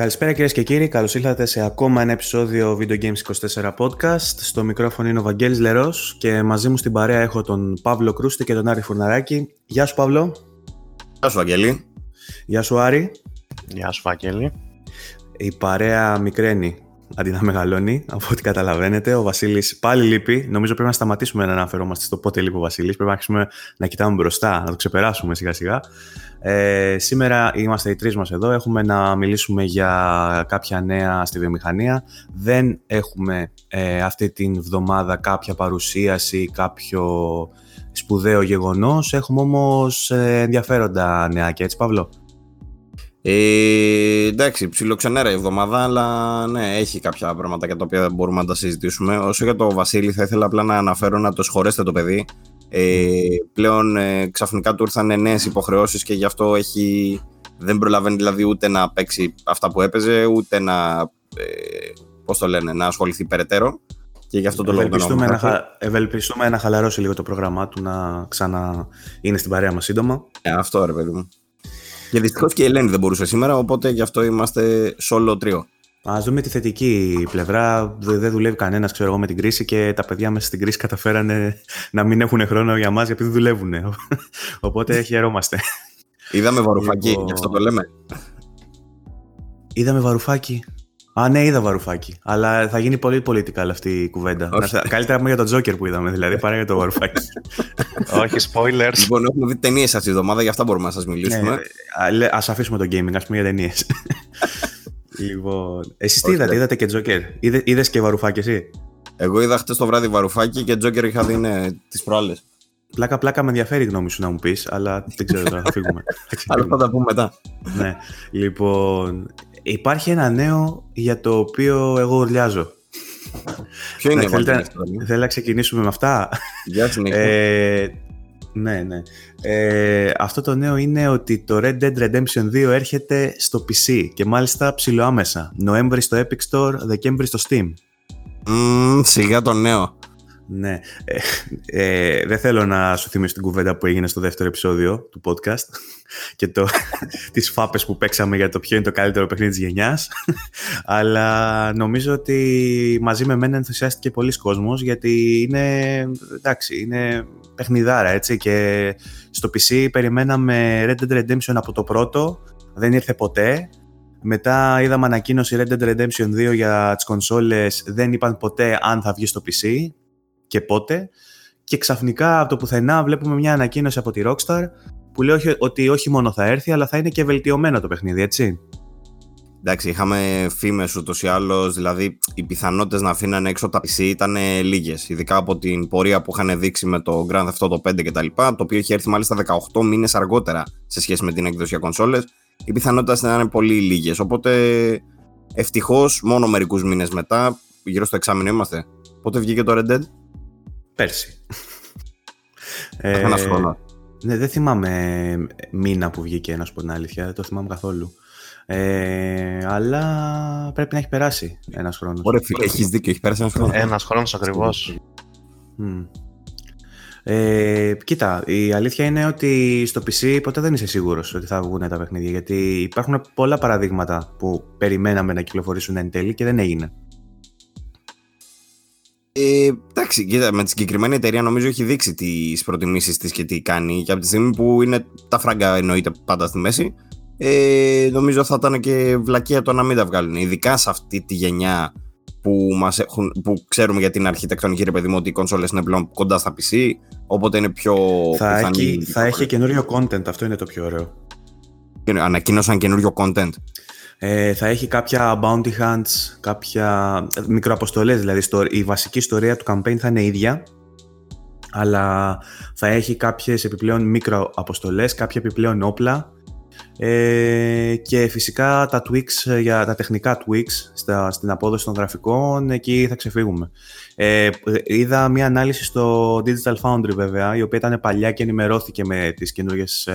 Καλησπέρα κυρίες και κύριοι, καλώς ήρθατε σε ακόμα ένα επεισόδιο Video Games 24 Podcast. Στο μικρόφωνο είναι ο Βαγγέλης Λερός και μαζί μου στην παρέα έχω τον Παύλο Κρούστη και τον Άρη Φουρναράκη. Γεια σου Παύλο. Γεια σου Βαγγέλη. Γεια σου Άρη. Γεια σου Βαγγέλη. Η παρέα μικραίνει αντί να μεγαλώνει, από ό,τι καταλαβαίνετε. Ο Βασίλης πάλι λείπει. Νομίζω πρέπει να σταματήσουμε να αναφερόμαστε στο πότε λείπει ο Βασίλης. Πρέπει να αρχίσουμε να κοιτάμε μπροστά, να το ξεπεράσουμε σιγά σιγά. Ε, σήμερα είμαστε οι τρεις μας εδώ. Έχουμε να μιλήσουμε για κάποια νέα στη βιομηχανία. Δεν έχουμε ε, αυτή την βδομάδα κάποια παρουσίαση, κάποιο σπουδαίο γεγονός. Έχουμε όμως ε, ενδιαφέροντα νεάκια, έτσι Παύλο; Ε, εντάξει, ψιλοξενέρα η εβδομάδα, αλλά ναι, έχει κάποια πράγματα για τα οποία μπορούμε να τα συζητήσουμε. Όσο για το Βασίλη, θα ήθελα απλά να αναφέρω να το σχολέσετε το παιδί. Ε, πλέον ε, ξαφνικά του ήρθαν νέες υποχρεώσεις και γι' αυτό έχει, δεν προλαβαίνει δηλαδή ούτε να παίξει αυτά που έπαιζε, ούτε να, ε, πώς το λένε, να ασχοληθεί περαιτέρω. Και γι' αυτό το λόγο ευελπιστούμε, να, ευελπιστούμε να χαλαρώσει λίγο το πρόγραμμά του, να ξανά είναι στην παρέα μας σύντομα. Ε, αυτό ρε παιδί μου. Και δυστυχώς και η Ελένη δεν μπορούσε σήμερα, οπότε γι' αυτό είμαστε solo τρίο. Α δούμε τη θετική πλευρά. Δεν δουλεύει κανένας, ξέρω εγώ, με την κρίση και τα παιδιά μέσα στην κρίση καταφέρανε να μην έχουν χρόνο για μας γιατί δεν δουλεύουν. Οπότε χαιρόμαστε. Είδαμε βαρουφάκι, λοιπόν... γι' αυτό το λέμε. Είδαμε βαρουφάκι. Α, ναι, είδα βαρουφάκι. Αλλά θα γίνει πολύ πολιτικά αυτή η κουβέντα. Καλύτερα πούμε για τον Τζόκερ που είδαμε, δηλαδή, παρά για το βαρουφάκι. Όχι, spoilers. Λοιπόν, έχουμε δει ταινίες αυτή τη εβδομάδα, γι' αυτά μπορούμε να σας μιλήσουμε. Ναι, α αφήσουμε το gaming, ας πούμε για ταινίες. λοιπόν. Εσείς τι είδατε, είδατε και Τζόκερ; Είδε και βαρουφάκι, εσύ; Εγώ είδα χτες το βράδυ βαρουφάκι και Τζόκερ είχα δει ναι, τις προάλλες. Πλάκα-πλάκα με ενδιαφέρει η γνώμη σου να μου πεις, αλλά δεν ξέρω τώρα, θα φύγουμε. Αλλά θα τα πούμε μετά. ναι. Λοιπόν, υπάρχει ένα νέο για το οποίο εγώ ουρλιάζω. Ποιο είναι θέλετε, Θέλω να ξεκινήσουμε με αυτά; Γεια σου, ε, ναι, ναι. Ε, αυτό το νέο είναι ότι το Red Dead Redemption 2 έρχεται στο PC και μάλιστα ψηλοάμεσα. Νοέμβρη στο Epic Store, Δεκέμβρη στο Steam. Mm, σιγά το νέο. Ναι. Ε, ε, δεν θέλω να σου θυμίσω την κουβέντα που έγινε στο δεύτερο επεισόδιο του podcast και το, τις φάπες που παίξαμε για το ποιο είναι το καλύτερο παιχνίδι της γενιάς. Αλλά νομίζω ότι μαζί με μένα ενθουσιάστηκε πολλοί κόσμος γιατί είναι, εντάξει, είναι παιχνιδάρα έτσι και στο PC περιμέναμε Red Dead Redemption από το πρώτο, δεν ήρθε ποτέ. Μετά είδαμε ανακοίνωση Red Dead Redemption 2 για τις κονσόλες, δεν είπαν ποτέ αν θα βγει στο PC και πότε. Και ξαφνικά από το πουθενά βλέπουμε μια ανακοίνωση από τη Rockstar που λέει ότι όχι μόνο θα έρθει, αλλά θα είναι και βελτιωμένο το παιχνίδι, έτσι. Εντάξει, είχαμε φήμες ούτως ή άλλως, δηλαδή οι πιθανότητες να αφήναν έξω τα PC ήταν λίγες. Ειδικά από την πορεία που είχαν δείξει με το Grand Theft Auto 5 κτλ. Το οποίο είχε έρθει μάλιστα 18 μήνες αργότερα σε σχέση με την έκδοση για κονσόλες. Οι πιθανότητες ήταν πολύ λίγες. Οπότε ευτυχώς μόνο μερικούς μήνες μετά, γύρω στο εξάμεινο είμαστε. Πότε βγήκε το Red Dead? Πέρσι. ε, ένα χρόνο. Ναι, δεν θυμάμαι μήνα που βγήκε ένα από την αλήθεια, δεν το θυμάμαι καθόλου. Ε, αλλά πρέπει να έχει περάσει ένας χρόνος. Ωραία, φίλε, έχεις δίκιο, έχει περάσει ένας χρόνος. Ένας χρόνος ακριβώς. Ε, κοίτα, η αλήθεια είναι ότι στο PC ποτέ δεν είσαι σίγουρος ότι θα βγουν τα παιχνίδια. Γιατί υπάρχουν πολλά παραδείγματα που περιμέναμε να κυκλοφορήσουν εν τέλει και δεν έγινε. Ε, εντάξει, κοίτα, με τη συγκεκριμένη εταιρεία νομίζω έχει δείξει τις προτιμήσεις της και τι κάνει. Και από τη στιγμή που είναι τα φράγκα εννοείται πάντα στη μέση, ε, νομίζω θα ήταν και βλακεία το να μην τα βγάλουν. Ειδικά σε αυτή τη γενιά που, μας έχουν, που ξέρουμε για την αρχιτεκτονική, ρε παιδί μου, ότι οι κονσόλες είναι πλέον κοντά στα PC, οπότε είναι πιο θα Έχει, θα έχει καινούριο content, αυτό είναι το πιο ωραίο. Ανακοίνωσαν καινούριο content. Ε, θα έχει κάποια bounty hunts, κάποια μικροαποστολές, δηλαδή η βασική ιστορία του campaign θα είναι ίδια, αλλά θα έχει κάποιες επιπλέον μικροαποστολές, κάποια επιπλέον όπλα ε, και φυσικά τα tweaks, για τα τεχνικά tweaks στα, στην απόδοση των γραφικών, εκεί θα ξεφύγουμε. Ε, είδα μια ανάλυση στο Digital Foundry βέβαια, η οποία ήταν παλιά και ενημερώθηκε με τις καινούργιες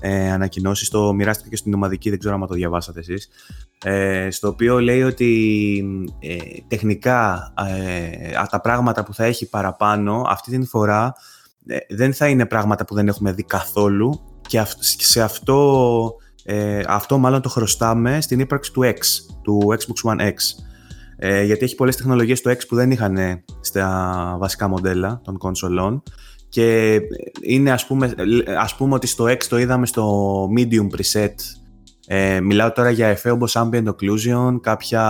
ε, ε, ανακοινώσεις, το μοιράστηκε και στην ομαδική, δεν ξέρω αν το διαβάσατε εσείς, ε, στο οποίο λέει ότι ε, τεχνικά ε, τα πράγματα που θα έχει παραπάνω αυτή την φορά ε, δεν θα είναι πράγματα που δεν έχουμε δει καθόλου. Και σε αυτό Ε, αυτό μάλλον το χρωστάμε στην ύπαρξη του X, του Xbox One X. Ε, γιατί έχει πολλές τεχνολογίες στο X που δεν είχαν στα βασικά μοντέλα των κονσολών και είναι ας πούμε, ας πούμε ότι στο X το είδαμε στο medium preset ε, μιλάω τώρα για εφέ όπως ambient occlusion, κάποια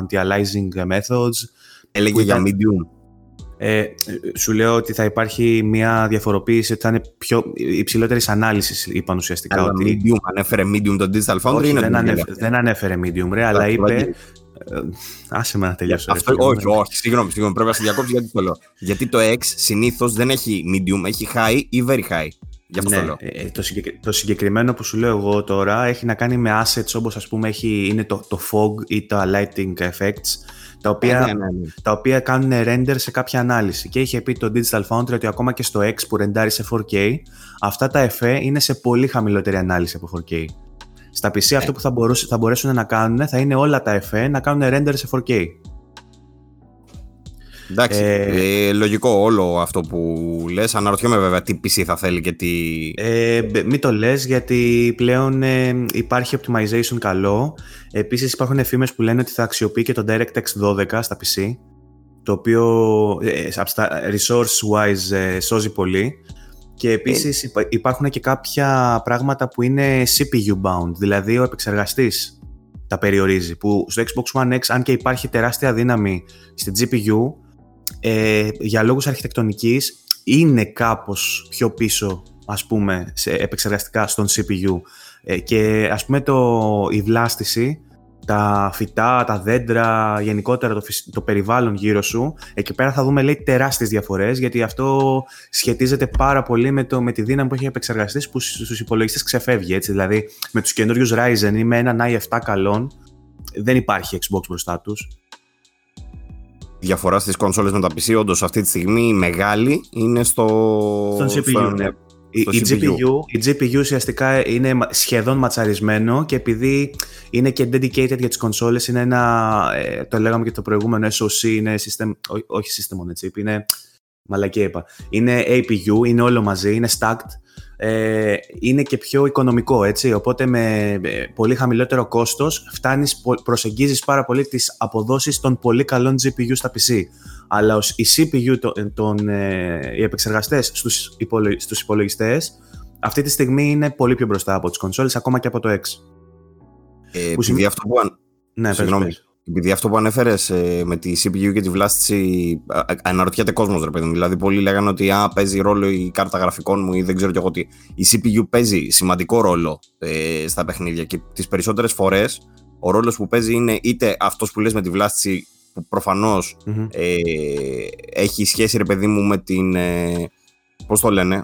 anti-aliasing methods. Έλεγε για medium. Ε, σου λέω ότι θα υπάρχει μια διαφοροποίηση ότι θα είναι πιο υψηλότερης ανάλυσης, είπαν ουσιαστικά. Αλλά ότι... medium, ανέφερε medium το Digital Foundry όχι, είναι δεν, ανέφερε, δεν ανέφερε medium, ρε, αλλά είπε. Ε, άσε με να τελειώσω. Αυτό, ρε, όχι, όχι, συγγνώμη, συγγνώμη, πρέπει να σε διακόψω γιατί το λέω. Γιατί το X συνήθως δεν έχει medium, έχει high ή very high. Γι' αυτό ναι, το λέω. ε, το, το, συγκεκριμένο που σου λέω εγώ τώρα έχει να κάνει με assets όπως ας πούμε έχει, είναι το, το fog ή τα lighting effects τα οποία, Ε, ναι, ναι, ναι. τα οποία κάνουν render σε κάποια ανάλυση. Και είχε πει το Digital Foundry ότι ακόμα και στο X που ρεντάρει σε 4K, αυτά τα εφέ είναι σε πολύ χαμηλότερη ανάλυση από 4K. Στα PC αυτό που θα, μπορούσε, θα μπορέσουν να κάνουν θα είναι όλα τα εφέ να κάνουν render σε 4K. Εντάξει, Ε, ε, λογικό όλο αυτό που λες. Αναρωτιόμαι βέβαια τι PC θα θέλει και τι... Ε, μπ- μην το λες γιατί πλέον ε, υπάρχει optimization καλό. Επίσης υπάρχουν φήμες που λένε ότι θα αξιοποιεί και το DirectX 12 στα PC το οποίο ε, απ' στα resource wise ε, σώζει πολύ και επίσης υπα- υπάρχουν και κάποια πράγματα που είναι CPU bound δηλαδή ο επεξεργαστής τα περιορίζει που στο Xbox One X αν και υπάρχει τεράστια δύναμη στην GPU ε, για λόγους αρχιτεκτονικής είναι κάπως πιο πίσω ας πούμε σε επεξεργαστικά στον CPU ε, και ας πούμε το, η βλάστηση τα φυτά, τα δέντρα, γενικότερα το, φυσ- το περιβάλλον γύρω σου, εκεί πέρα θα δούμε λέει τεράστιες διαφορές γιατί αυτό σχετίζεται πάρα πολύ με, το, με τη δύναμη που έχει ο επεξεργαστής που στους στους υπολογιστές ξεφεύγει έτσι, δηλαδή με τους καινούριους Ryzen ή με έναν i7 καλών δεν υπάρχει Xbox μπροστά τους. διαφορά στις κονσόλες με τα PC, όντως αυτή τη στιγμή η μεγάλη είναι στο... Στον CPU, ναι. Η, στο η, CPU. GPU, η GPU ουσιαστικά είναι μα- σχεδόν ματσαρισμένο και επειδή είναι και dedicated για τις κονσόλες είναι ένα, ε, το λέγαμε και το προηγούμενο SoC, είναι system, ό- όχι system on a chip, είναι μαλακή είπα. Είναι APU, είναι όλο μαζί, είναι stacked, ε, είναι και πιο οικονομικό, έτσι, οπότε με ε, πολύ χαμηλότερο κόστος φτάνεις, πο- προσεγγίζεις πάρα πολύ τις αποδόσεις των πολύ καλών GPU στα PC. Αλλά ως, η CPU, το- των, ε, οι επεξεργαστές στους, υπολο, στους υπολογιστές αυτή τη στιγμή είναι πολύ πιο μπροστά από τις κονσόλες, ακόμα και από το X. Ε, που επειδή, σημαίνει- αυτό που, αν- Ναι, πες, Συγγνώμη. πες. επειδή αυτό που ανέφερες με τη CPU και τη βλάστηση, α, α, αναρωτιέται κόσμος, ρε παιδί μου. Δηλαδή, πολλοί λέγανε ότι α, παίζει ρόλο η κάρτα γραφικών μου ή δεν ξέρω κι εγώ τι. Η CPU παίζει σημαντικό ρόλο ε, στα παιχνίδια και τις περισσότερες φορές ο ρόλος που παίζει είναι είτε αυτός που λες με τη βλάστηση που προφανώς Μμμ. ε, έχει σχέση, ρε παιδί μου, με την. Ε, Πώς το λένε,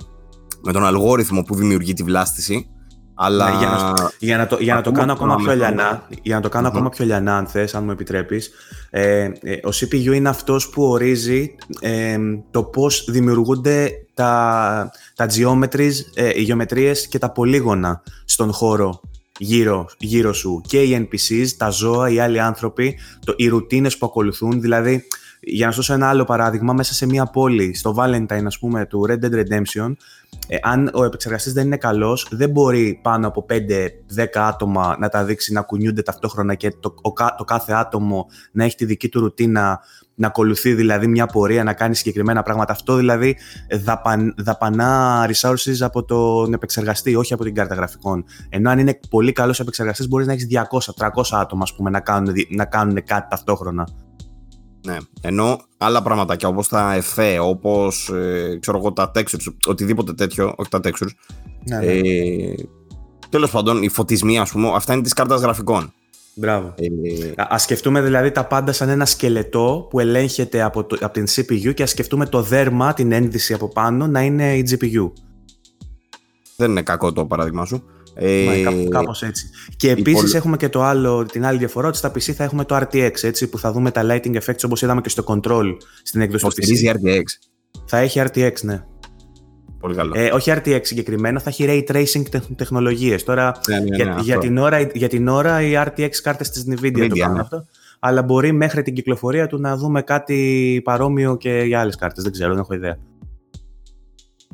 με τον αλγόριθμο που δημιουργεί τη βλάστηση. Αλλά. Ναι, για να Για να το, για να το Ακόμα κάνω ακόμα το πιο άλλο. λιανά, για να το κανω Μμμ. ακόμα πιο λιανά, αν θες, αν μου επιτρέπεις, ε, ε, ο CPU είναι αυτός που ορίζει ε, το πώς δημιουργούνται τα, τα geometries, ε, οι γεωμετρίες και τα πολύγωνα στον χώρο γύρω, γύρω σου. Και οι NPCs, τα ζώα, οι άλλοι άνθρωποι, το, οι ρουτίνες που ακολουθούν, δηλαδή για να σου δώσω ένα άλλο παράδειγμα, μέσα σε μια πόλη, στο Valentine, ας πούμε, του Red Dead Redemption, ε, αν ο επεξεργαστής δεν είναι καλός, δεν μπορεί πάνω από 5-10 άτομα να τα δείξει να κουνιούνται ταυτόχρονα και το, ο κα- το κάθε άτομο να έχει τη δική του ρουτίνα, να ακολουθεί δηλαδή μια πορεία, να κάνει συγκεκριμένα πράγματα. Αυτό δηλαδή δαπαν, δαπανά resources από τον επεξεργαστή, όχι από την κάρτα γραφικών. Ενώ αν είναι πολύ καλός επεξεργαστής, μπορείς να έχεις 200-300 άτομα ας πούμε, να κάνουν, δι- να κάνουν κάτι ταυτόχρονα. Ναι. Ενώ άλλα πραγματάκια όπως τα εφέ, όπως ε, ξέρω εγώ, τα textures, οτιδήποτε τέτοιο, όχι τα textures. Ναι, Ε, Τέλος πάντων, οι φωτισμοί, ας πούμε, αυτά είναι της κάρτας γραφικών. Μπράβο. Ε, Α ας σκεφτούμε δηλαδή τα πάντα σαν ένα σκελετό που ελέγχεται από, το, από την CPU και ας σκεφτούμε το δέρμα, την ένδυση από πάνω να είναι η GPU. δεν είναι κακό το παράδειγμα σου. Ε, Μα, κάπως, κάπως έτσι. Και επίσης πολύ- έχουμε και το άλλο, την άλλη διαφορά ότι στα PC θα έχουμε το RTX έτσι, που θα δούμε τα lighting effects όπως είδαμε και στο control στην έκδοση του Υποστηρίζει PC. RTX. Θα έχει RTX, ναι. Πολύ καλό. Ε, όχι RTX συγκεκριμένα, θα έχει ray tracing τεχ, τεχνολογίες. Τώρα ναι, ναι, ναι, για, αυτό. για, την ώρα, για την ώρα οι RTX κάρτες της Nvidia, το Nvidia, κάνουν ναι. αυτό. Αλλά μπορεί μέχρι την κυκλοφορία του να δούμε κάτι παρόμοιο και για άλλες κάρτες. Δεν ξέρω, δεν έχω ιδέα.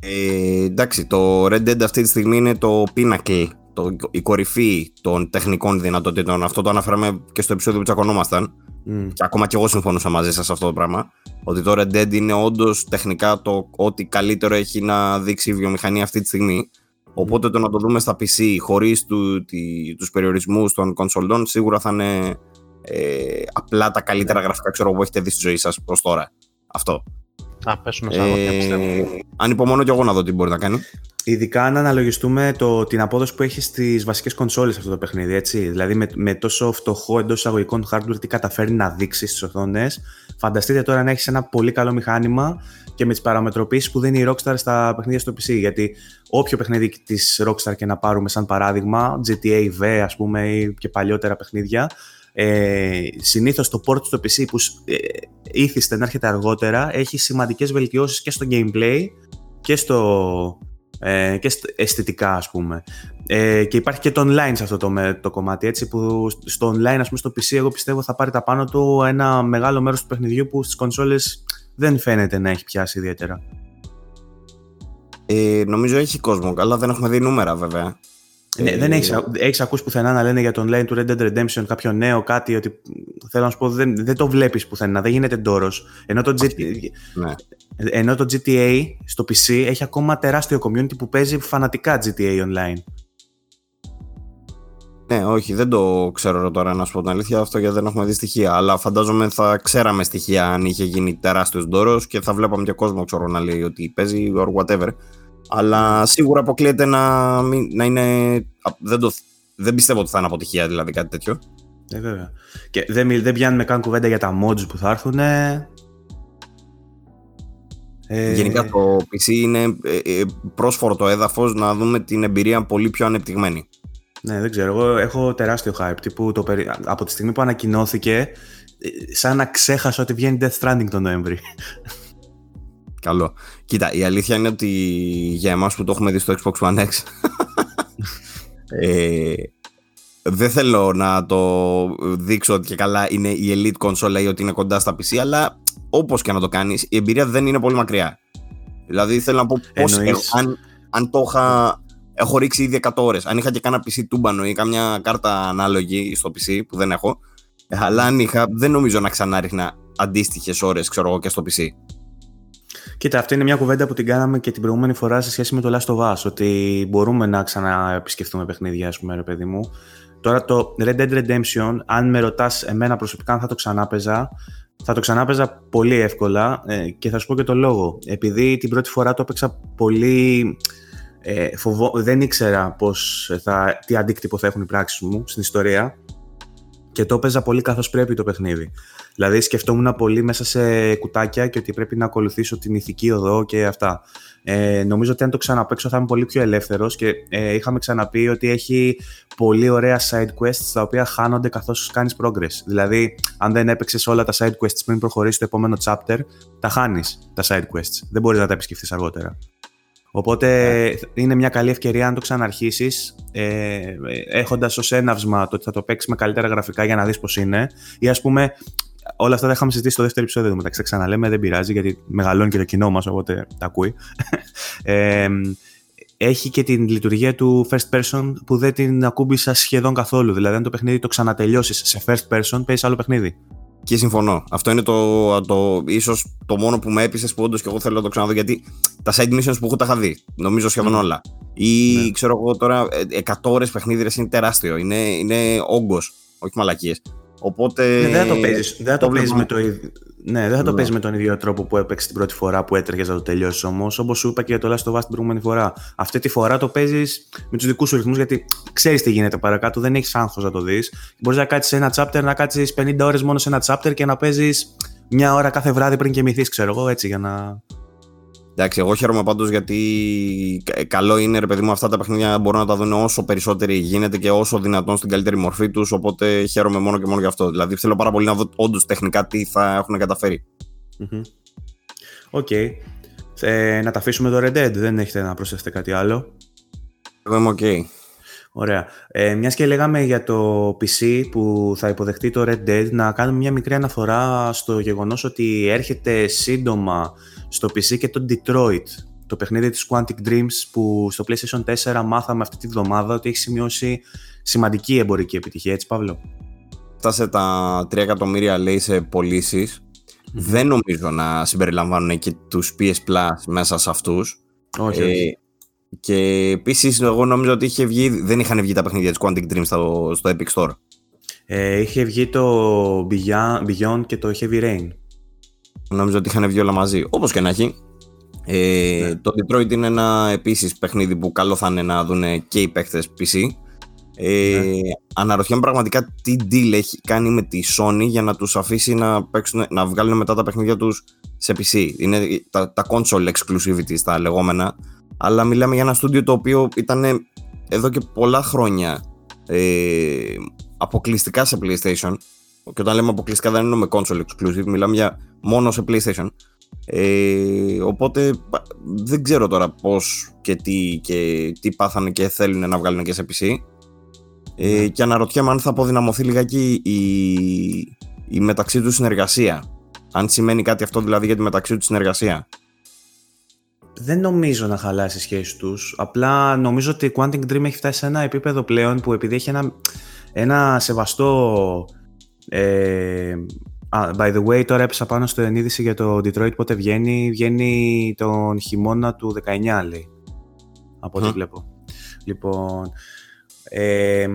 Ε, εντάξει, το Red Dead αυτή τη στιγμή είναι το Pinnacle το, η κορυφή των τεχνικών δυνατοτήτων. Αυτό το αναφέραμε και στο επεισόδιο που τσακωνόμασταν. Mm. Και ακόμα και εγώ συμφωνούσα μαζί σας σε αυτό το πράγμα. Ότι το Red Dead είναι όντως τεχνικά το ό,τι καλύτερο έχει να δείξει η βιομηχανία αυτή τη στιγμή. Οπότε το να το δούμε στα PC χωρίς του, τους περιορισμούς των κονσολών σίγουρα θα είναι ε, απλά τα καλύτερα γραφικά ξέρω, που έχετε δει στη ζωή σας προς τώρα. Αυτό. Α, πέσουμε σαν ε, πιστεύω. Ανυπομονώ κι εγώ να δω τι μπορεί να κάνει. Ειδικά αν αναλογιστούμε το, την απόδοση που έχει στις βασικές κονσόλες αυτό το παιχνίδι. Έτσι. Δηλαδή με, με τόσο φτωχό εντός εισαγωγικών hardware τι καταφέρει να δείξει στις οθόνες. Φανταστείτε τώρα να έχεις ένα πολύ καλό μηχάνημα και με τις παραμετροποιήσεις που δίνει η Rockstar στα παιχνίδια στο PC. Γιατί όποιο παιχνίδι της Rockstar και να πάρουμε σαν παράδειγμα, GTA V ας πούμε ή και παλιότερα παιχνίδια, ε, συνήθως το port στο PC που ε, ήθιστε να έρχεται αργότερα έχει σημαντικές βελτιώσεις και στο gameplay και στο, ε, και αισθητικά ας πούμε. Ε, και υπάρχει και το online σε αυτό το, το κομμάτι έτσι που στο online ας πούμε στο PC εγώ πιστεύω θα πάρει τα πάνω του ένα μεγάλο μέρος του παιχνιδιού που στις κονσόλες δεν φαίνεται να έχει πιάσει ιδιαίτερα. Ε, νομίζω έχει κόσμο, αλλά δεν έχουμε δει νούμερα βέβαια. Ναι, δεν έχεις, έχεις ακούσει πουθενά να λένε για το online του Red Dead Redemption κάποιο νέο κάτι ότι θέλω να σου πω δεν, δεν το βλέπεις πουθενά, δεν γίνεται ντόρος. Ενώ το, ναι. ενώ το GTA στο PC έχει ακόμα τεράστιο community που παίζει φανατικά GTA online. Ναι, όχι, δεν το ξέρω τώρα να σου πω την αλήθεια αυτό γιατί δεν έχουμε δει στοιχεία. Αλλά φαντάζομαι θα ξέραμε στοιχεία αν είχε γίνει τεράστιος ντόρος και θα βλέπαμε και κόσμο ξέρω, να λέει ότι παίζει or whatever. Αλλά σίγουρα αποκλείεται να, να είναι. Δεν, το, δεν πιστεύω ότι θα είναι αποτυχία δηλαδή κάτι τέτοιο. Ε, βέβαια. Και δεν, δεν πιάνουμε καν κουβέντα για τα mods που θα έρθουν. Ε... Γενικά το PC είναι ε, ε, πρόσφορο το έδαφος να δούμε την εμπειρία πολύ πιο ανεπτυγμένη. Ναι, δεν ξέρω. Εγώ έχω τεράστιο hype. Τύπου το περι... Από τη στιγμή που ανακοινώθηκε, ε, σαν να ξέχασα ότι βγαίνει Death Stranding τον Νοέμβρη. Καλό. Κοίτα, η αλήθεια είναι ότι για εμάς που το έχουμε δει στο Xbox One X ε, δεν θέλω να το δείξω ότι και καλά είναι η elite console ή ότι είναι κοντά στα PC αλλά όπως και να το κάνεις η εμπειρία δεν είναι πολύ μακριά. Δηλαδή θέλω να πω πώς αν, αν το είχα έχω ρίξει ήδη 100 ώρες αν είχα και κάνα PC τούμπανο ή κάμια κάρτα ανάλογη στο PC που δεν έχω αλλά αν είχα δεν νομίζω να ξανά ρίχνα αντίστοιχες ώρες ξέρω εγώ και στο PC. Κοίτα, αυτή είναι μια κουβέντα που την κάναμε και την προηγούμενη φορά σε σχέση με το Last of Us, ότι μπορούμε να ξαναεπισκεφτούμε παιχνίδια, ας πούμε, ρε παιδί μου. Τώρα το Red Dead Redemption, αν με ρωτάς εμένα προσωπικά αν θα το ξανάπαιζα, θα το ξανάπαιζα πολύ εύκολα ε, και θα σου πω και το λόγο. Επειδή την πρώτη φορά το έπαιξα πολύ... Ε, φοβό, δεν ήξερα πώς θα, τι αντίκτυπο θα έχουν οι πράξεις μου στην ιστορία και το έπαιζα πολύ καθώς πρέπει το παιχνίδι. Δηλαδή σκεφτόμουν πολύ μέσα σε κουτάκια και ότι πρέπει να ακολουθήσω την ηθική οδό και αυτά. Ε, νομίζω ότι αν το ξαναπέξω θα είμαι πολύ πιο ελεύθερος και ε, είχαμε ξαναπεί ότι έχει πολύ ωραία side quests τα οποία χάνονται καθώς κάνεις progress. Δηλαδή αν δεν έπαιξες όλα τα side quests πριν προχωρήσεις το επόμενο chapter, τα χάνεις τα side quests. Δεν μπορείς να τα επισκεφτείς αργότερα. Οπότε είναι μια καλή ευκαιρία να το ξαναρχίσεις, ε, έχοντας ως έναυσμα το ότι θα το παίξεις με καλύτερα γραφικά για να δεις πώς είναι. Ή ας πούμε, όλα αυτά τα είχαμε συζητήσει στο δεύτερο επεισόδιο. Μεταξύ, τα ξαναλέμε, δεν πειράζει γιατί μεγαλώνει και το κοινό μας, οπότε τα ακούει. Ε, έχει και την λειτουργία του first person που δεν την ακούμπησα σχεδόν καθόλου. Δηλαδή, αν το παιχνίδι το ξανατελειώσεις σε first person, παίζεις άλλο παιχνίδι. Και συμφωνώ. Αυτό είναι το, το ίσως το μόνο που με έπεισε που όντως και εγώ θέλω να το ξαναδώ γιατί τα side missions που έχω τα είχα δει. Νομίζω σχεδόν όλα. Ή ναι. ξέρω εγώ τώρα 100 ώρες παιχνίδι είναι τεράστιο. Είναι, είναι όγκος, όχι μαλακίες. Οπότε. Ναι, δεν θα το παίζεις. Δεν θα το, το με το ίδιο. Ναι, δεν θα το ναι. παίζει με τον ίδιο τρόπο που έπαιξε την πρώτη φορά που έτρεχε να το τελειώσει όμως. Όπως σου είπα και για το Last of Us την προηγούμενη φορά. Αυτή τη φορά το παίζεις με τους δικούς σου ρυθμούς γιατί ξέρεις τι γίνεται παρακάτω, δεν έχεις άγχος να το δεις. Μπορείς να κάτσεις ένα chapter, να κάτσεις 50 ώρες μόνο σε ένα chapter και να παίζεις μια ώρα κάθε βράδυ πριν κοιμηθείς, ξέρω εγώ, έτσι για να. Εντάξει, εγώ χαίρομαι πάντως γιατί καλό είναι ρε παιδί μου αυτά τα παιχνίδια μπορούν να τα δουν όσο περισσότεροι γίνεται και όσο δυνατόν στην καλύτερη μορφή τους. Οπότε χαίρομαι μόνο και μόνο γι' αυτό. Δηλαδή θέλω πάρα πολύ να δω όντως τεχνικά τι θα έχουν καταφέρει. OK. Okay. Ε, να τα αφήσουμε το Red Dead, δεν έχετε να προσθέσετε κάτι άλλο. Εγώ είμαι οκ. Ωραία. Ε, μιας και λέγαμε για το PC που θα υποδεχτεί το Red Dead, να κάνουμε μια μικρή αναφορά στο γεγονός ότι έρχεται σύντομα στο PC και το Detroit το παιχνίδι της Quantic Dreams που στο PlayStation 4 μάθαμε αυτή τη βδομάδα ότι έχει σημειώσει σημαντική εμπορική επιτυχία, έτσι Παύλο; Φτάσε τα 3 εκατομμύρια λέει σε πωλήσεις. Δεν νομίζω να συμπεριλαμβάνουν και τους PS Plus μέσα σε αυτούς. Όχι, όχι. Και επίσης, εγώ νομίζω ότι είχε βγει, δεν είχαν βγει τα παιχνίδια της Quantic Dream στο, στο Epic Store. Ε, είχε βγει το Beyond, Beyond και το Heavy Rain. Νομίζω ότι είχαν βγει όλα μαζί. Όπως και να έχει. Ε, Ναι. Το Detroit είναι ένα επίσης παιχνίδι που καλό θα είναι να δουν και οι παίχτε PC. Ε, Ναι. Αναρωτιέμαι πραγματικά τι deal έχει κάνει με τη Sony για να τους αφήσει να, παίξουν, να βγάλουν μετά τα παιχνίδια τους σε PC. Είναι τα, τα console exclusivity τα λεγόμενα. Αλλά μιλάμε για ένα στούντιο το οποίο ήταν εδώ και πολλά χρόνια ε, αποκλειστικά σε PlayStation. Και όταν λέμε αποκλειστικά δεν εννοούμε console exclusive, μιλάμε για μόνο σε PlayStation. Ε, οπότε πα- δεν ξέρω τώρα πώς και τι, και τι πάθανε και θέλουν να βγάλουν και σε PC. Ε, και αναρωτιέμαι αν θα αποδυναμωθεί λιγάκι η, η μεταξύ τους συνεργασία. Αν σημαίνει κάτι αυτό δηλαδή για τη μεταξύ τους συνεργασία. Δεν νομίζω να χαλάσει η σχέση τους. Απλά νομίζω ότι η Quantic Dream έχει φτάσει σε ένα επίπεδο πλέον που επειδή έχει ένα, ένα σεβαστό. Ε, α, by the way, τώρα έπεσα πάνω στο ενίδηση για το Detroit πότε βγαίνει. Βγαίνει τον χειμώνα του 19, λέει. Από ό,τι Μμ. βλέπω. Λοιπόν. Ε,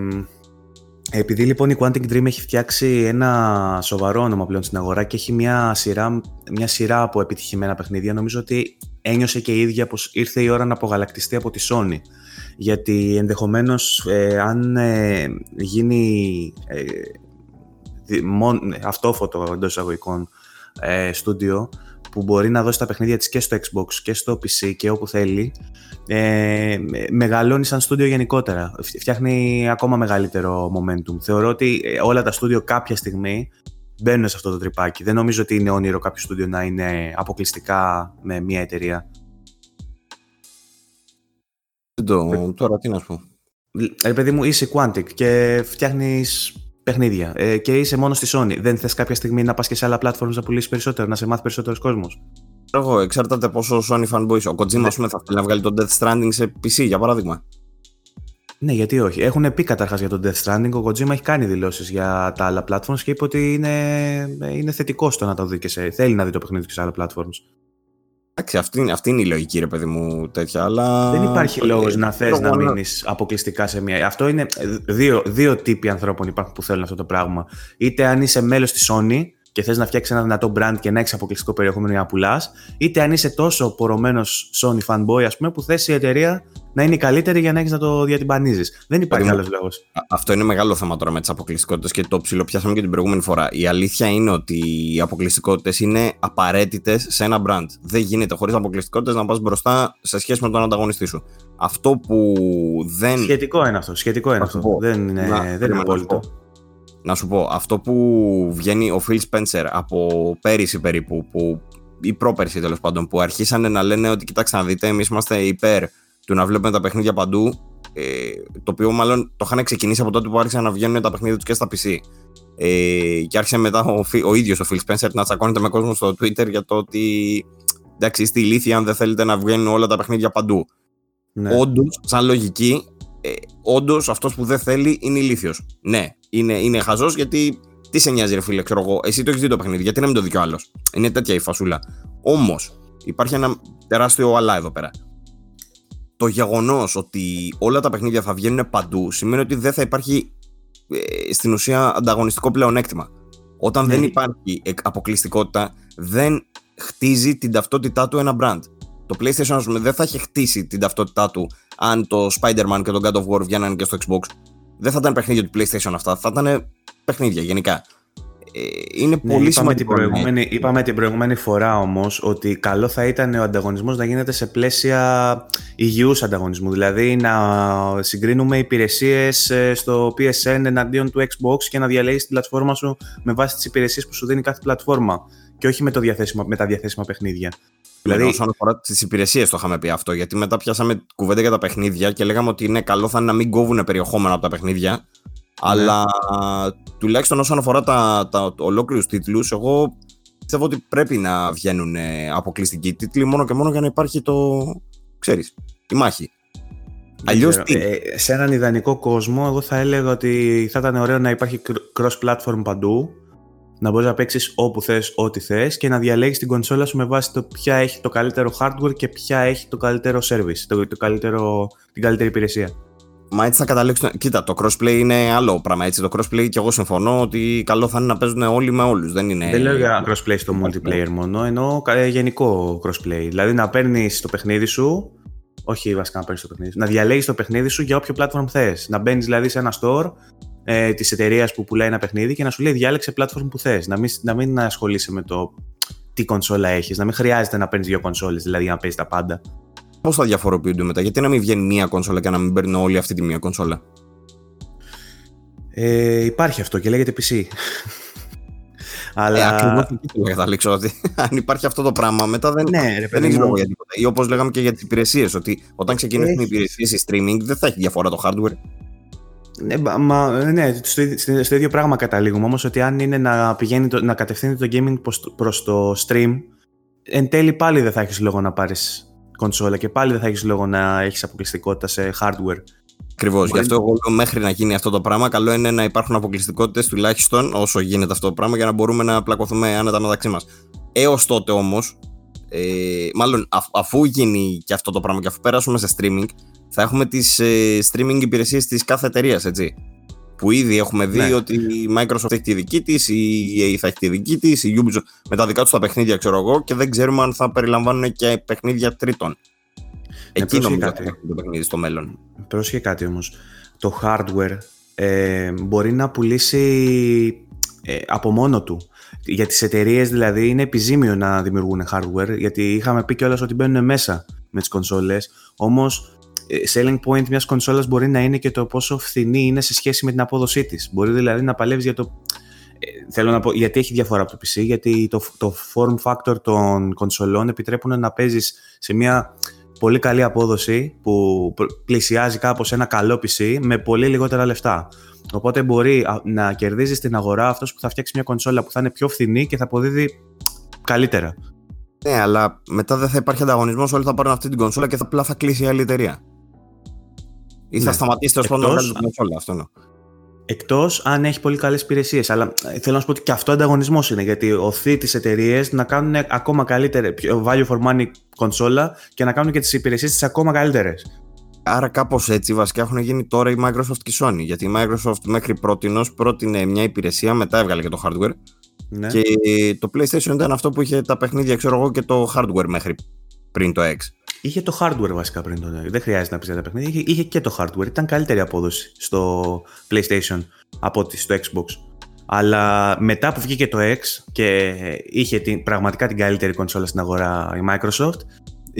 επειδή λοιπόν η Quantic Dream έχει φτιάξει ένα σοβαρό όνομα πλέον στην αγορά και έχει μια σειρά, μια σειρά από επιτυχημένα παιχνίδια, νομίζω ότι ένιωσε και η ίδια πως ήρθε η ώρα να απογαλακτιστεί από τη Sony. Γιατί ενδεχομένως ε, αν ε, γίνει ε, δι- μον- αυτόφωτο εντός εισαγωγικών ε, στούντιο που μπορεί να δώσει τα παιχνίδια της και στο Xbox και στο PC και όπου θέλει ε, με- μεγαλώνει σαν στούντιο γενικότερα. Φ- Φτιάχνει ακόμα μεγαλύτερο momentum. Θεωρώ ότι ε, όλα τα στούντιο κάποια στιγμή μπαίνουν σε αυτό το τρυπάκι. Δεν νομίζω ότι είναι όνειρο κάποιο στούντιο να είναι αποκλειστικά με μία εταιρεία. Δεν το, τώρα τι να σου πω. Ε, παιδί μου, είσαι Quantic και φτιάχνεις παιχνίδια ε, και είσαι μόνος στη Sony. Δεν θες κάποια στιγμή να πας και σε άλλα platforms να πουλήσεις περισσότερο, να σε μάθει περισσότερος κόσμος; Εγώ, εξαρτάται πόσο Sony fanboy είσαι. Ο Kojima, Ναι. ας πούμε, θα θέλει να βγάλει το Death Stranding σε PC, για παράδειγμα. Ναι, γιατί όχι. Έχουν πει καταρχάς για τον Death Stranding. Ο Kojima έχει κάνει δηλώσεις για τα άλλα platforms και είπε ότι είναι, είναι θετικό στο να το δει και σε. Θέλει να δει το παιχνίδι και σε άλλα platforms. Εντάξει, αυτή, είναι- αυτή είναι η λογική, ρε παιδί μου, τέτοια, αλλά. Δεν υπάρχει Ε, λόγος να θες λόγω να μείνεις αποκλειστικά σε μία. Αυτό είναι. ε, Δύο, δύο τύποι ανθρώπων υπάρχουν που θέλουν αυτό το πράγμα. Είτε αν είσαι μέλος της Sony και θες να φτιάξεις ένα δυνατό brand και να έχεις αποκλειστικό περιεχόμενο για να πουλάς, είτε αν είσαι τόσο πορωμένος Sony fanboy, ας πούμε, που θες η εταιρεία να είναι η καλύτερη για να έχεις να το διατυμπανίζεις. Δεν υπάρχει Παιδί άλλος λόγος. Α- Αυτό είναι μεγάλο θέμα τώρα με τις αποκλειστικότητες και το ψιλοπιάσαμε και την προηγούμενη φορά. Η αλήθεια είναι ότι οι αποκλειστικότητες είναι απαραίτητες σε ένα brand. Δεν γίνεται χωρίς αποκλειστικότητες να πας μπροστά σε σχέση με τον ανταγωνιστή σου. Αυτό που δεν. Σχετικό είναι αυτό. Σχετικό είναι Θα σου αυτό. πω. Δεν είναι, Να- δεν είναι περίμενα να σου απόλυτο. Πω. Να σου πω, αυτό που βγαίνει ο Phil Spencer από πέρυσι περίπου, που, ή πρόπερσι τέλος πάντων, που αρχίσανε να λένε ότι κοιτάξτε να δείτε, εμείς είμαστε υπέρ του να βλέπουμε τα παιχνίδια παντού. Ε, το οποίο μάλλον το είχαν ξεκινήσει από τότε που άρχισαν να βγαίνουν τα παιχνίδια τους και στα PC. Ε, και άρχισε μετά ο, Φι- ο ίδιος ο Phil Spencer να τσακώνεται με κόσμο στο Twitter για το ότι εντάξει, είστε ηλίθιοι αν δεν θέλετε να βγαίνουν όλα τα παιχνίδια παντού. Ναι. Όντως, σαν λογική, ε, όντως αυτός που δεν θέλει είναι ηλίθιος. Ναι, είναι, είναι χαζός γιατί τι σε νοιάζει, ρε φίλε, ξέρω εγώ. Εσύ το έχεις δει το παιχνίδι, γιατί να μην το δει κι ο άλλος. Είναι τέτοια η φασούλα. Όμως, υπάρχει ένα τεράστιο αλλά εδώ πέρα. Το γεγονός ότι όλα τα παιχνίδια θα βγαίνουν παντού σημαίνει ότι δεν θα υπάρχει ε, στην ουσία ανταγωνιστικό πλεονέκτημα. Όταν Ναι. δεν υπάρχει εκ- αποκλειστικότητα, δεν χτίζει την ταυτότητά του ένα brand. Το PlayStation ας πούμε, δεν θα έχει χτίσει την ταυτότητά του αν το Spider-Man και το God of War βγαίνανε και στο Xbox. Δεν θα ήταν παιχνίδια του PlayStation αυτά, θα ήταν παιχνίδια γενικά. Ε, είναι Ναι, πολύ είπαμε, την σημαντικό. ναι. προηγούμενη, είπαμε την προηγούμενη φορά όμως ότι καλό θα ήταν ο ανταγωνισμός να γίνεται σε πλαίσια υγιούς ανταγωνισμού. Δηλαδή να συγκρίνουμε υπηρεσίες ε, στο PSN εναντίον του Xbox και να διαλέγεις την πλατφόρμα σου με βάση τις υπηρεσίες που σου δίνει κάθε πλατφόρμα και όχι με, το διαθέσιμα, με τα διαθέσιμα παιχνίδια. Δηλαδή, Δηλαδή, όσον αφορά τις υπηρεσίες, το είχαμε πει αυτό. Γιατί μετά πιάσαμε κουβέντα για τα παιχνίδια και λέγαμε ότι είναι καλό θα είναι να μην κόβουν περιεχόμενο από τα παιχνίδια. Αλλά τουλάχιστον όσον αφορά τα, τα, τα ολόκληρους τίτλους, εγώ πιστεύω ότι πρέπει να βγαίνουν ε, αποκλειστικοί τίτλοι μόνο και μόνο για να υπάρχει το. ξέρεις, η μάχη. Αλλιώς τι; Ε, σε έναν ιδανικό κόσμο, εγώ θα έλεγα ότι θα ήταν ωραίο να υπάρχει cross-platform παντού. Να μπορείς να παίξεις όπου θες, ό,τι θες και να διαλέγεις την κονσόλα σου με βάση το ποια έχει το καλύτερο hardware και ποια έχει το καλύτερο service, το, το καλύτερο, την καλύτερη υπηρεσία. Μα έτσι θα καταλήξουν. Κοίτα, το crossplay είναι άλλο πράγμα. Έτσι. Το crossplay και εγώ συμφωνώ ότι καλό θα είναι να παίζουν όλοι με όλους. Δεν, είναι... Δεν λέω για crossplay στο multiplayer μόνο, εννοώ γενικό crossplay. Δηλαδή να παίρνεις το παιχνίδι σου όχι βασικά να παίρνεις το παιχνίδι. Να διαλέγεις το παιχνίδι σου για όποιο platform θες. Να μπαίνεις δηλαδή σε ένα store ε, της εταιρείας που πουλάει ένα παιχνίδι και να σου λέει διάλεξε platform που θες. Να μην, να μην ασχολείσαι με το τι κονσόλα έχεις. Να μην χρειάζεται να παίρνεις δύο κονσόλες, δηλαδή για να παίζεις τα πάντα. Πώς θα διαφοροποιούνται μετά, γιατί να μην βγαίνει μία κονσόλα και να μην παίρνουν όλοι αυτή τη μία κονσόλα; Ε, υπάρχει αυτό και λέγεται PC. Αλλά... Ε, Ακριβώς εκεί θέλω να καταλήξω. Ότι αν υπάρχει αυτό το πράγμα, μετά δεν, ναι, ρε, δεν έχει λόγο για τίποτα. Ή όπως λέγαμε και για τις υπηρεσίες, ότι όταν ξεκινήσουν οι υπηρεσίες η streaming, δεν θα έχει διαφορά το hardware. Ναι, μα, ναι στο, στο, ίδιο πράγμα καταλήγουμε. Όμως ότι αν είναι να, πηγαίνει το, να κατευθύνει το gaming προς το stream, εν τέλει πάλι δεν θα έχεις λόγο να πάρεις κονσόλα και πάλι δεν θα έχεις λόγο να έχεις αποκλειστικότητα σε hardware. Ακριβώς. Γι' αυτό εγώ λέω μέχρι να γίνει αυτό το πράγμα, καλό είναι να υπάρχουν αποκλειστικότητες τουλάχιστον όσο γίνεται αυτό το πράγμα για να μπορούμε να πλακωθούμε άνετα μεταξύ μας. Έως τότε όμως, ε, μάλλον αφού γίνει και αυτό το πράγμα και αφού περάσουμε σε streaming, θα έχουμε τις ε, streaming υπηρεσίες της κάθε εταιρείας, έτσι. Που ήδη έχουμε δει ναι. ότι η Microsoft έχει τη δική της, η EA θα έχει τη δική της, η Ubisoft με τα δικά τους τα παιχνίδια, ξέρω εγώ, και δεν ξέρουμε αν θα περιλαμβάνουν και παιχνίδια τρίτων. Ε, Εκεί νομίζω ότι το παιχνίδι στο μέλλον. Πρόσχε κάτι όμως. Το hardware ε, μπορεί να πουλήσει ε, από μόνο του. Για τις εταιρείες δηλαδή είναι επιζήμιο να δημιουργούν hardware γιατί είχαμε πει κιόλας ότι μπαίνουν μέσα με τις κονσόλες όμως ε, selling point μιας κονσόλας μπορεί να είναι και το πόσο φθηνή είναι σε σχέση με την απόδοσή της. Μπορεί δηλαδή να παλεύεις για το θέλω να πω γιατί έχει διαφορά από το PC, γιατί το, το form factor των κονσολών επιτρέπουν να παίζεις σε μια πολύ καλή απόδοση που πλησιάζει κάπως ένα καλό PC με πολύ λιγότερα λεφτά. Οπότε μπορεί να κερδίζεις στην αγορά αυτός που θα φτιάξει μια κονσόλα που θα είναι πιο φθηνή και θα αποδίδει καλύτερα. Ναι, αλλά μετά δεν θα υπάρχει ανταγωνισμός, όλοι θα πάρουν αυτή την κονσόλα και θα απλά θα κλείσει η άλλη εταιρεία. Ή θα ναι. σταματήσει το Εκτός... να βγάλει την κονσόλα, αυτό είναι. Εκτός αν έχει πολύ καλές υπηρεσίες. Αλλά ε, θέλω να σου πω ότι και αυτό ανταγωνισμός είναι. Γιατί οθεί τι εταιρείε να κάνουν ακόμα καλύτερη, πιο value for money κονσόλα και να κάνουν και τις υπηρεσίες τη ακόμα καλύτερες. Άρα κάπως έτσι βασικά έχουν γίνει τώρα η Microsoft και η Sony. Γιατί η Microsoft μέχρι πρώτη πρότεινε μια υπηρεσία, μετά έβγαλε και το hardware. Ναι. Και το PlayStation ήταν αυτό που είχε τα παιχνίδια, ξέρω εγώ, και το hardware μέχρι πριν το X. Είχε το hardware βασικά πριν το Δεν χρειάζεται να πει για τα παιχνίδια. Είχε, είχε και το hardware. Ήταν καλύτερη απόδοση στο PlayStation από ότι στο Xbox. Αλλά μετά που βγήκε το X και είχε την, πραγματικά την καλύτερη κονσόλα στην αγορά η Microsoft,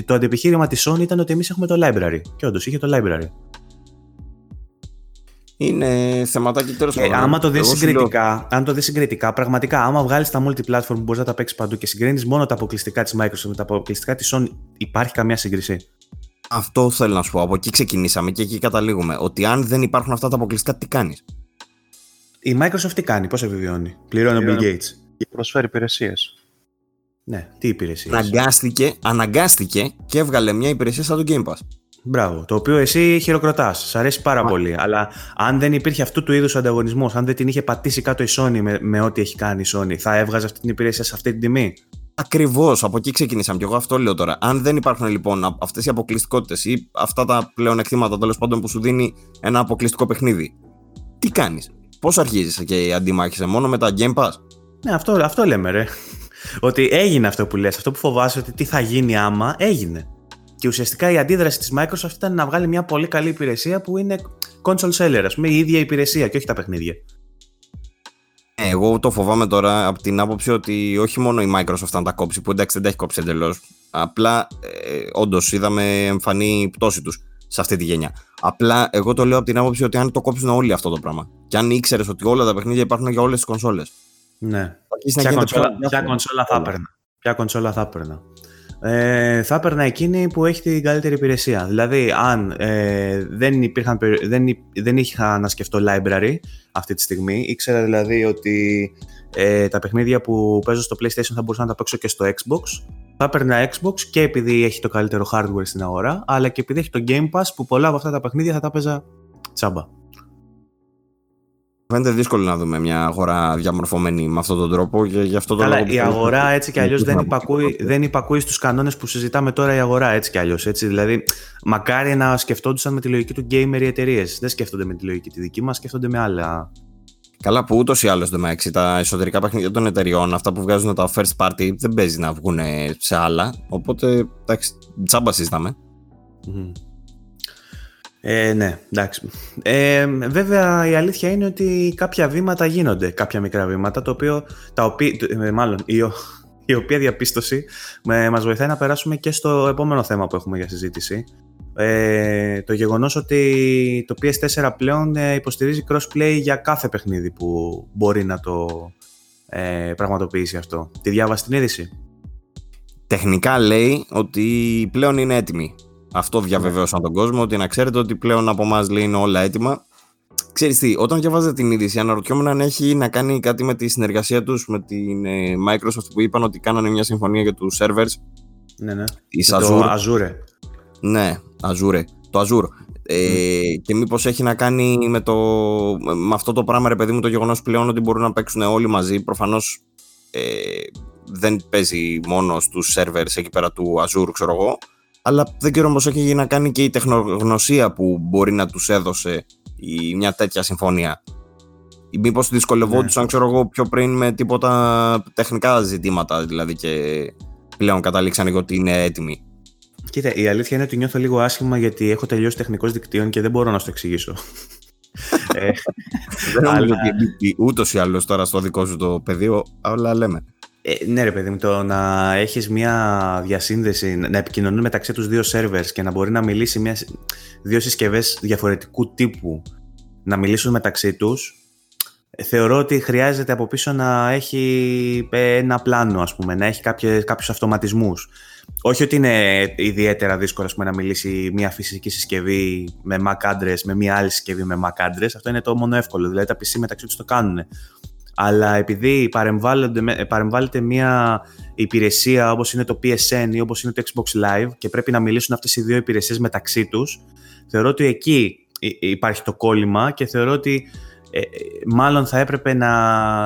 το αντιπιχείρημα της Sony ήταν ότι εμείς έχουμε το library. Και όντως είχε το library. Είναι θεματάκι τέλος πάντων. Ε, άμα το δεις συγκριτικά, αν το δεις συγκριτικά, πραγματικά, άμα βγάλεις τα multiplatform που μπορείς να τα παίξεις παντού και συγκρίνεις μόνο τα αποκλειστικά της Microsoft με τα αποκλειστικά της Sony, υπάρχει καμία σύγκριση; Αυτό θέλω να σου πω. Από εκεί ξεκινήσαμε και εκεί καταλήγουμε. Ότι αν δεν υπάρχουν αυτά τα αποκλειστικά, τι κάνεις; Η Microsoft τι κάνει, πώς επιβιώνει; Πληρώνει ο Bill Gates. Προσφέρει υπηρεσίες. Ναι, τι υπηρεσίες; Αναγκάστηκε, αναγκάστηκε και έβγαλε μια υπηρεσία σαν το Game Pass. Μπράβο. Το οποίο εσύ χειροκροτάς. Σ' αρέσει πάρα πολύ. Αλλά αν δεν υπήρχε αυτού του είδους ανταγωνισμός, αν δεν την είχε πατήσει κάτω η Sony με, με ό,τι έχει κάνει η Sony, θα έβγαζε αυτή την υπηρεσία σε αυτή την τιμή; Ακριβώς. Από εκεί ξεκινήσαμε. Και εγώ αυτό λέω τώρα. Αν δεν υπάρχουν λοιπόν αυτές οι αποκλειστικότητες ή αυτά τα πλέον εκτήματα τέλος πάντων που σου δίνει ένα αποκλειστικό παιχνίδι, τι κάνεις; Πώς αρχίζεις και αντιμάχεσαι μόνο με τα Game Pass; Ναι, αυτό, αυτό λέμε, ρε. ότι έγινε αυτό που λες, αυτό που φοβάσαι ότι τι θα γίνει άμα, έγινε. Και ουσιαστικά η αντίδραση της Microsoft ήταν να βγάλει μια πολύ καλή υπηρεσία που είναι console seller, ας πούμε, η ίδια υπηρεσία και όχι τα παιχνίδια. Ε, εγώ το φοβάμαι τώρα από την άποψη ότι όχι μόνο η Microsoft θα τα κόψει, που εντάξει δεν τα έχει κόψει εντελώς. Απλά ε, όντως είδαμε εμφανή πτώση τους σε αυτή τη γενιά. Απλά εγώ το λέω από την άποψη ότι αν το κόψουν όλοι αυτό το πράγμα. Και αν ήξερες ότι όλα τα παιχνίδια υπάρχουν για όλες τις κονσόλες. Ναι. Ποια κονσόλα, ποια κονσόλα θα έπαιρνα; Ποια κονσόλα θα έπαιρνα; Ε, θα έπαιρνα εκείνη που έχει την καλύτερη υπηρεσία. Δηλαδή, αν ε, δεν, υπήρχαν, δεν, δεν είχα να σκεφτώ library αυτή τη στιγμή, ήξερα δηλαδή ότι ε, τα παιχνίδια που παίζω στο PlayStation θα μπορούσα να τα παίξω και στο Xbox. Θα έπαιρνα Xbox και επειδή έχει το καλύτερο hardware στην αγορά, αλλά και επειδή έχει το Game Pass που πολλά από αυτά τα παιχνίδια θα τα παίζα τσάμπα. Φαίνεται δύσκολο να δούμε μια αγορά διαμορφωμένη με αυτόν τον τρόπο και γι' αυτό το Καλά, η αγορά έτσι κι αλλιώς δεν, υπακούει, δεν υπακούει στους κανόνες που συζητάμε τώρα η αγορά έτσι κι αλλιώς. Δηλαδή, μακάρι να σκεφτόντουσαν με τη λογική του gamer οι εταιρείες. Δεν σκέφτονται με τη λογική τη δική μας, σκέφτονται με άλλα. Καλά, που ούτως ή άλλως δεν τα εσωτερικά παιχνίδια των εταιριών, αυτά που βγάζουν τα first party, δεν παίζει να βγουν σε άλλα. Οπότε, εντάξει, τσάμπα συζητάμε. Ε, ναι, εντάξει. Ε, βέβαια η αλήθεια είναι ότι κάποια βήματα γίνονται, κάποια μικρά βήματα, το οποίο, τα οποία, ε, μάλλον η, η οποία διαπίστωση με, μας βοηθάει να περάσουμε και στο επόμενο θέμα που έχουμε για συζήτηση. Ε, το γεγονός ότι το PS4 πλέον ε, υποστηρίζει crossplay για κάθε παιχνίδι που μπορεί να το ε, πραγματοποιήσει αυτό. Τη διάβαση την είδηση; Τεχνικά λέει ότι πλέον είναι έτοιμη αυτό διαβεβαίωσαν τον κόσμο, ότι να ξέρετε ότι πλέον από εμά λέει είναι όλα έτοιμα. Ξέρεις τι, όταν διαβάζετε την είδηση, αναρωτιόμουν αν έχει να κάνει κάτι με τη συνεργασία τους με την ε, Microsoft που είπαν ότι κάνανε μια συμφωνία για τους servers. Ναι, ναι. Το Azure. Ναι, Azure. Το Azure. Ε, και μήπως έχει να κάνει με, το, με αυτό το πράγμα, ρε παιδί μου, το γεγονός πλέον ότι μπορούν να παίξουν όλοι μαζί. Προφανώς ε, δεν παίζει μόνος στους servers εκεί πέρα του Azure, ξέρω εγώ αλλά δεν ξέρω όμως έχει να κάνει και η τεχνογνωσία που μπορεί να τους έδωσε η, μια τέτοια συμφωνία. Ή μήπως δυσκολευόντουσαν, ναι. ξέρω εγώ, πιο πριν με τίποτα τεχνικά ζητήματα, δηλαδή και πλέον καταλήξαν ότι είναι έτοιμοι. Κοίτα, η αλήθεια είναι ότι νιώθω λίγο άσχημα γιατί έχω τελειώσει τεχνικός δικτύων και δεν μπορώ να σου το εξηγήσω. ε, δεν νομίζω ότι ούτως ή άλλως τώρα στο δικό σου το πεδίο, αλλά λέμε. Ε, ναι, ρε παιδί μου, το να έχεις μια διασύνδεση, να επικοινωνούν μεταξύ τους δύο servers και να μπορεί να μιλήσει μιας, δύο συσκευές διαφορετικού τύπου να μιλήσουν μεταξύ τους, θεωρώ ότι χρειάζεται από πίσω να έχει ένα πλάνο, ας πούμε, να έχει κάποιους αυτοματισμούς. Όχι ότι είναι ιδιαίτερα δύσκολο πούμε, να μιλήσει μια φυσική συσκευή με Mac address με μια άλλη συσκευή με Mac address. Αυτό είναι το μόνο εύκολο. Δηλαδή τα PC μεταξύ τους το κάνουν αλλά επειδή παρεμβάλλεται μια υπηρεσία όπως είναι το PSN ή όπως είναι το Xbox Live και πρέπει να μιλήσουν αυτές οι δύο υπηρεσίες μεταξύ τους, θεωρώ ότι εκεί υπάρχει το κόλλημα και θεωρώ ότι ε, μάλλον θα έπρεπε να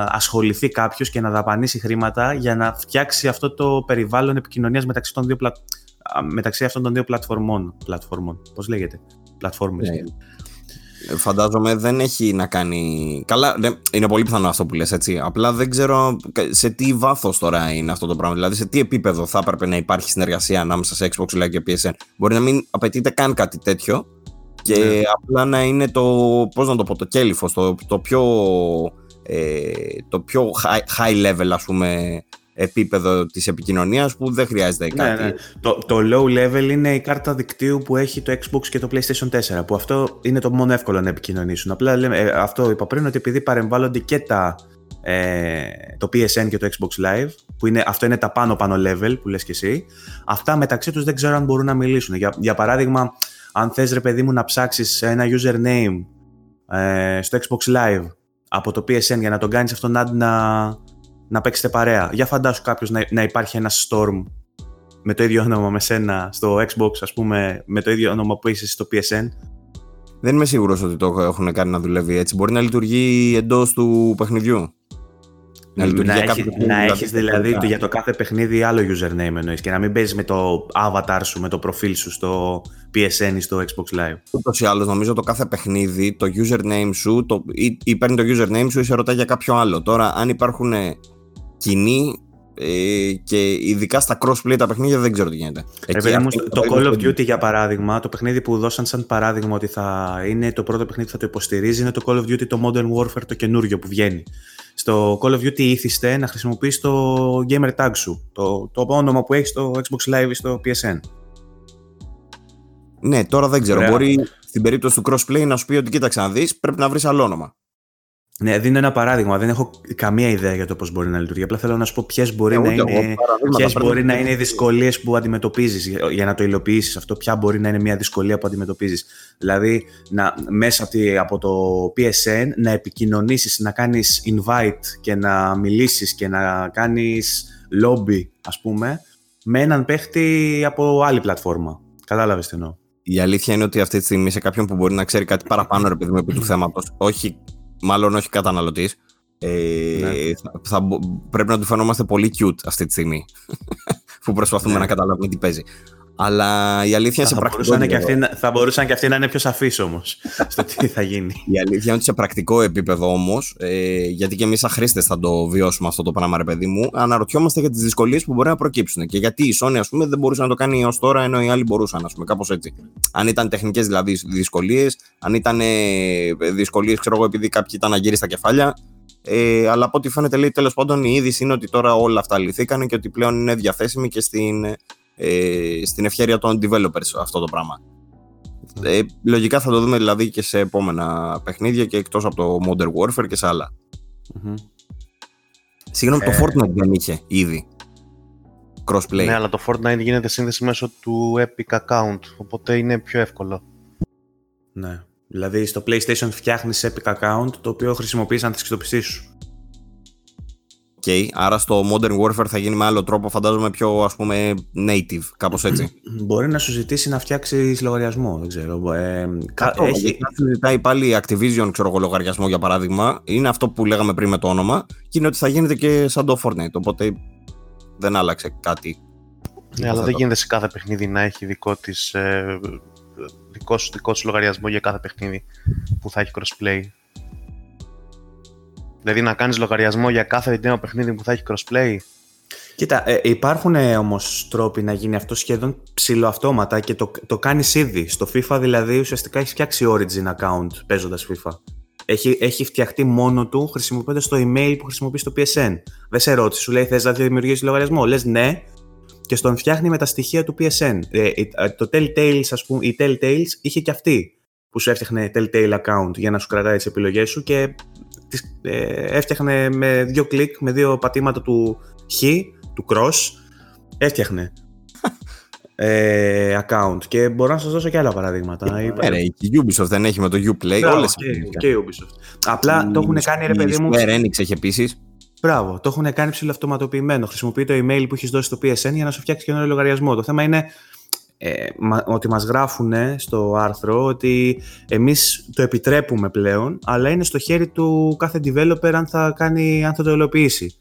ασχοληθεί κάποιος και να δαπανίσει χρήματα για να φτιάξει αυτό το περιβάλλον επικοινωνίας μεταξύ, των δύο μεταξύ αυτών των δύο πλατφορμών. πλατφορμών. Πώς λέγεται, πλατφόρμες. Ναι. Φαντάζομαι δεν έχει να κάνει. Καλά, είναι πολύ πιθανό αυτό που λες έτσι. Απλά δεν ξέρω σε τι βάθος τώρα είναι αυτό το πράγμα. Δηλαδή, σε τι επίπεδο θα έπρεπε να υπάρχει συνεργασία ανάμεσα σε Xbox Live και PSN. Μπορεί να μην απαιτείται καν κάτι τέτοιο και ναι. απλά να είναι το. Πώς να το πω, το κέλυφος, το, το πιο. Ε, το πιο high, high level, ας πούμε, επίπεδο της επικοινωνίας που δεν χρειάζεται ναι, κάτι. Ναι. Το, το low level είναι η κάρτα δικτύου που έχει το Xbox και το PlayStation 4 που αυτό είναι το μόνο εύκολο να επικοινωνήσουν. Απλά λέμε, ε, αυτό είπα πριν ότι επειδή παρεμβάλλονται και τα, ε, το PSN και το Xbox Live που είναι, αυτό είναι τα πάνω πάνω level που λες και εσύ αυτά μεταξύ τους δεν ξέρω αν μπορούν να μιλήσουν. Για, για παράδειγμα αν θες ρε παιδί μου να ψάξεις ένα username ε, στο Xbox Live από το PSN για να τον κάνεις αυτόν να, να παίξετε παρέα. Για φαντάσου κάποιος να, να υπάρχει ένας Storm με το ίδιο όνομα με σένα στο Xbox, ας πούμε, με το ίδιο όνομα που είσαι στο PSN. Δεν είμαι σίγουρος ότι το έχουν κάνει να δουλεύει έτσι. Μπορεί να λειτουργεί εντός του παιχνιδιού. Να, να, έχει, να έχεις δηλαδή το, για το κάθε παιχνίδι άλλο username εννοείς και να μην παίζεις με το avatar σου, με το προφίλ σου στο PSN ή στο Xbox Live. Ούτως ή άλλως νομίζω το κάθε παιχνίδι, το username σου το, ή, ή παίρνει το username σου ή σε ρωτάει για κάποιο άλλο. Τώρα αν υπάρχουν κοινή ε, και ειδικά στα crossplay τα παιχνίδια δεν ξέρω τι γίνεται. Εκεί, μου, το, Call of Duty για παράδειγμα, το παιχνίδι που δώσαν σαν παράδειγμα ότι θα είναι το πρώτο παιχνίδι που θα το υποστηρίζει είναι το Call of Duty το Modern Warfare το καινούριο που βγαίνει. Στο Call of Duty ήθιστε να χρησιμοποιείς το gamer tag σου, το, το όνομα που έχεις στο Xbox Live ή στο PSN. Ναι, τώρα δεν ξέρω. Μπορεί στην περίπτωση του crossplay να σου πει ότι κοίταξε να δεις, πρέπει να βρεις άλλο όνομα. Ναι, δίνω ένα παράδειγμα. Δεν έχω καμία ιδέα για το πώς μπορεί να λειτουργεί. Απλά θέλω να σου πω ποιες μπορεί, Ε, να, ούτε εγώ, είναι, παραδείγματα ποιες πρέπει μπορεί να να είναι οι δυσκολίες που αντιμετωπίζεις για, για να το υλοποιήσεις αυτό. Ποια μπορεί να είναι μια δυσκολία που αντιμετωπίζεις. Δηλαδή, να, μέσα από, τη- από το PSN να επικοινωνήσεις, να κάνεις invite και να μιλήσεις και να κάνεις lobby, ας πούμε, με έναν παίχτη από άλλη πλατφόρμα. Κατάλαβες τι εννοώ; Η αλήθεια είναι ότι αυτή τη στιγμή σε κάποιον που μπορεί να ξέρει κάτι παραπάνω ρε παιδί μου επί του θέματος, όχι, μάλλον όχι καταναλωτής, ε, Ναι. θα, θα μπο- πρέπει να του φαινόμαστε πολύ cute αυτή τη στιγμή. που προσπαθούμε Ναι. να καταλάβουμε τι παίζει. Αλλά η αλήθεια είναι σε Θα πρακτικό μπορούσαν, και επίπεδο. αυτοί, να- θα μπορούσαν και αυτοί να είναι πιο σαφείς όμως στο τι θα γίνει. Η αλήθεια είναι ότι σε πρακτικό επίπεδο όμως, ε, γιατί και εμείς σαν χρήστε θα το βιώσουμε αυτό το πράγμα, ρε παιδί μου, αναρωτιόμαστε για τις δυσκολίες που μπορεί να προκύψουν. Και γιατί η Sony, ας πούμε, δεν μπορούσε να το κάνει ω τώρα, ενώ οι άλλοι μπορούσαν, ας πούμε, κάπως έτσι. Αν ήταν τεχνικές δηλαδή δυσκολίες, αν ήταν δυσκολίες, ξέρω εγώ, επειδή κάποιοι ήταν αγκύρι στα κεφάλια. Ε, αλλά από ό,τι φαίνεται, λέει τέλος πάντων, η είδηση είναι ότι τώρα όλα αυτά λυθήκαν και ότι πλέον είναι διαθέσιμη και στην, ε, στην ευχαίρεια των developers αυτό το πράγμα. Ε, λογικά θα το δούμε δηλαδή και σε επόμενα παιχνίδια και εκτός από το Modern Warfare και σε άλλα. Μμμ. Συγγνώμη, το Ε. Fortnite δεν είχε ήδη crossplay. Ναι, αλλά το Fortnite γίνεται σύνδεση μέσω του Epic account, οπότε είναι πιο εύκολο. Ναι. Δηλαδή στο PlayStation φτιάχνεις Epic account το οποίο χρησιμοποιείς αν θες και το PC σου. Okay, άρα στο Modern Warfare θα γίνει με άλλο τρόπο, φαντάζομαι πιο ας πούμε native, κάπως έτσι. Μπορεί να σου ζητήσει να φτιάξεις λογαριασμό, δεν ξέρω. Ε, κα- Αυτό, έχει, γιατί αν σου ζητάει πάλι η Activision, ξέρω εγώ, λογαριασμό για παράδειγμα, είναι αυτό που λέγαμε πριν με το όνομα και είναι ότι θα γίνεται και σαν το Fortnite, οπότε δεν άλλαξε κάτι. Ναι, αλλά δεν γίνεται σε κάθε παιχνίδι να έχει δικό, της, ε, δικό, σου, δικό σου λογαριασμό για κάθε παιχνίδι που θα έχει crossplay. Δηλαδή να κάνεις λογαριασμό για κάθε νέο παιχνίδι που θα έχει crossplay. Κοίτα, ε, υπάρχουν ε, όμως τρόποι να γίνει αυτό σχεδόν ψηλοαυτόματα και το, το κάνεις ήδη. Στο FIFA δηλαδή ουσιαστικά έχεις φτιάξει origin account παίζοντας FIFA. Έχει, έχει φτιαχτεί μόνο του χρησιμοποιώντας το email που χρησιμοποιείς στο PSN. Δεν σε ρώτησε, σου λέει θες να δημιουργήσεις λογαριασμό; Λες ναι και στον φτιάχνει με τα στοιχεία του PSN. Ε, ε, το Telltales, ας πούμε, η Telltales είχε και αυτή που σου έφτιαχνε Telltale account για να σου κρατάει τις επιλογές σου και τις, ε, έφτιαχνε με δύο κλικ, με δύο πατήματα του Χ, του cross, έφτιαχνε ε, account και μπορώ να σας δώσω και άλλα παραδείγματα. Είπα- Ε, ρε, η Ubisoft δεν έχει με το Uplay, Μπράβο, όλες και, αυτές. και η Ubisoft. Απλά το έχουν κάνει ρε παιδί μου. Η Square Enix έχει επίσης. Μπράβο, το έχουν κάνει ψηλοαυτοματοποιημένο. Χρησιμοποιεί το email που έχεις δώσει στο PSN για να σου φτιάξει και ένα λογαριασμό. Το θέμα είναι ε, μα- ότι μας γράφουν στο άρθρο ότι εμείς το επιτρέπουμε πλέον, αλλά είναι στο χέρι του κάθε developer αν θα, κάνει, αν θα το υλοποιήσει.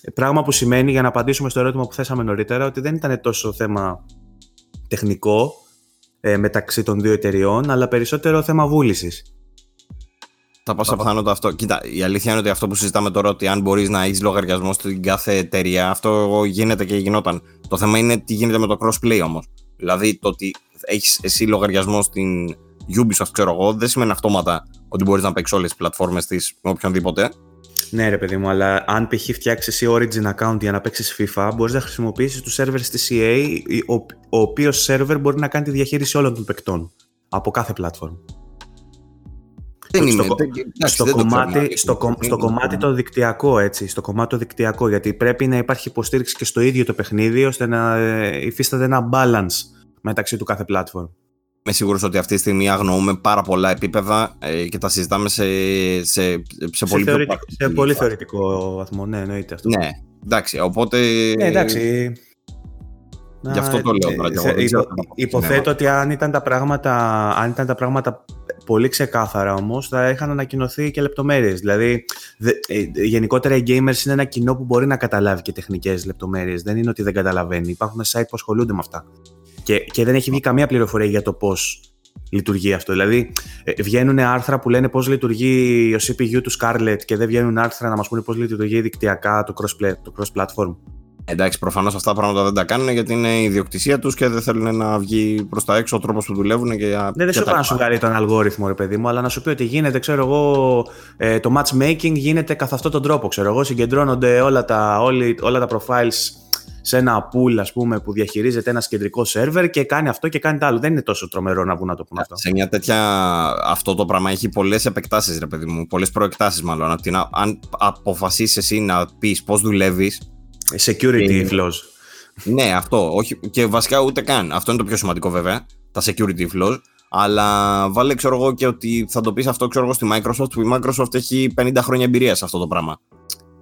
Ε, Πράγμα που σημαίνει, για να απαντήσουμε στο ερώτημα που θέσαμε νωρίτερα, ότι δεν ήταν τόσο θέμα τεχνικό ε, μεταξύ των δύο εταιριών, αλλά περισσότερο θέμα βούλησης. Θα πάσα πιθανότητα αυτό. Κοίτα, η αλήθεια είναι ότι αυτό που συζητάμε τώρα, ότι αν μπορείς να έχεις λογαριασμό στην κάθε εταιρεία, αυτό γίνεται και γινόταν. Το θέμα είναι τι γίνεται με το crossplay όμως. Δηλαδή, το ότι έχεις εσύ λογαριασμό στην Ubisoft, ξέρω εγώ, δεν σημαίνει αυτόματα ότι μπορείς να παίξεις όλες τις πλατφόρμες της με οποιονδήποτε. Ναι, ρε παιδί μου, αλλά αν π.χ. φτιάξεις εσύ Origin account για να παίξεις FIFA, μπορείς να χρησιμοποιήσεις τους servers της EA, ο, ο οποίος server μπορεί να κάνει τη διαχείριση όλων των παικτών από κάθε platform. Δεν Στο είναι. κο- δεν- εντάξει, στο, δεν το ξέρω. κομμάτι, στο, κο- στο κομμάτι το δικτυακό, έτσι. Στο κομμάτι το δικτυακό, γιατί πρέπει να υπάρχει υποστήριξη και στο ίδιο το παιχνίδι, ώστε να ε, υφίσταται ένα balance μεταξύ του κάθε platform. Είμαι σίγουρος ότι αυτή τη στιγμή αγνοούμε πάρα πολλά επίπεδα ε, και τα συζητάμε σε, σε, σε, πολύ πιο θεωρητικ- πρακτική σε πολύ φάση. θεωρητικό βαθμό, ναι, εννοείται αυτό. Ναι, εντάξει, οπότε. Ναι, εντάξει. Γι' αυτό το λέω τώρα κι εγώ, Ε, δεν ξέρω υπο- κατά πόσο Υποθέτω συνέβη. ότι αν ήταν, τα πράγματα, αν ήταν τα πράγματα πολύ ξεκάθαρα όμως, θα είχαν ανακοινωθεί και λεπτομέρειες. Δηλαδή, δε, ε, γενικότερα οι gamers είναι ένα κοινό που μπορεί να καταλάβει και τεχνικές λεπτομέρειες. Δεν είναι ότι δεν καταλαβαίνει. Υπάρχουν site που ασχολούνται με αυτά. Και, και δεν έχει βγει καμία πληροφορία για το πώς λειτουργεί αυτό. Δηλαδή, ε, βγαίνουν άρθρα που λένε πώς λειτουργεί ο CPU του Scarlett και δεν βγαίνουν άρθρα να μας πούνε πώς λειτουργεί δικτυακά το cross, το cross platform. Εντάξει, προφανώς αυτά τα πράγματα δεν τα κάνουν γιατί είναι η ιδιοκτησία τους και δεν θέλουν να βγει προς τα έξω ο τρόπος που δουλεύουν. Και, Ναι, δεν και σου τα είπα να σου λοιπά. βγάλει τον αλγόριθμο, ρε παιδί μου, αλλά να σου πει ότι γίνεται, ξέρω εγώ, ε, το matchmaking γίνεται καθ' αυτόν τον τρόπο. Ξέρω εγώ, συγκεντρώνονται όλα τα, όλοι, όλα τα profiles σε ένα pool ας πούμε, που διαχειρίζεται ένα κεντρικό σερβερ και κάνει αυτό και κάνει το άλλο. Δεν είναι τόσο τρομερό να βγουν να το πούνε αυτό. Σε μια τέτοια. Αυτό το πράγμα έχει πολλές επεκτάσεις, ρε παιδί μου. Πολλές προεκτάσεις, μάλλον. Από την, αν αποφασίσεις εσύ να πεις πώς δουλεύεις. Security ε, flaws. Ναι, αυτό. Όχι, και βασικά ούτε καν. Αυτό είναι το πιο σημαντικό βέβαια. Τα security flaws. Αλλά βάλε, ξέρω εγώ, και ότι θα το πεις αυτό, ξέρω εγώ, στη Microsoft, που η Microsoft έχει 50 χρόνια εμπειρία σε αυτό το πράγμα.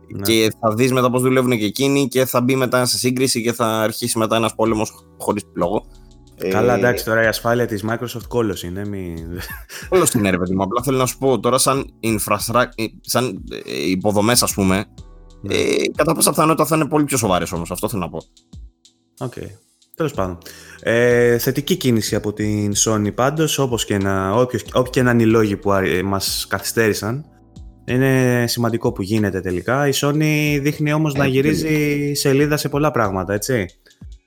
Ναι. Και θα δεις μετά πώς δουλεύουν και εκείνοι και θα μπει μετά σε σύγκριση και θα αρχίσει μετά ένας πόλεμος χωρίς λόγο. Καλά, ε, εντάξει, τώρα η ασφάλεια της Microsoft κόλος είναι. Μη... Κόλος είναι, ρε παιδί μου. Απλά θέλω να σου πω τώρα, σαν, infrastructure, σαν ε, υποδομές, ας πούμε, ναι. ε, κατά πάσα πιθανότητα θα είναι πολύ πιο σοβαρές όμως. Αυτό θέλω να πω. OK. Okay. Τέλος πάντων. Ε, θετική κίνηση από την Sony πάντως, όπως και να, όποιοι και να είναι οι λόγοι που μας καθυστέρησαν. Είναι σημαντικό που γίνεται τελικά. Η Sony δείχνει όμως να γυρίζει σελίδα σε πολλά πράγματα, έτσι.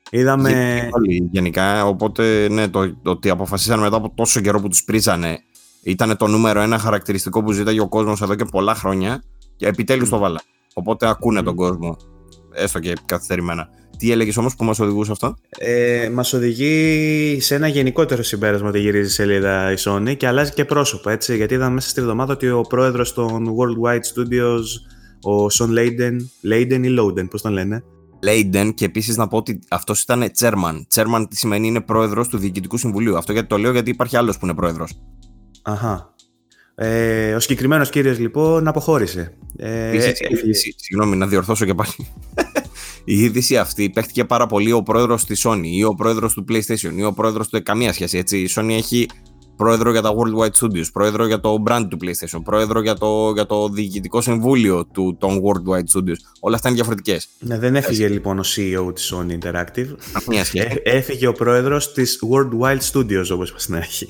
Είδαμε... Γενικά, οπότε ναι, το, το ότι αποφασίσαν μετά από τόσο καιρό που τους πρίζανε ήταν το νούμερο ένα χαρακτηριστικό που ζήταγε ο κόσμος εδώ και πολλά χρόνια και επιτέλους το βάλα. Οπότε ακούνε τον κόσμο, έστω και καθυστερημένα. Τι έλεγες όμως που μας οδηγούσε αυτό, ε, Μας οδηγεί σε ένα γενικότερο συμπέρασμα ότι γυρίζει σελίδα η Sony και αλλάζει και πρόσωπο. Έτσι, γιατί είδαμε μέσα στη εβδομάδα ότι ο πρόεδρος των Worldwide Studios, ο Sean Layden, Layden ή Loden, πώς τον λένε; Layden και επίσης να πω ότι αυτός ήταν chairman. Chairman τι σημαίνει είναι πρόεδρος του Διοικητικού Συμβουλίου. Αυτό γιατί το λέω γιατί υπάρχει άλλος που είναι πρόεδρος. Αχά. Ε, ο συγκεκριμένος κύριος λοιπόν αποχώρησε. Ε, ε, συγγνώμη, να διορθώσω και πάλι η είδηση αυτή παίχτηκε πάρα πολύ ο πρόεδρος της Sony ή ο πρόεδρος του PlayStation ή ο πρόεδρος του. Καμία σχέση έτσι. Η Sony έχει πρόεδρο για τα Worldwide Studios, πρόεδρο για το brand του PlayStation, πρόεδρο για το, για το διοικητικό συμβούλιο του, των Worldwide Studios. Όλα αυτά είναι διαφορετικές. Ναι, δεν έφυγε λοιπόν ο CEO της Sony Interactive. Καμία σχέση. Ε, έφυγε ο πρόεδρος της Worldwide Studios, όπως είπα στην αρχή.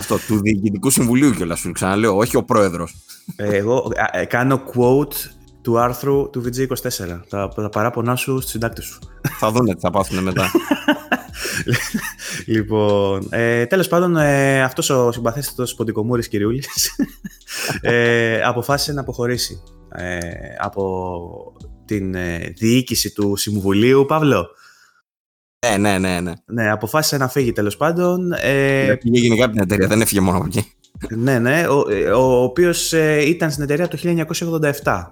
Αυτό, του διοικητικού συμβουλίου κιόλας σου ξαναλέω, όχι ο πρόεδρος. Ε, εγώ ε, κάνω quote του άρθρου του VG24. Τα, τα παράπονά σου στη συντάκτη σου. Θα δούνε τι θα πάθουν μετά. λοιπόν, ε, τέλος πάντων, ε, αυτός ο συμπαθέστατος ποντικομούρης κυριούλης ε, αποφάσισε να αποχωρήσει ε, από την ε, διοίκηση του Συμβουλίου. Παύλο. Ναι, ναι, ναι, ναι. Ναι, αποφάσισε να φύγει τέλος πάντων. Ε, πήγε γενικά από την εταιρεία, δεν έφυγε μόνο από εκεί. ναι, ναι, ο, ε, ο οποίος ε, ήταν στην εταιρεία το 1987.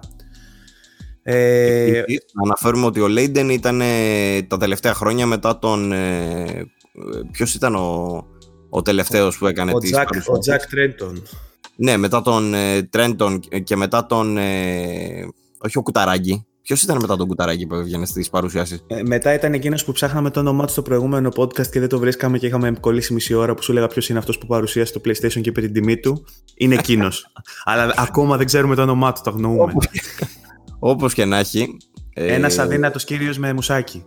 Ε, να αναφέρουμε ότι ο Λέιντεν ήταν ε, τα τελευταία χρόνια μετά τον... Ε, ποιος ήταν ο, ο τελευταίος που έκανε ο τις Jack, Ο Τζακ Τρέντον. Ναι, μετά τον ε, Τρέντον και μετά τον... Ε, όχι ο Κουταράκη. Ποιος ήταν μετά τον Κουταράκη που έβγαινε στις παρουσιάσεις; Ε, μετά ήταν εκείνος που ψάχναμε το όνομά του στο προηγούμενο podcast και δεν το βρίσκαμε και είχαμε κολλήσει μισή ώρα που σου έλεγα ποιος είναι αυτός που παρουσίασε το PlayStation και είπε την τιμή του. Είναι εκείνος. Αλλά ακόμα δεν ξέρουμε το όνομά του, το αγνοούμε. Όπως και να έχει. Ένας ε... αδύνατος κύριος με μουσάκι.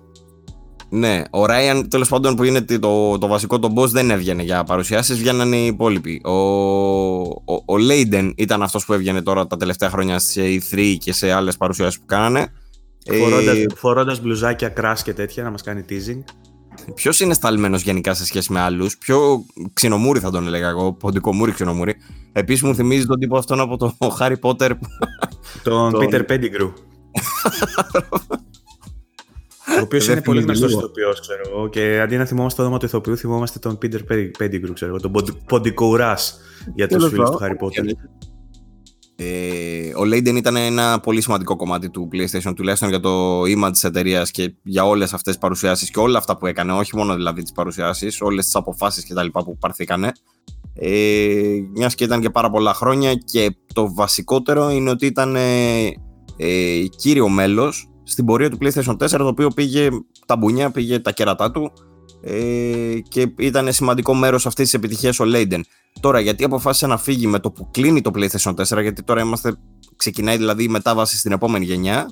Ναι, ο Ράιαν τέλος πάντων που είναι το, το βασικό το boss δεν έβγαινε για παρουσιάσεις, βγαίνανε οι υπόλοιποι. Ο, ο, ο Λέιντεν ήταν αυτός που έβγαινε τώρα τα τελευταία χρόνια σε E3 και σε άλλες παρουσιάσεις που κάνανε. Φορώντα ε... μπλουζάκια, κράσ και τέτοια να μας κάνει teasing. Ποιος είναι σταλμένος γενικά σε σχέση με άλλους, πιο ξινομούρι θα τον έλεγα εγώ, ποντικομούρι ξινομούρι. Επίσης μου θυμίζει τον τύπο αυτόν από το Harry Potter. Τον Peter Pettigrew. Ο οποίος είναι πολύ γνωστός ηθοποιός, ξέρω εγώ. Και αντί να θυμόμαστε το όνομα του ηθοποιού, θυμόμαστε τον Peter Pettigrew, ξέρω εγώ. Τον Ποντικοουράς για τους φίλους του Harry Potter. Ε, ο Λέιντεν ήταν ένα πολύ σημαντικό κομμάτι του PlayStation, τουλάχιστον για το image της εταιρείας και για όλες αυτές τις παρουσιάσεις και όλα αυτά που έκανε. Όχι μόνο δηλαδή τις παρουσιάσεις, όλες τις αποφάσεις κτλ. που πάρθηκαν. Ε, Μιας και ήταν και πάρα πολλά χρόνια και το βασικότερο είναι ότι ήταν ε, ε, κύριο μέλος στην πορεία του PlayStation 4, το οποίο πήγε τα μπουνιά, πήγε τα κερατά του ε, και ήταν σημαντικό μέρος αυτής της επιτυχίας ο Λέιντεν. Τώρα, γιατί αποφάσισε να φύγει με το που κλείνει το PlayStation 4, γιατί τώρα είμαστε, ξεκινάει δηλαδή η μετάβαση στην επόμενη γενιά.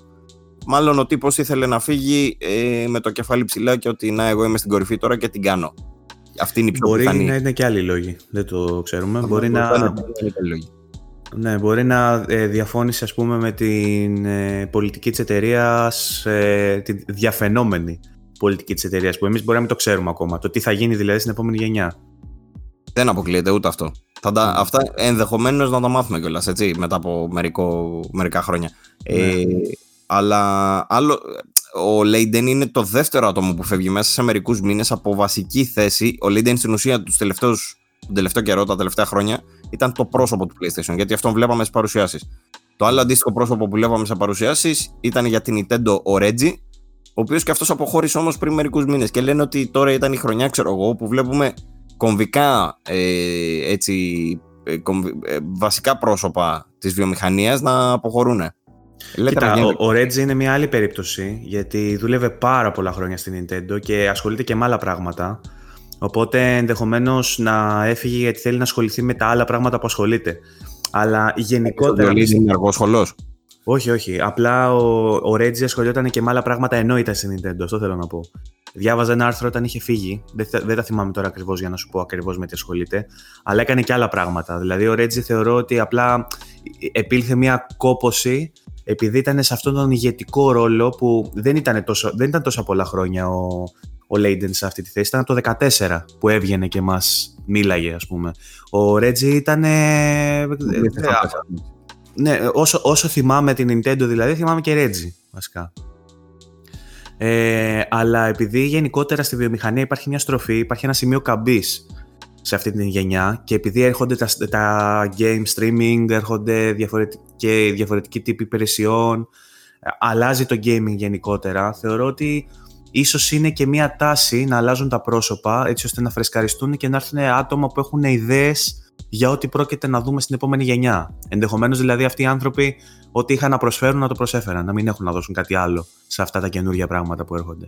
Μάλλον ο τύπος ήθελε να φύγει ε, με το κεφάλι ψηλά και ότι να, εγώ είμαι στην κορυφή τώρα και την κάνω. Αυτή είναι η πιο Μπορεί πιθανή. να είναι και άλλοι λόγοι. Δεν το ξέρουμε. Μπορεί, να. λόγοι. Ναι, μπορεί να ε, διαφώνησε ας πούμε με την ε, πολιτική της εταιρείας, ε, τη διαφαινόμενη πολιτική της εταιρείας που εμείς μπορεί να μην το ξέρουμε ακόμα. Το τι θα γίνει δηλαδή στην επόμενη γενιά. Δεν αποκλείεται ούτε αυτό. Θα τα, αυτά ενδεχομένως να τα μάθουμε κιόλας μετά από μερικό, μερικά χρόνια. Ε, ναι. Ε, αλλά άλλο, ο Λέιντεν είναι το δεύτερο άτομο που φεύγει μέσα σε μερικούς μήνες από βασική θέση. Ο Λέιντεν στην ουσία τους τελευταίους, τον τελευταίο καιρό, τα τελευταία χρόνια, ήταν το πρόσωπο του PlayStation. Γιατί αυτόν βλέπαμε στις παρουσιάσεις. Το άλλο αντίστοιχο πρόσωπο που βλέπαμε σε παρουσιάσεις ήταν για την Nintendo ο Reggie, ο οποίος και αυτός αποχώρησε όμως πριν μερικούς μήνες. Και λένε ότι τώρα ήταν η χρονιά, ξέρω εγώ, που βλέπουμε κομβικά ε, έτσι, ε, ε, βασικά πρόσωπα της βιομηχανίας να αποχωρούν. Κοίτα, ο, ο Reggie είναι μια άλλη περίπτωση, γιατί δούλευε πάρα πολλά χρόνια στην Nintendo και ασχολείται και με άλλα πράγματα. Οπότε ενδεχομένως να έφυγε γιατί θέλει να ασχοληθεί με τα άλλα πράγματα που ασχολείται. Αλλά γενικότερα. Ο είναι αργός Όχι, όχι. Απλά ο, ο Reggie ασχολιόταν και με άλλα πράγματα ενώ ήταν στην Nintendo. Αυτό θέλω να πω. Διάβαζα ένα άρθρο όταν είχε φύγει. Δεν, δεν τα θυμάμαι τώρα ακριβώς για να σου πω ακριβώς με τι ασχολείται. Αλλά έκανε και άλλα πράγματα. Δηλαδή, ο Reggie θεωρώ ότι απλά επήλθε μια κόποση επειδή ήταν σε αυτόν τον ηγετικό ρόλο που δεν ήταν, τόσο, δεν ήταν τόσα πολλά χρόνια ο, ο Λέιντεν σε αυτή τη θέση. Ήταν το 2014 που έβγαινε και μας μίλαγε, ας πούμε. Ο Ρέτζι ήταν... Ναι, όσο, όσο θυμάμαι την Nintendo δηλαδή, θυμάμαι και Ρέτζι, βασικά. Ε, αλλά επειδή γενικότερα στη βιομηχανία υπάρχει μια στροφή, υπάρχει ένα σημείο καμπής σε αυτή την γενιά και επειδή έρχονται τα, τα game streaming, έρχονται διαφορετικοί, διαφορετικοί τύποι υπηρεσιών, αλλάζει το gaming γενικότερα, θεωρώ ότι ίσως είναι και μια τάση να αλλάζουν τα πρόσωπα έτσι ώστε να φρεσκαριστούν και να έρθουν άτομα που έχουν ιδέες για ό,τι πρόκειται να δούμε στην επόμενη γενιά. Ενδεχομένως δηλαδή αυτοί οι άνθρωποι ό,τι είχαν να προσφέρουν να το προσέφεραν, να μην έχουν να δώσουν κάτι άλλο σε αυτά τα καινούργια πράγματα που έρχονται.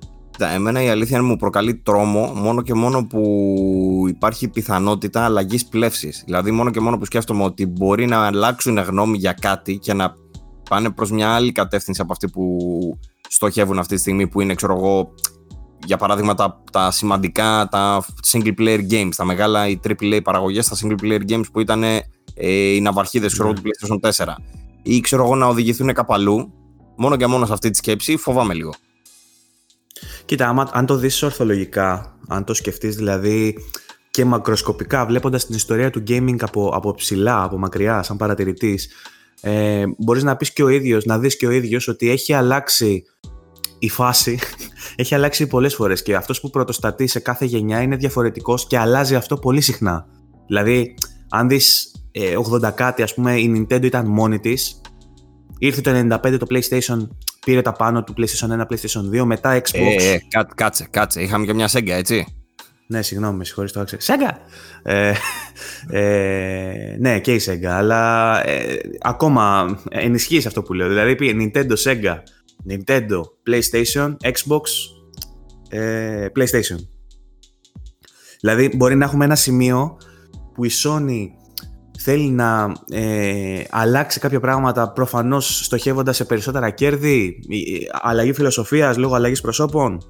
Εμένα η αλήθεια μου προκαλεί τρόμο μόνο και μόνο που υπάρχει πιθανότητα αλλαγής πλεύσης. Δηλαδή, μόνο και μόνο που σκέφτομαι ότι μπορεί να αλλάξουν γνώμη για κάτι και να πάνε προς μια άλλη κατεύθυνση από αυτή που στοχεύουν αυτή τη στιγμή, που είναι, ξέρω εγώ, για παράδειγμα, τα, τα σημαντικά, τα single player games, τα μεγάλα οι AAA παραγωγές, τα single player games που ήταν ε, οι ναυαρχίδες ξέρω, του PlayStation 4 ή ξέρω εγώ να οδηγηθούν κάπου αλλού, μόνο και μόνο σε αυτή τη σκέψη, φοβάμαι λίγο. Κοίτα, άμα, αν το δεις ορθολογικά, αν το σκεφτείς δηλαδή και μακροσκοπικά, βλέποντας την ιστορία του gaming από, από ψηλά, από μακριά, σαν παρατηρητής, ε, μπορείς να πεις και ο ίδιος, να δεις και ο ίδιος ότι έχει αλλάξει η φάση έχει αλλάξει πολλές φορές και αυτός που πρωτοστατεί σε κάθε γενιά είναι διαφορετικός και αλλάζει αυτό πολύ συχνά. Δηλαδή, αν δεις ε, 80 κάτι, ας πούμε, η Nintendo ήταν μόνη της, ήρθε το 95 το PlayStation, πήρε τα πάνω του PlayStation 1, PlayStation 2, μετά Xbox. Ε, ε, κάτσε, κάτσε, είχαμε και μια Sega, έτσι. Ναι, συγγνώμη, με συγχωρείς το άξιο. Sega! Ε, ε, ναι, και η Sega, αλλά ε, ακόμα ενισχύει αυτό που λέω. Δηλαδή, Nintendo, Sega, Nintendo, PlayStation, Xbox, ε, PlayStation. Δηλαδή μπορεί να έχουμε ένα σημείο που η Sony θέλει να ε, αλλάξει κάποια πράγματα προφανώς στοχεύοντας σε περισσότερα κέρδη, αλλαγή φιλοσοφίας λόγω αλλαγής προσώπων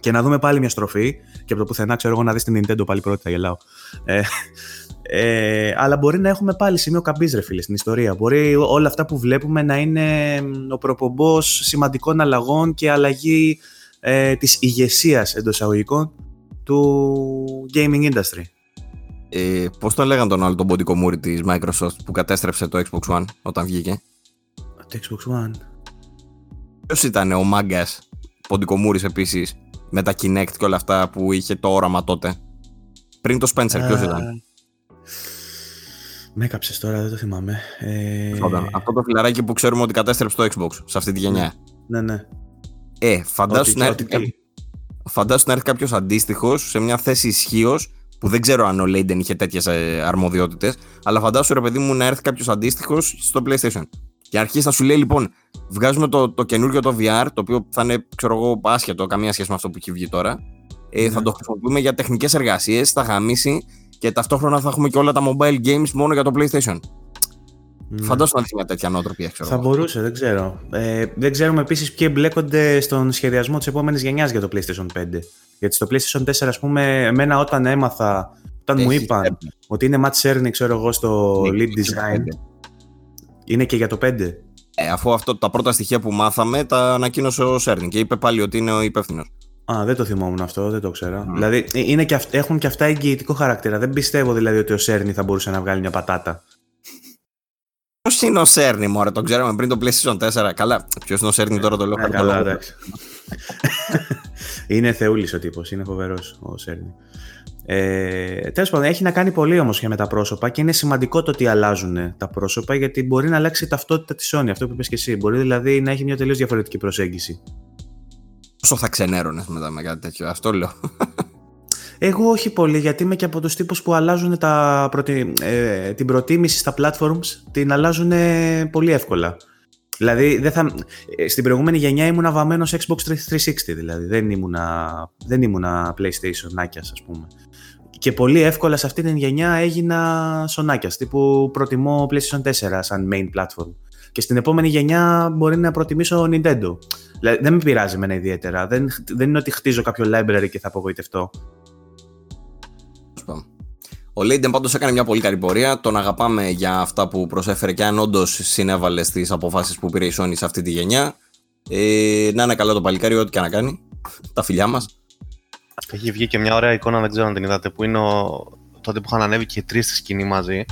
και να δούμε πάλι μια στροφή και από το πουθενά ξέρω εγώ να δεις την Nintendo πάλι πρώτη θα γελάω. Ε, ε, αλλά μπορεί να έχουμε πάλι σημείο καμπής ρε φίλε στην ιστορία. Μπορεί όλα αυτά που βλέπουμε να είναι ο προπομπός σημαντικών αλλαγών και αλλαγή ε, της ηγεσίας εντός εισαγωγικών του gaming industry. Ε, πώς το λέγανε τον άλλο τον ποντικομούρη της Microsoft που κατέστρεψε το Xbox One όταν βγήκε; Το Xbox One. Ποιος ήταν ο μάγκας ποντικομούρης επίσης με τα Kinect και όλα αυτά που είχε το όραμα τότε; Πριν το Spencer, ποιος ήταν; Με έκαψες τώρα, δεν το θυμάμαι. Ε... Αυτό το φιλαράκι που ξέρουμε ότι κατέστρεψε το Xbox σε αυτή τη γενιά. Ναι, ναι. Ε, φαντάσου να, έρθει, φαντάσου να έρθει κάποιος αντίστοιχος σε μια θέση ισχύως που δεν ξέρω αν ο Λέιντεν είχε τέτοιες αρμοδιότητες, αλλά φαντάσου ρε παιδί μου να έρθει κάποιος αντίστοιχος στο PlayStation. Και αρχίσει να σου λέει λοιπόν, βγάζουμε το, το καινούριο το VR, το οποίο θα είναι, ξέρω εγώ, άσχετο, καμία σχέση με αυτό που έχει βγει τώρα. Ε, Θα ναι. το χρησιμοποιούμε για τεχνικές εργασίες, θα γαμίσει και ταυτόχρονα θα έχουμε και όλα τα mobile games μόνο για το PlayStation. Mm. Φαντάζομαι να έχει μια τέτοια νοοτροπία, ξέρω. Θα μπορούσε, δεν ξέρω. Ε, δεν ξέρουμε επίσης ποιοι εμπλέκονται στον σχεδιασμό της επόμενης γενιάς για το PlayStation 5. Γιατί στο PlayStation 4, ας πούμε, εμένα όταν έμαθα, όταν μου είπαν ότι είναι Matt Cerny, ξέρω εγώ, στο ναι, lead design. Είναι και για το 5. Ε, αφού αυτό τα πρώτα στοιχεία που μάθαμε τα ανακοίνωσε ο Cerny και είπε πάλι ότι είναι ο υπεύθυνος. Α, δεν το θυμόμουν αυτό, δεν το ξέρω. Mm. Δηλαδή ε, είναι και αυ- έχουν και αυτά εγγυητικό χαρακτήρα. Δεν πιστεύω δηλαδή ότι ο Σέρνη θα μπορούσε να βγάλει μια πατάτα. Ποιος είναι ο Σέρνη, μωρέ, τον ξέραμε πριν το PlayStation 4. Καλά, ποιος είναι ο Σέρνη τώρα το λέω. Ε, καλά, εντάξει. είναι θεούλης ο τύπος, είναι φοβερός ο Σέρνη. Ε, Τέλος πάντων, έχει να κάνει πολύ όμως και με τα πρόσωπα και είναι σημαντικό το ότι αλλάζουν τα πρόσωπα γιατί μπορεί να αλλάξει η ταυτότητα της Sony, αυτό που είπες και εσύ. Μπορεί δηλαδή να έχει μια τελείως διαφορετική προσέγγιση. Πόσο θα ξενέρωνες μετά με κάτι τέτοιο, αυτό λέω. Εγώ όχι πολύ, γιατί είμαι και από τους τύπους που αλλάζουν τα προτι... ε, την προτίμηση στα platforms, την αλλάζουν πολύ εύκολα. Δηλαδή, δεν θα... Ε, στην προηγούμενη γενιά ήμουν βαμμένος Xbox 360, δηλαδή. Δεν ήμουνα, δεν ήμουνα PlayStation νάκιας, ας πούμε. Και πολύ εύκολα σε αυτή την γενιά έγινα σονάκιας, τύπου προτιμώ PlayStation 4 σαν main platform. Και στην επόμενη γενιά μπορεί να προτιμήσω Nintendo. Δηλαδή, δεν με πειράζει εμένα ιδιαίτερα. Δεν, δεν είναι ότι χτίζω κάποιο library και θα απογοητευτώ. Ο Λέιντεν πάντως έκανε μια πολύ καλή πορεία. Τον αγαπάμε για αυτά που προσέφερε και αν όντως συνέβαλε στις αποφάσεις που πήρε η Sony σε αυτή τη γενιά. Ε, να είναι καλά το παλικάρι, ό,τι και να κάνει. Τα φιλιά μας. Έχει βγει και μια ωραία εικόνα, δεν ξέρω αν την είδατε, που είναι ο... τότε που είχαν ανέβει και οι τρεις στη σκηνή μαζί.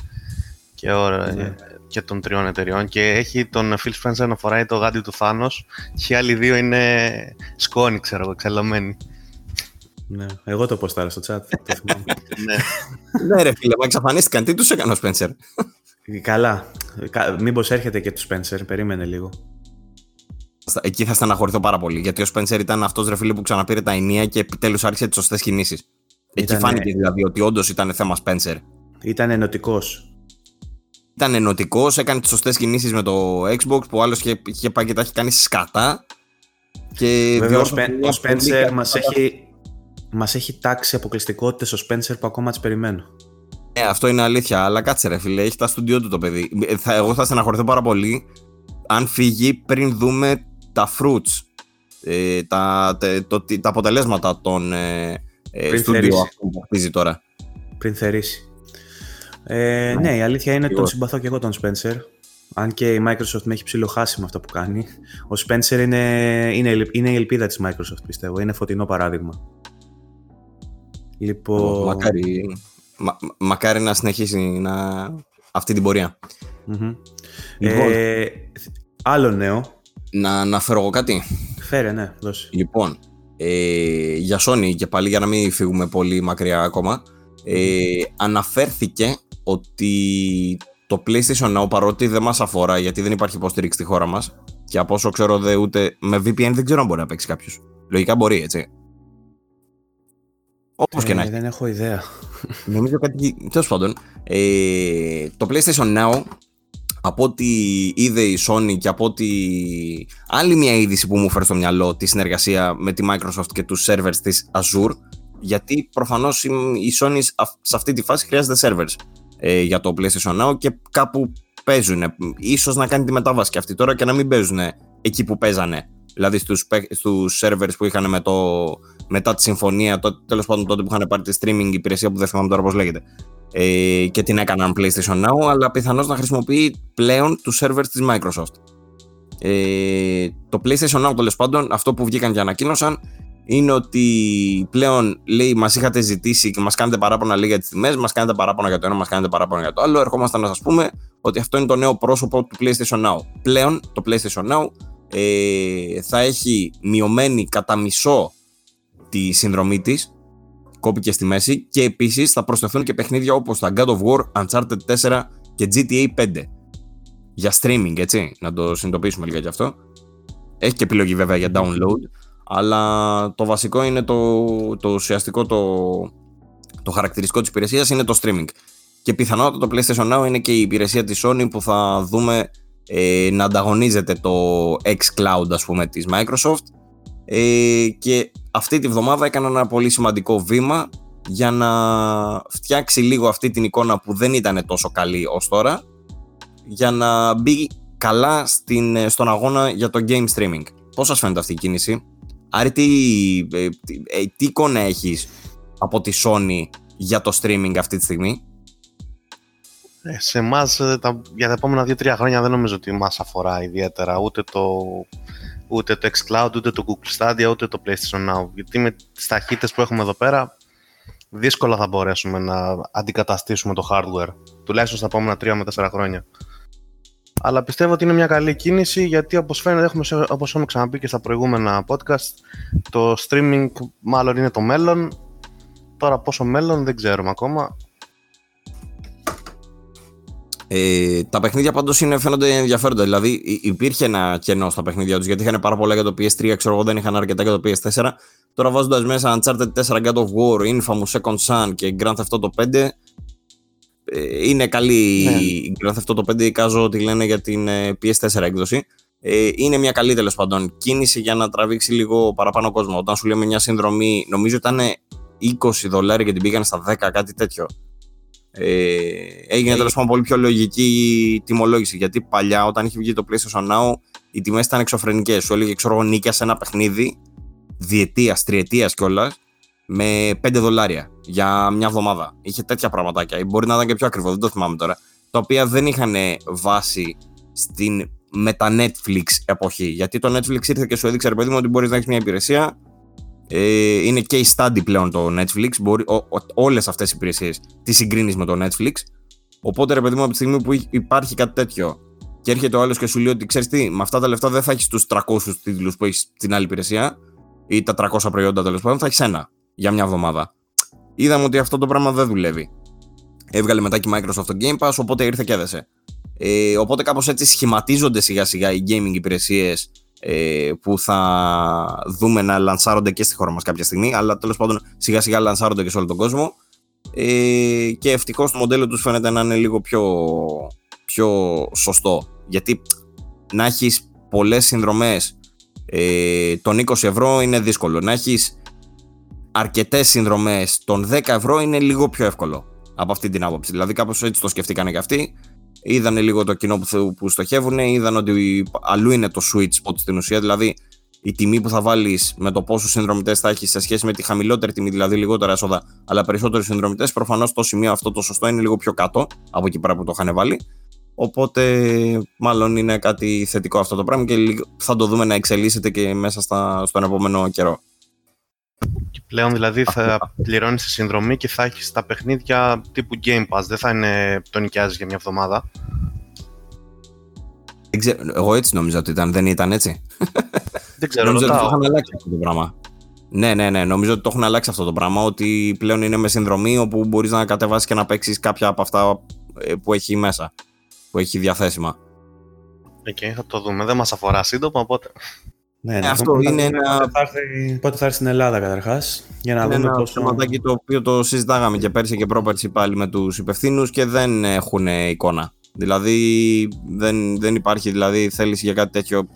Και, ωραία, ναι. Και των τριών εταιριών. Και έχει τον Phil Spencer να φοράει το γάντι του Θάνος. Και οι άλλοι δύο είναι σκόνη, ξέρω εγώ, εξελωμένοι. Ναι, εγώ το ποστάρω στο chat. ναι. ναι, ρε φίλε, μα εξαφανίστηκαν. Τι τους έκανε ο Σπένσερ. Καλά. Μήπως έρχεται και του Σπένσερ, περίμενε λίγο. Εκεί θα στεναχωρηθώ πάρα πολύ. Γιατί ο Σπένσερ ήταν αυτός ρε φίλε που ξαναπήρε τα ενία και επιτέλους άρχισε τις σωστές κινήσεις. Εκεί φάνηκε δηλαδή ότι όντως ήταν θέμα Σπένσερ. Ήταν ενωτικός. Ήταν ενωτικός, έκανε τις σωστές κινήσεις με το Xbox που άλλος είχε, είχε πάει και τα έχει κάνει σκατά. Και Βέβαια, ο Σπένσερ μας έχει, Μας έχει τάξει αποκλειστικότητες στο Spencer που ακόμα τις περιμένω. Ε, αυτό είναι αλήθεια. Αλλά κάτσε, ρε φίλε, έχει τα στούντιό του το παιδί. Ε, θα, εγώ θα στεναχωρηθώ πάρα πολύ αν φύγει πριν δούμε τα fruits. Ε, τα, το, τα αποτελέσματα των ε, ε στούντιο που χτίζει τώρα. Πριν θερήσει. Ε, ναι. ναι, η αλήθεια είναι ότι τον συμπαθώ και εγώ τον Spencer. Αν και η Microsoft με έχει ψιλοχάσει με αυτό που κάνει. Ο Spencer είναι, είναι, είναι η ελπίδα της Microsoft, πιστεύω. Είναι φωτεινό παράδειγμα. Λοιπόν... Μακάρι, μα, μακάρι να συνεχίσει να... αυτή την πορεία. Mm-hmm. Λοιπόν, ε, άλλο νέο. Να αναφέρω εγώ κάτι; Φέρε, ναι, δώσε. Λοιπόν, ε, για Sony και πάλι για να μην φύγουμε πολύ μακριά ακόμα, ε, αναφέρθηκε ότι το PlayStation Now παρότι δεν μας αφορά γιατί δεν υπάρχει υποστήριξη στη χώρα μας και από όσο ξέρω δε ούτε με VPN δεν ξέρω αν μπορεί να παίξει κάποιος. Λογικά μπορεί έτσι. Όπως και να έχει. Δεν έχω ιδέα. Νομίζω κάτι. Τέλος πάντων, ε, το PlayStation Now από ό,τι είδε η Sony και από ό,τι άλλη μια είδηση που μου φέρει στο μυαλό τη συνεργασία με τη Microsoft και τους servers της Azure γιατί προφανώς η Sony σε αυτή τη φάση χρειάζεται servers ε, για το PlayStation Now και κάπου παίζουν. Ίσως να κάνει τη μετάβαση και αυτή τώρα και να μην παίζουν εκεί που παίζανε. Δηλαδή στους, στους servers που είχαν με το, μετά τη συμφωνία, τέλος πάντων τότε που είχαν πάρει τη streaming υπηρεσία που δεν θυμάμαι τώρα πώς λέγεται. Ε, και την έκαναν PlayStation Now, αλλά πιθανώς να χρησιμοποιεί πλέον τους servers της Microsoft. Ε, το PlayStation Now τέλος πάντων, αυτό που βγήκαν και ανακοίνωσαν είναι ότι πλέον λέει μας είχατε ζητήσει και μας κάνετε παράπονα λέει για τις τιμές, μας κάνετε παράπονα για το ένα, μας κάνετε παράπονα για το άλλο. Ερχόμαστε να σας πούμε ότι αυτό είναι το νέο πρόσωπο του PlayStation Now. Πλέον το PlayStation Now ε, θα έχει μειωμένη κατά μισό τη συνδρομή της, κόπηκες στη μέση και επίσης θα προσθεθούν και παιχνίδια όπως τα God of War, Uncharted 4 και GTA 5. Για streaming, έτσι, να το συνειδητοποιήσουμε λίγα γι' αυτό. Έχει και επιλογή βέβαια για download, αλλά το βασικό είναι το, το ουσιαστικό, το, το χαρακτηριστικό της υπηρεσίας είναι το streaming. Και πιθανότατα το PlayStation Now είναι και η υπηρεσία της Sony που θα δούμε ε, να ανταγωνίζεται το xCloud ας πούμε της Microsoft ε, και αυτή τη βδομάδα έκανα ένα πολύ σημαντικό βήμα για να φτιάξει λίγο αυτή την εικόνα που δεν ήταν τόσο καλή ως τώρα για να μπει καλά στην, στον αγώνα για το game streaming. Πώς σας φαίνεται αυτή η κίνηση; Άρη, τι, ε, τι, ε, τι εικόνα έχεις από τη Sony για το streaming αυτή τη στιγμή; Ε, σε εμάς για τα επόμενα 2-3 χρόνια δεν νομίζω ότι μας αφορά ιδιαίτερα ούτε το ούτε το xCloud, ούτε το Google Stadia, ούτε το PlayStation Now. Γιατί με τις ταχύτητες που έχουμε εδώ πέρα, δύσκολα θα μπορέσουμε να αντικαταστήσουμε το hardware. Τουλάχιστον στα επόμενα 3 με 4 χρόνια. Αλλά πιστεύω ότι είναι μια καλή κίνηση γιατί όπως φαίνεται, έχουμε, όπως έχουμε ξαναπεί και στα προηγούμενα podcast, το streaming μάλλον είναι το μέλλον. Τώρα πόσο μέλλον δεν ξέρουμε ακόμα. Ε, τα παιχνίδια πάντως φαίνονται ενδιαφέροντα. Δηλαδή υπήρχε ένα κενό στα παιχνίδια τους γιατί είχαν πάρα πολλά για το PS3, ξέρω εγώ δεν είχαν αρκετά για το PS4. Τώρα βάζοντας μέσα Uncharted 4, God of War, Infamous Second Son και Grand Theft Auto 5, ε, είναι καλή ναι. η Grand Theft Auto 5, εικάζω ότι λένε για την ε, PS4 έκδοση. Ε, είναι μια καλή τέλος πάντων κίνηση για να τραβήξει λίγο παραπάνω κόσμο. Όταν σου λέμε μια συνδρομή, νομίζω ήταν 20 δολάρια και την πήγαν στα 10, κάτι τέτοιο. Ε, έγινε ε, τέλος πάντων πολύ πιο λογική η τιμολόγηση. Γιατί παλιά, όταν είχε βγει το PlayStation Now, οι τιμές ήταν εξωφρενικές. Σου έλεγε, ξέρω εγώ, σε ένα παιχνίδι διετίας, τριετίας κιόλας, με 5 δολάρια για μια εβδομάδα. Είχε τέτοια πραγματάκια. Μπορεί να ήταν και πιο ακριβό, δεν το θυμάμαι τώρα. Τα οποία δεν είχαν βάση στην μετα Netflix εποχή. Γιατί το Netflix ήρθε και σου έδειξε, ρε παιδί μου, ότι μπορείς να έχεις μια υπηρεσία ε, είναι case study πλέον το Netflix. Μπορεί, όλες αυτές οι υπηρεσίες τις συγκρίνεις με το Netflix. Οπότε ρε παιδί μου, από τη στιγμή που υπάρχει κάτι τέτοιο και έρχεται ο άλλος και σου λέει ότι ξέρεις τι, με αυτά τα λεφτά δεν θα έχεις τους 300 τίτλους που έχεις στην άλλη υπηρεσία ή τα 300 προϊόντα τέλος πάντων, θα έχεις ένα για μια εβδομάδα. Είδαμε ότι αυτό το πράγμα δεν δουλεύει. Έβγαλε μετά και η Microsoft το Game Pass, οπότε ήρθε και έδεσε. Ε, οπότε κάπως έτσι σχηματίζονται σιγά σιγά οι gaming υπηρεσίες ε, που θα δούμε να λανσάρονται και στη χώρα μας κάποια στιγμή, αλλά τέλος πάντων σιγά σιγά λανσάρονται και σε όλο τον κόσμο. Ε, και ευτυχώς το μοντέλο τους φαίνεται να είναι λίγο πιο, πιο σωστό. Γιατί να έχεις πολλές συνδρομές ε, των 20 ευρώ είναι δύσκολο. Να έχεις αρκετές συνδρομές των 10 ευρώ είναι λίγο πιο εύκολο από αυτή την άποψη. Δηλαδή κάπως έτσι το σκεφτήκανε και αυτοί είδανε λίγο το κοινό που, που στοχεύουν, είδαν ότι αλλού είναι το sweet spot στην ουσία, δηλαδή η τιμή που θα βάλεις με το πόσου συνδρομητές θα έχεις σε σχέση με τη χαμηλότερη τιμή, δηλαδή λιγότερα έσοδα, αλλά περισσότερου συνδρομητές, προφανώς το σημείο αυτό το σωστό είναι λίγο πιο κάτω από εκεί πέρα που το είχαν βάλει. Οπότε, μάλλον είναι κάτι θετικό αυτό το πράγμα και θα το δούμε να εξελίσσεται και μέσα στα, στον επόμενο καιρό. Και πλέον δηλαδή θα πληρώνεις τη συνδρομή και θα έχεις τα παιχνίδια τύπου Game Pass. Δεν θα είναι το νοικιάζεις για μια εβδομάδα. εγώ έτσι νόμιζα ότι ήταν, δεν ήταν έτσι. Δεν ξέρω, νομίζω ότι το έχουν αλλάξει αυτό το πράγμα. Ναι, ναι, ναι. Νομίζω ότι το έχουν αλλάξει αυτό το πράγμα. Ότι πλέον είναι με συνδρομή όπου μπορείς να κατεβάσεις και να παίξεις κάποια από αυτά ε, που έχει μέσα. Που έχει διαθέσιμα. Εκεί θα το δούμε. Δεν μας αφορά σύντομα, οπότε. Ναι, ναι, αυτό είναι ένα. Πότε θα έρθει στην Ελλάδα καταρχάς. Για να είναι δούμε ένα πόσο. θεματάκι το οποίο το συζητάγαμε και πέρσι και πρόπερσι πάλι με τους υπευθύνους και δεν έχουν εικόνα. Δηλαδή δεν, δεν υπάρχει δηλαδή θέληση για κάτι τέτοιο.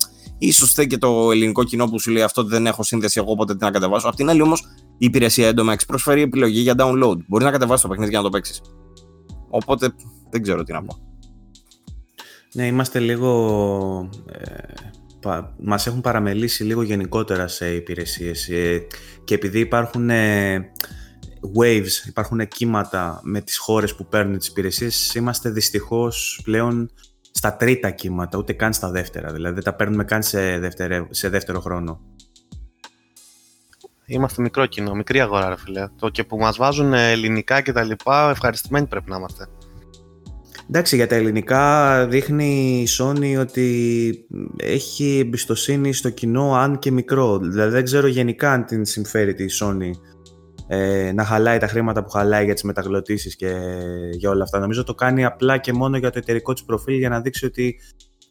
σω θέλει και το ελληνικό κοινό που σου λέει αυτό ότι δεν έχω σύνδεση εγώ, οπότε τι να κατεβάσω. Απ' την άλλη όμως η υπηρεσία Endomax προσφέρει επιλογή για download. Μπορείς να κατεβάσεις το παιχνίδι για να το παίξεις. Οπότε δεν ξέρω τι να πω. Ναι, είμαστε λίγο ε, μας έχουν παραμελήσει λίγο γενικότερα σε υπηρεσίες ε, και επειδή υπάρχουν ε, waves, υπάρχουν κύματα με τις χώρες που παίρνουν τις υπηρεσίες, είμαστε δυστυχώς πλέον στα τρίτα κύματα, ούτε καν στα δεύτερα, δηλαδή δεν τα παίρνουμε καν σε, δεύτερο, σε δεύτερο χρόνο. Είμαστε μικρό κοινό, μικρή αγορά ρε φίλε. Το και που μας βάζουν ελληνικά και τα λοιπά, ευχαριστημένοι πρέπει να είμαστε. Εντάξει, για τα ελληνικά δείχνει η Sony ότι έχει εμπιστοσύνη στο κοινό αν και μικρό. Δηλαδή δεν ξέρω γενικά αν την συμφέρει τη Sony ε, να χαλάει τα χρήματα που χαλάει για τις μεταγλωτήσεις και για όλα αυτά. Νομίζω το κάνει απλά και μόνο για το εταιρικό της προφίλ για να δείξει ότι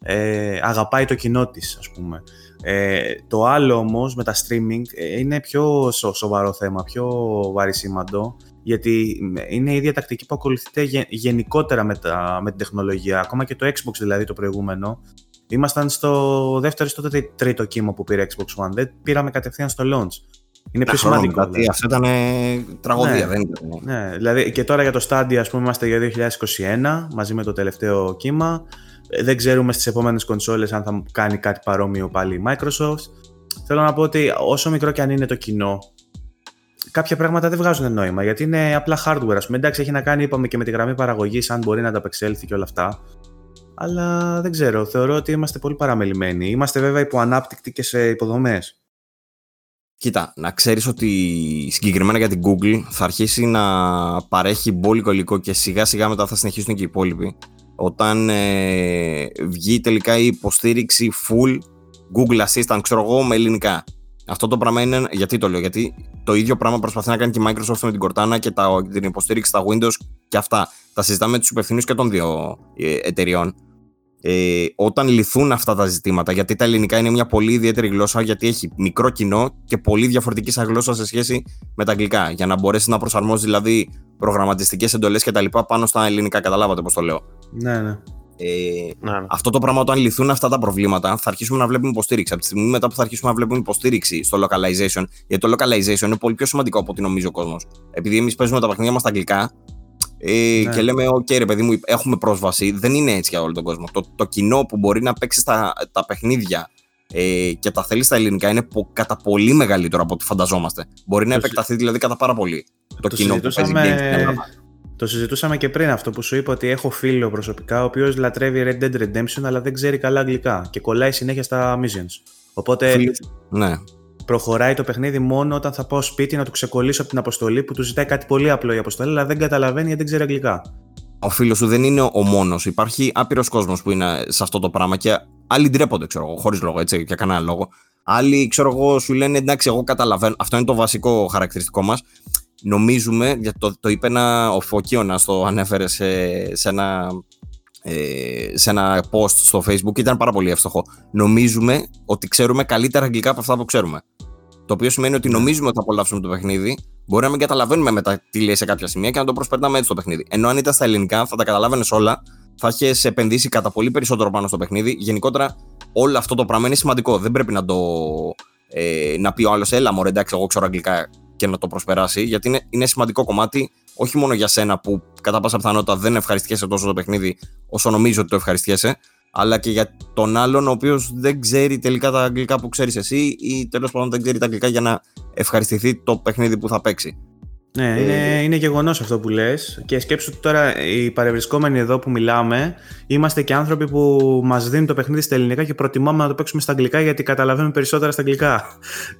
ε, αγαπάει το κοινό της, ας πούμε. Ε, το άλλο όμως με τα streaming ε, είναι πιο σοβαρό θέμα, πιο βαρισίμαντο γιατί είναι η ίδια τακτική που ακολουθείται γενικότερα με, τα, με την τεχνολογία. Ακόμα και το Xbox δηλαδή το προηγούμενο. Ήμασταν στο δεύτερο ή στο τρίτο κύμα που πήρε Xbox One. Δεν πήραμε κατευθείαν στο launch. Είναι πιο σημαντικό. Δηλαδή. Αυτό ήταν τραγωδία, ναι, δεν ήταν. Ναι, δηλαδή και τώρα για το Stadia, ας πούμε, είμαστε για 2021 μαζί με το τελευταίο κύμα. Ε, δεν ξέρουμε στις επόμενες κονσόλες αν θα κάνει κάτι παρόμοιο πάλι η Microsoft. Θέλω να πω ότι όσο μικρό και αν είναι το κοινό κάποια πράγματα δεν βγάζουν νόημα γιατί είναι απλά hardware. Α πούμε, εντάξει, έχει να κάνει, είπαμε, και με τη γραμμή παραγωγής, αν μπορεί να ανταπεξέλθει και όλα αυτά. Αλλά δεν ξέρω, θεωρώ ότι είμαστε πολύ παραμελημένοι. Είμαστε βέβαια υποανάπτυκτοι και σε υποδομές. Κοίτα, να ξέρεις ότι συγκεκριμένα για την Google θα αρχίσει να παρέχει μπόλικο υλικό και σιγά σιγά μετά θα συνεχίσουν και οι υπόλοιποι. όταν ε, βγει τελικά η υποστήριξη full Google Assistant, ξέρω εγώ, με ελληνικά. Αυτό το πράγμα είναι, γιατί το λέω, γιατί το ίδιο πράγμα προσπαθεί να κάνει και η Microsoft με την Cortana και τα, την υποστήριξη στα Windows και αυτά. Τα συζητάμε με τους υπευθυνού και των δύο ε, εταιριών. Ε, όταν λυθούν αυτά τα ζητήματα, γιατί τα ελληνικά είναι μια πολύ ιδιαίτερη γλώσσα, γιατί έχει μικρό κοινό και πολύ διαφορετική σαν γλώσσα σε σχέση με τα αγγλικά. Για να μπορέσει να προσαρμόσει δηλαδή προγραμματιστικές εντολές και τα λοιπά πάνω στα ελληνικά. Καταλάβατε πώς το λέω. Ναι, ναι. Ε, ναι, ναι. Αυτό το πράγμα, όταν λυθούν αυτά τα προβλήματα, θα αρχίσουμε να βλέπουμε υποστήριξη. Από τη στιγμή μετά που θα αρχίσουμε να βλέπουμε υποστήριξη στο localization, γιατί το localization είναι πολύ πιο σημαντικό από ό,τι νομίζει ο κόσμος. Επειδή εμείς παίζουμε τα παιχνίδια μας στα αγγλικά ε, ναι. και λέμε, OK, ρε παιδί μου, έχουμε πρόσβαση. Δεν είναι έτσι για όλο τον κόσμο. Το, το κοινό που μπορεί να παίξει τα, τα παιχνίδια ε, και τα θέλει στα ελληνικά είναι πο, κατά πολύ μεγαλύτερο από ό,τι φανταζόμαστε. Μπορεί να επεκταθεί δηλαδή κατά πάρα πολύ το, το κοινό που παίζει games το συζητούσαμε και πριν αυτό που σου είπα ότι έχω φίλο προσωπικά ο οποίος λατρεύει Red Dead Redemption αλλά δεν ξέρει καλά αγγλικά και κολλάει συνέχεια στα missions. Οπότε ναι. προχωράει το παιχνίδι μόνο όταν θα πάω σπίτι να του ξεκολλήσω από την αποστολή που του ζητάει κάτι πολύ απλό η αποστολή αλλά δεν καταλαβαίνει γιατί δεν ξέρει αγγλικά. Ο φίλος σου δεν είναι ο μόνος. Υπάρχει άπειρος κόσμος που είναι σε αυτό το πράγμα και άλλοι ντρέπονται, ξέρω εγώ, χωρίς λόγο, έτσι, για κανένα λόγο. Άλλοι, ξέρω εγώ, σου λένε εντάξει, εγώ καταλαβαίνω. Αυτό είναι το βασικό χαρακτηριστικό μας νομίζουμε, γιατί το, το είπε ένα, ο Φωκίωνας το ανέφερε σε, σε, ένα, ε, σε ένα post στο facebook και ήταν πάρα πολύ εύστοχο. Νομίζουμε ότι ξέρουμε καλύτερα αγγλικά από αυτά που ξέρουμε. Το οποίο σημαίνει ότι νομίζουμε ότι θα απολαύσουμε το παιχνίδι, μπορεί να μην καταλαβαίνουμε μετά τι λέει σε κάποια σημεία και να το προσπερνάμε έτσι το παιχνίδι. Ενώ αν ήταν στα ελληνικά θα τα καταλάβαινες όλα, θα έχει επενδύσει κατά πολύ περισσότερο πάνω στο παιχνίδι. Γενικότερα όλο αυτό το πράγμα είναι σημαντικό. Δεν πρέπει να το. Ε, να πει ο άλλος, έλα μωρέ, εντάξει, εγώ ξέρω αγγλικά και να το προσπεράσει, γιατί είναι, είναι σημαντικό κομμάτι όχι μόνο για σένα που κατά πάσα πιθανότητα δεν ευχαριστιέσαι τόσο το παιχνίδι όσο νομίζω ότι το ευχαριστιέσαι, αλλά και για τον άλλον ο οποίος δεν ξέρει τελικά τα αγγλικά που ξέρεις εσύ ή τέλος πάντων δεν ξέρει τα αγγλικά για να ευχαριστηθεί το παιχνίδι που θα παίξει. Ναι, ε, είναι, είναι γεγονός αυτό που λες. Και σκέψου ότι τώρα οι παρευρισκόμενοι εδώ που μιλάμε είμαστε και άνθρωποι που μας δίνουν το παιχνίδι στα ελληνικά και προτιμάμε να το παίξουμε στα αγγλικά γιατί καταλαβαίνουμε περισσότερα στα αγγλικά.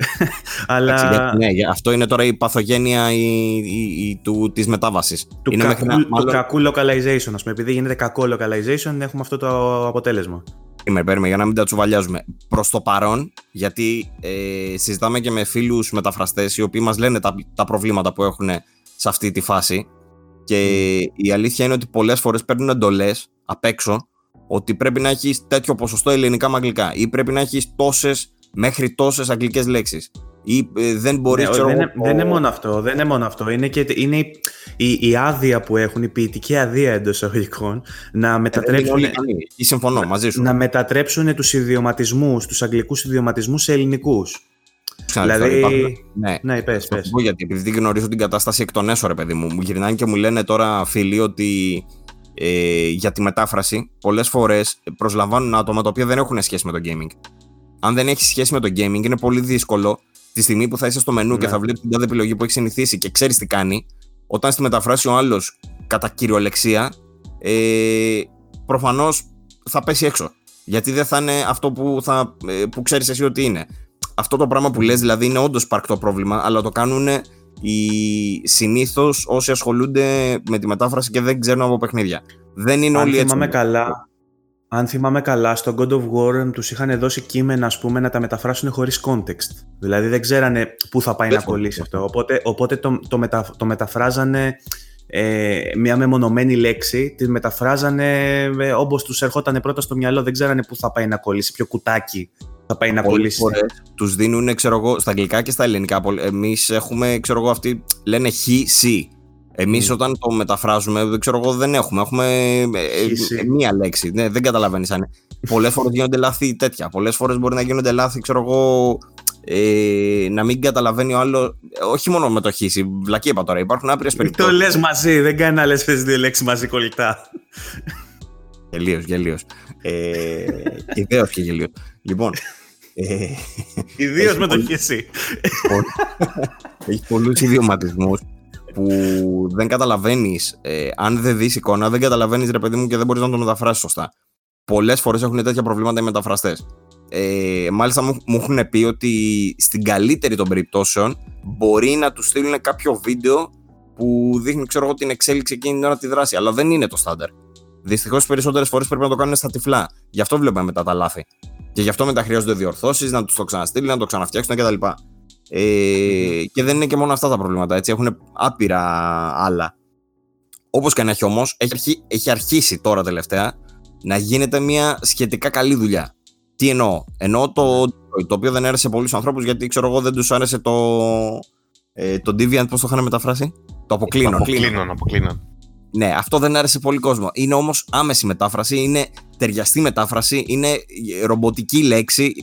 Αλλά... ναι, αυτό είναι τώρα η παθογένεια η, η, η, του, της μετάβασης. Του, είναι κακού, μάλλον... του κακού localization, ας πούμε. Επειδή γίνεται κακό localization έχουμε αυτό το αποτέλεσμα. Είμαι παίρνουμε για να μην τα τσουβαλιάζουμε. Προς το παρόν, γιατί ε, συζητάμε και με φίλους μεταφραστές οι οποίοι μας λένε τα, τα προβλήματα που έχουν σε αυτή τη φάση. Και η αλήθεια είναι ότι πολλές φορές παίρνουν εντολές απ' έξω ότι πρέπει να έχεις τέτοιο ποσοστό ελληνικά με αγγλικά ή πρέπει να έχεις τόσες μέχρι τόσες αγγλικές λέξεις ή ε, δεν μπορείς ναι, ξέρω, δεν, είναι, δεν είναι μόνο αυτό, δεν είναι μόνο αυτό. Είναι, και, είναι η, η άδεια που έχουν, η ποιητική αδεία εντός εισαγωγικών να ε, μετατρέψουν. Ε, συμφωνώ μαζί σου. Να μετατρέψουν τους ιδιωματισμούς, τους αγγλικούς ιδιωματισμούς σε ελληνικούς. Δηλαδή. Ναι, ναι πες, πες. Γιατί επειδή γνωρίζω την κατάσταση εκ των έσω, ρε παιδί μου, μου γυρνάνε και μου λένε τώρα φίλοι ότι ε, για τη μετάφραση πολλές φορές προσλαμβάνουν άτομα τα οποία δεν έχουν σχέση με το gaming. Αν δεν έχεις σχέση με το gaming, είναι πολύ δύσκολο τη στιγμή που θα είσαι στο μενού και ναι. θα βλέπεις την κάθε επιλογή που έχει συνηθίσει και ξέρεις τι κάνει, όταν στη μεταφράσει ο άλλος κατά κυριολεξία, ε, προφανώς θα πέσει έξω. Γιατί δεν θα είναι αυτό που, θα, ε, που ξέρεις εσύ ότι είναι. Αυτό το πράγμα που λες δηλαδή είναι όντως παρκτό πρόβλημα, αλλά το κάνουν οι συνήθως όσοι ασχολούνται με τη μετάφραση και δεν ξέρουν από παιχνίδια. Δεν είναι Αν όλοι έτσι. καλά, αν θυμάμαι καλά, στο God of War τους είχαν δώσει κείμενα ας πούμε, να τα μεταφράσουν χωρίς context. Δηλαδή δεν ξέρανε πού θα πάει να κολλήσει αυτό. Οπότε, οπότε το, το, μετα, το μεταφράζανε ε, μια μεμονωμένη λέξη, τη μεταφράζανε ε, όπως τους ερχόταν πρώτα στο μυαλό. Δεν ξέρανε πού θα πάει να κολλήσει, ποιο κουτάκι θα πάει να κολλήσει. Τους δίνουν, ξέρω εγώ, στα αγγλικά και στα ελληνικά. Εμείς έχουμε, ξέρω εγώ, αυτοί λένε he, she. Εμείς mm. όταν το μεταφράζουμε, δεν ξέρω εγώ, δεν έχουμε. Έχουμε ε, ε, μία λέξη. Ναι, δεν καταλαβαίνεις αν. Πολλές φορές γίνονται λάθη τέτοια. Πολλές φορές μπορεί να γίνονται λάθη, ξέρω εγώ, ε, να μην καταλαβαίνει ο άλλο. Όχι μόνο με το χύση. Βλακή είπα τώρα. Υπάρχουν άπειρες περιπτώσεις. Το λες μαζί, δεν κάνει να λες δύο λέξει μαζί κολλητά. Γελίος, γελίος. Ε, Ιδέως και γελίος. Λοιπόν. Ε, Ιδίω με το χύση. Έχει πολλούς ιδιωματισμούς που δεν καταλαβαίνεις, ε, αν δεν δεις εικόνα, δεν καταλαβαίνεις ρε παιδί μου και δεν μπορείς να το μεταφράσεις σωστά. Πολλές φορές έχουν τέτοια προβλήματα οι μεταφραστές. Ε, μάλιστα μου, μου έχουν πει ότι στην καλύτερη των περιπτώσεων μπορεί να τους στείλουν κάποιο βίντεο που δείχνει ξέρω εγώ την εξέλιξη εκείνη την ώρα τη δράση, αλλά δεν είναι το στάνταρ. Δυστυχώς τι περισσότερες φορές πρέπει να το κάνουν στα τυφλά. Γι' αυτό βλέπουμε μετά τα λάθη. Και γι' αυτό μετά χρειάζονται διορθώσεις, να τους το ξαναστείλει, να το ξαναφτιάξουν κτλ. Ε, και δεν είναι και μόνο αυτά τα προβλήματα, έτσι. Έχουν άπειρα άλλα. Όπως και να έχει όμως, έχει, έχει αρχίσει τώρα τελευταία να γίνεται μια σχετικά καλή δουλειά. Τι εννοώ; Εννοώ το, το οποίο δεν άρεσε πολλούς ανθρώπους γιατί ξέρω εγώ δεν τους άρεσε το. Ε, το Deviant, πώς το είχαν μεταφράσει; Το αποκλίνον. Αποκλίνον, αποκλίνον. Ναι, αυτό δεν άρεσε πολύ κόσμο. Είναι όμως άμεση μετάφραση, είναι ταιριαστή μετάφραση, είναι ρομποτική λέξη.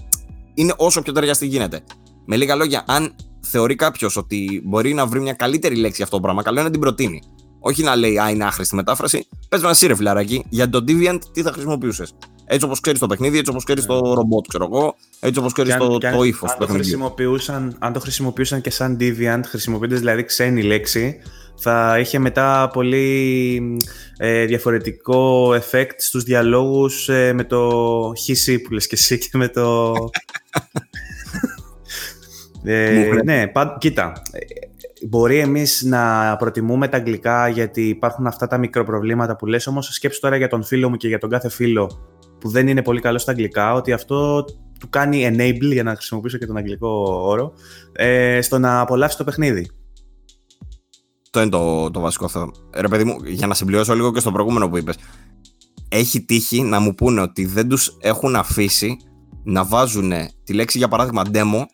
Είναι όσο πιο ταιριαστή γίνεται. Με λίγα λόγια, αν θεωρεί κάποιος ότι μπορεί να βρει μια καλύτερη λέξη για αυτό το πράγμα, καλό είναι να την προτείνει. Όχι να λέει Α, είναι άχρηστη μετάφραση. Πες με ένα σύρε φιλαράκι, για το Deviant τι θα χρησιμοποιούσες; Έτσι όπως ξέρεις το παιχνίδι, έτσι όπως ξέρεις το ναι. ρομπότ, ξέρω εγώ, έτσι όπως ξέρεις το, το ύφος του παιχνιδιού. Αν το χρησιμοποιούσαν και σαν Deviant, χρησιμοποιώντας δηλαδή ξένη λέξη, θα είχε μετά πολύ ε, διαφορετικό effect στους διαλόγους ε, με το χισί που λες και εσύ και με το... ε, ναι, πα, κοίτα, μπορεί εμείς να προτιμούμε τα αγγλικά γιατί υπάρχουν αυτά τα μικροπροβλήματα που λες, όμως σκέψου τώρα για τον φίλο μου και για τον κάθε φίλο που δεν είναι πολύ καλό στα αγγλικά, ότι αυτό του κάνει enable, για να χρησιμοποιήσω και τον αγγλικό όρο, ε, στο να απολαύσει το παιχνίδι. Αυτό είναι το, το βασικό θέμα. Ρε παιδί μου, για να συμπληρώσω λίγο και στο προηγούμενο που είπες. Έχει τύχει να μου πούνε ότι δεν τους έχουν αφήσει να βάζουν τη λέξη για παράδειγμα demo.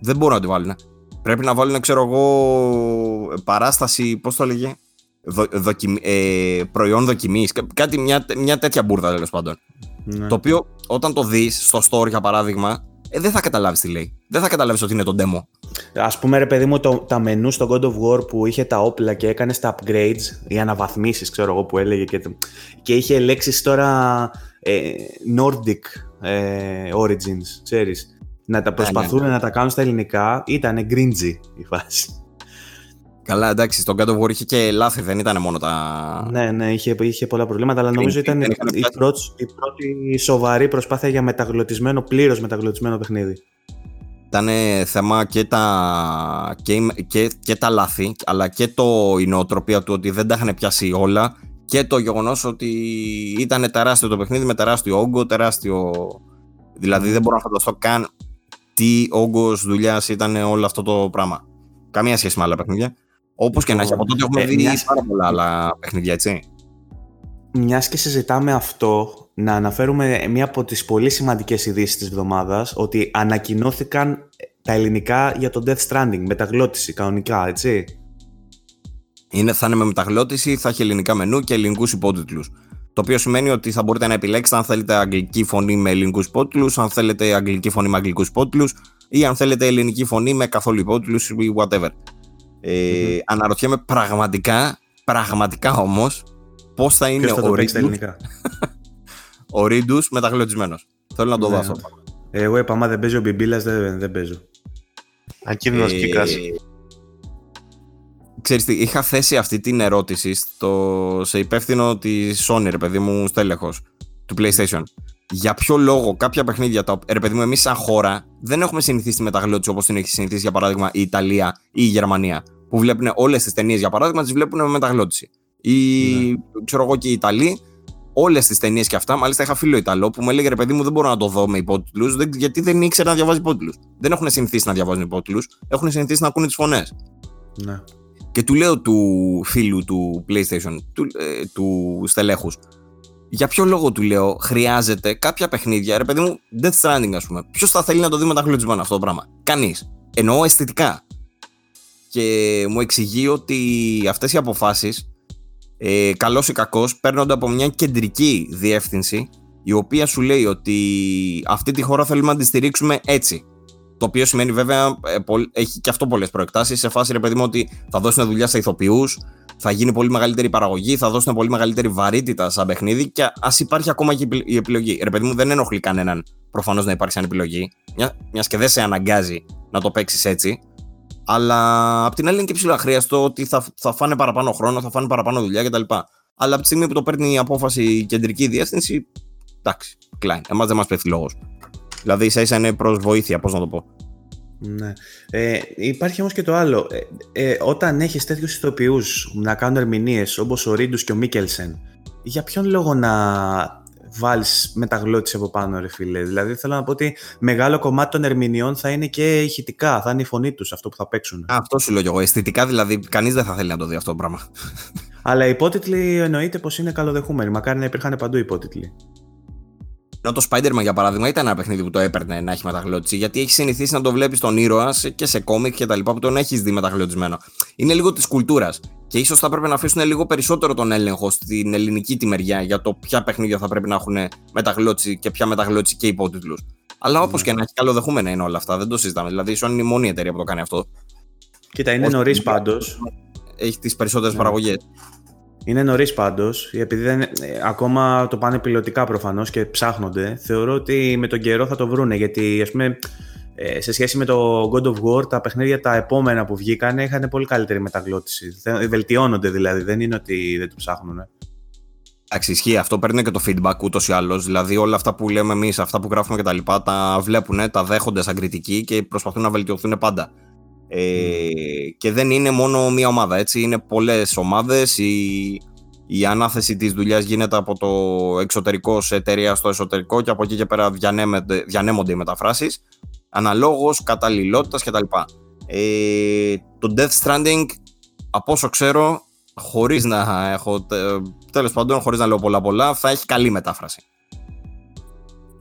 Δεν μπορούν να τη βάλουν. Πρέπει να βάλουν, ξέρω εγώ, παράσταση, πώς το έλεγε, δο, ε, προϊόν δοκιμής. Κάτι, μια, μια τέτοια μπουρδα τέλος πάντων. Ναι. Το οποίο όταν το δεις στο store για παράδειγμα, ε, δεν θα καταλάβεις τι λέει. Δεν θα καταλάβεις ότι είναι το demo. Α πούμε, ρε παιδί μου, το, τα μενού στο God of War που είχε τα όπλα και έκανε τα upgrades, οι αναβαθμίσεις, ξέρω εγώ που έλεγε. Και, και είχε λέξεις τώρα ε, Nordic ε, Origins, ξέρεις. Να τα ναι, προσπαθούν ναι. να τα κάνουν στα ελληνικά. Ήταν γκριντζι η φάση. Καλά, εντάξει, στον God of War είχε και λάθη, δεν ήταν μόνο τα. Ναι, ναι, είχε, είχε πολλά προβλήματα, αλλά νομίζω ήταν η, πρώτη, η πρώτη σοβαρή προσπάθεια για μεταγλωτισμένο, πλήρως μεταγλωτισμένο παιχνίδι. Ήταν θέμα και τα, και, και, και τα λάθη, αλλά και το, η νοοτροπία του ότι δεν τα είχαν πιάσει όλα και το γεγονός ότι ήταν τεράστιο το παιχνίδι με τεράστιο όγκο, τεράστιο. Δηλαδή δεν μπορώ να φανταστώ καν τι όγκος δουλειάς ήταν όλο αυτό το πράγμα. Καμία σχέση με άλλα παιχνίδια. Όπως και να έχει, από τότε έχουμε ε, δει μιας... πάρα πολλά άλλα παιχνίδια, έτσι. Μιας και συζητάμε αυτό, να αναφέρουμε μία από τις πολύ σημαντικές ειδήσεις της εβδομάδας, ότι ανακοινώθηκαν τα ελληνικά για το Death Stranding, μεταγλώτηση κανονικά, έτσι. Είναι, θα είναι με μεταγλώτηση, θα έχει ελληνικά μενού και ελληνικούς υπότιτλους. Το οποίο σημαίνει ότι θα μπορείτε να επιλέξετε αν θέλετε αγγλική φωνή με ελληνικούς υπότιτλους, αν θέλετε αγγλική φωνή με αγγλικούς υπότιτλους ή αν θέλετε ελληνική φωνή με καθόλου υπότιτλους ή whatever. Ε, Αναρωτιέμαι πραγματικά, πραγματικά όμως, πώς θα είναι θα ο Ρίντους, ο Ρίντους μεταγλωτισμένος. Θέλω να το ναι. δω αυτό. Εγώ είπα, άμα δεν παίζει ο Μπιμπίλας, δεν, δεν παίζω. Ακίνδυνος ε, Κίκας. Ξέρεις τι, είχα θέσει αυτή την ερώτηση στο, σε υπεύθυνο της Sony, ρε παιδί μου, στέλεχος του PlayStation. Για ποιο λόγο κάποια παιχνίδια, τα, ρε παιδί μου, εμείς σαν χώρα δεν έχουμε συνηθίσει τη μεταγλώτηση όπως την έχει συνηθίσει για παράδειγμα η Ιταλία ή η Γερμανία που βλέπουν όλες τις ταινίες, για παράδειγμα, τις βλέπουν με μεταγλώτηση. Ή ναι. ξέρω εγώ και οι Ιταλοί, όλες τις ταινίες και αυτά. Μάλιστα, είχα φίλο Ιταλό που μου έλεγε ρε παιδί μου, δεν μπορώ να το δω με υπότιτλους, γιατί δεν ήξερα να διαβάζει υπότιτλους. Δεν έχουν συνηθίσει να διαβάζουν υπότιτλους, έχουν συνηθίσει να ακούνε τις φωνές. Ναι. Και του λέω του φίλου του PlayStation, του, ε, του στελέχους, για ποιο λόγο του λέω χρειάζεται κάποια παιχνίδια, ρε παιδί μου, Death Stranding ας πούμε. Ποιος θα θέλει να το δει μεταγλωτισμένο αυτό το πράγμα; Κανείς. Εννοώ αισθητικά και μου εξηγεί ότι αυτές οι αποφάσεις ε, καλός ή κακός παίρνονται από μια κεντρική διεύθυνση η οποία σου λέει ότι αυτή τη χώρα θέλουμε να τη στηρίξουμε έτσι. Το οποίο σημαίνει βέβαια, ε, έχει και αυτό πολλές προεκτάσεις σε φάση ρε παιδί μου ότι θα δώσουν δουλειά σε ηθοποιούς, θα γίνει πολύ μεγαλύτερη παραγωγή, θα δώσουν πολύ μεγαλύτερη βαρύτητα σαν παιχνίδι και ας υπάρχει ακόμα και η επιλογή. Ρε παιδί μου, δεν ενοχλεί κανέναν προφανώς να υπάρχει σαν επιλογή, μια, μιας και δεν σε αναγκάζει να το παίξεις έτσι. Αλλά απ' την άλλη είναι και ψηλό αχρίαστο ότι θα, θα φάνε παραπάνω χρόνο, θα φάνε παραπάνω δουλειά κτλ. Αλλά από τη στιγμή που το παίρνει η απόφαση η κεντρική διεύθυνση, εντάξει, κλάιν. Εμάς δεν μας πέφτει λόγος. Δηλαδή, ίσα ίσα είναι προς βοήθεια, πώς να το πω. Ναι. Ε, υπάρχει όμως και το άλλο. Ε, ε, όταν έχεις τέτοιους ηθοποιούς να κάνουν ερμηνείες όπως ο Ρίντους και ο Μίκελσεν, για ποιον λόγο να βάλεις μεταγλώτηση από πάνω ρε φίλε; Δηλαδή θέλω να πω ότι μεγάλο κομμάτι των ερμηνεών θα είναι και ηχητικά, θα είναι η φωνή τους αυτό που θα παίξουν. Αυτό σου λέω εγώ. Αισθητικά δηλαδή κανείς δεν θα θέλει να το δει αυτό το πράγμα. Αλλά οι υπότιτλοι εννοείται πως είναι καλοδεχούμενοι. Μακάρι να υπήρχαν παντού υπότιτλοι. Ενώ το Spider-Man για παράδειγμα ήταν ένα παιχνίδι που το έπαιρνε να έχει μεταγλώτηση, γιατί έχεις συνηθίσει να το βλέπεις τον ήρωας και σε κόμικ και τα λοιπά που τον έχεις δει μεταγλωτισμένο. Είναι λίγο της κουλτούρας. Και ίσως θα πρέπει να αφήσουν λίγο περισσότερο τον έλεγχο στην ελληνική τη μεριά για το ποια παιχνίδια θα πρέπει να έχουν μεταγλώτηση και ποια μεταγλώτηση και υπότιτλους. Αλλά όπως και να έχει, καλοδεχούμενα είναι όλα αυτά. Δεν το συζητάμε. Δηλαδή, η Sony είναι η μόνη εταιρεία που το κάνει αυτό. Κοίτα, είναι νωρίς πάντως. Έχει τις περισσότερες ναι. παραγωγές. Είναι νωρίς πάντως, επειδή δεν, ε, ακόμα το πάνε πιλωτικά προφανώς και ψάχνονται. Θεωρώ ότι με τον καιρό θα το βρούνε. Γιατί ας πούμε, ε, σε σχέση με το God of War, τα παιχνίδια τα επόμενα που βγήκαν είχαν πολύ καλύτερη μεταγλώτηση. Βελτιώνονται δηλαδή, δεν είναι ότι δεν το ψάχνουν. Εντάξει, ισχύει αυτό. Παίρνει και το feedback ούτως ή άλλως. Δηλαδή, όλα αυτά που λέμε εμείς, αυτά που γράφουμε κτλ., τα, τα βλέπουν, τα δέχονται σαν κριτική και προσπαθούν να βελτιωθούν πάντα. Ε, και δεν είναι μόνο μία ομάδα, έτσι. Είναι πολλές ομάδες. Η, η ανάθεση της δουλειάς γίνεται από το εξωτερικό σε εταιρεία στο εσωτερικό και από εκεί και πέρα διανέμονται οι μεταφράσεις. Αναλόγως, καταλληλότητας κτλ. Ε, το Death Stranding, από όσο ξέρω, χωρίς να έχω, τέλος πάντων, χωρίς να λέω πολλά πολλά, θα έχει καλή μετάφραση.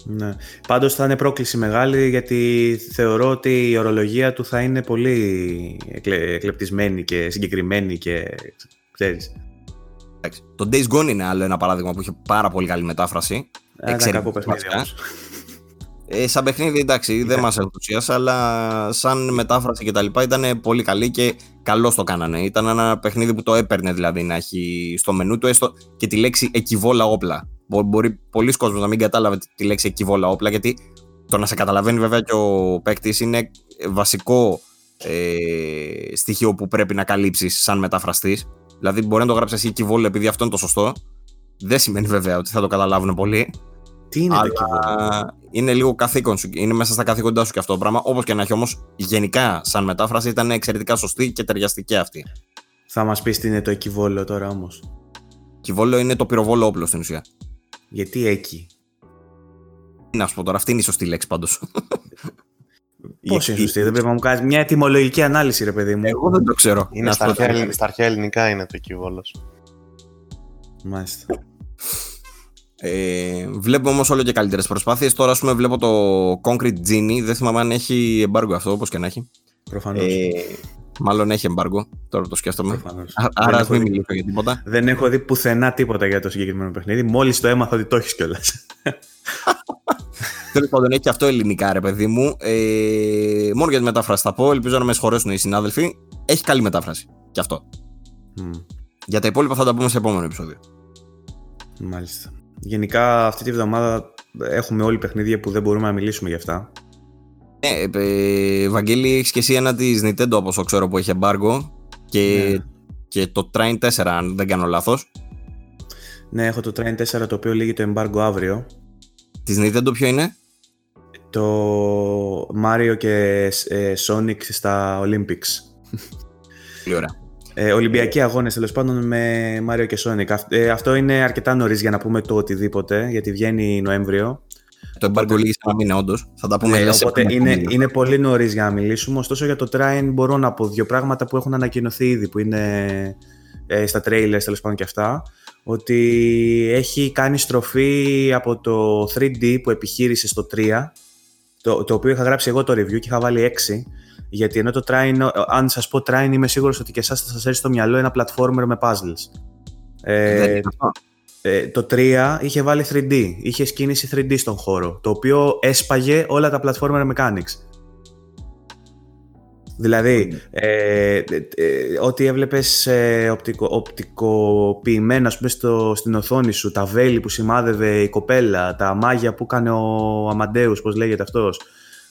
Ναι. Πάντως θα είναι πρόκληση μεγάλη γιατί θεωρώ ότι η ορολογία του θα είναι πολύ εκλεπτισμένη και συγκεκριμένη και ξέρεις. Το Days Gone είναι άλλο ένα παράδειγμα που είχε πάρα πολύ καλή μετάφραση. Εξαιρετικό παιχνίδι Ε, σαν παιχνίδι εντάξει δεν μας ενθουσίασε αλλά σαν μετάφραση και τα λοιπά ήταν πολύ καλή και καλώς το κάνανε. Ήταν ένα παιχνίδι που το έπαιρνε δηλαδή να έχει στο μενού του έστω και τη λέξη εκιβόλα όπλα. Μπορεί πολλοί κόσμοι να μην κατάλαβε τη λέξη εκιβόλα όπλα, γιατί το να σε καταλαβαίνει βέβαια και ο παίκτης είναι βασικό ε, στοιχείο που πρέπει να καλύψεις σαν μεταφραστής. Δηλαδή, μπορεί να το γράψεις εσύ εκιβόλα επειδή αυτό είναι το σωστό. Δεν σημαίνει βέβαια ότι θα το καταλάβουν πολύ. Τι είναι αλλά το Είναι λίγο καθήκον σου. Είναι μέσα στα καθήκοντά σου και αυτό το πράγμα. Όπως και να έχει όμως, γενικά σαν μετάφραση ήταν εξαιρετικά σωστή και ταιριαστική αυτή. Θα μας πεις τι είναι το εκιβόλαιο τώρα όμως. Εκιβόλαιο είναι το πυροβόλο όπλο στην ουσία. Γιατί εκεί; Να σου πω τώρα, αυτή είναι η σωστή λέξη πάντως. Πώς είναι σωστή, δεν πρέπει να μου κάνεις μια ετοιμολογική ανάλυση, ρε παιδί μου. Εγώ δεν το ξέρω. Είναι στα, αρχαία, στα αρχαία ελληνικά είναι το εκείβολο. Μάλιστα. Ε, βλέπουμε όμως όλο και καλύτερες προσπάθειες. Τώρα, ας πούμε, βλέπω το Concrete Genie. Δεν θυμάμαι αν έχει embargo αυτό, όπως και να έχει. Προφανώς. Ε, Μάλλον έχει εμπάργκο, τώρα το σκέφτομαι. Άρα ας μην μιλήσω για τίποτα. Δεν έχω δει πουθενά τίποτα για το συγκεκριμένο παιχνίδι. Μόλις το έμαθα ότι το έχεις κιόλας. Τέλος πάντων, έχει και αυτό ελληνικά, ρε παιδί μου. Ε, μόνο για τη μετάφραση θα πω. Ελπίζω να με συγχωρέσουν οι συνάδελφοι. Έχει καλή μετάφραση. Κι αυτό. Για τα υπόλοιπα θα τα πούμε σε επόμενο επεισόδιο. Μάλιστα. Γενικά αυτή τη βδομάδα έχουμε όλοι παιχνίδια που δεν μπορούμε να μιλήσουμε γι' αυτά. Ναι, ε, Βαγγέλη, έχεις και εσύ ένα της Nintendo όπω ξέρω που έχει embargo και, ναι. και το Train 4, αν δεν κάνω λάθος. Ναι, έχω το Train 4 το οποίο λύγει το embargo αύριο. Της Nintendo ποιο είναι; Το Mario και ε, Sonic στα Olympics. Πολύ ωραία. Ε, Ολυμπιακοί αγώνες τέλος πάντων με Mario και Sonic. Ε, αυτό είναι αρκετά νωρίς για να πούμε το οτιδήποτε, γιατί βγαίνει Νοέμβριο. Το embargo λύγει σε ένα μήνα, όντως. Θα τα πούμε. Ναι, οπότε είναι, είναι πολύ νωρίς για να μιλήσουμε. Ωστόσο, για το Trine μπορώ να πω δύο πράγματα που έχουν ανακοινωθεί ήδη, που είναι ε, στα trailers τέλος πάντων και αυτά. Ότι έχει κάνει στροφή από το 3D που επιχείρησε στο 3, το, το οποίο είχα γράψει εγώ το review και είχα βάλει 6. Γιατί ενώ το Trine, αν σας πω Trine, είμαι σίγουρος ότι και εσάς θα σας έρθει στο μυαλό ένα platformer με puzzles. Ε, ε, το 3 είχε βάλει 3D, είχε κίνηση 3D στον χώρο, το οποίο έσπαγε όλα τα platformer mechanics. Δηλαδή, ε, ε, ε ό,τι έβλεπες ε, οπτικο, οπτικοποιημένα πούμε, στο, στην οθόνη σου, τα βέλη που σημάδευε η κοπέλα, τα μάγια που έκανε ο Αμαντέους, πώς λέγεται αυτός,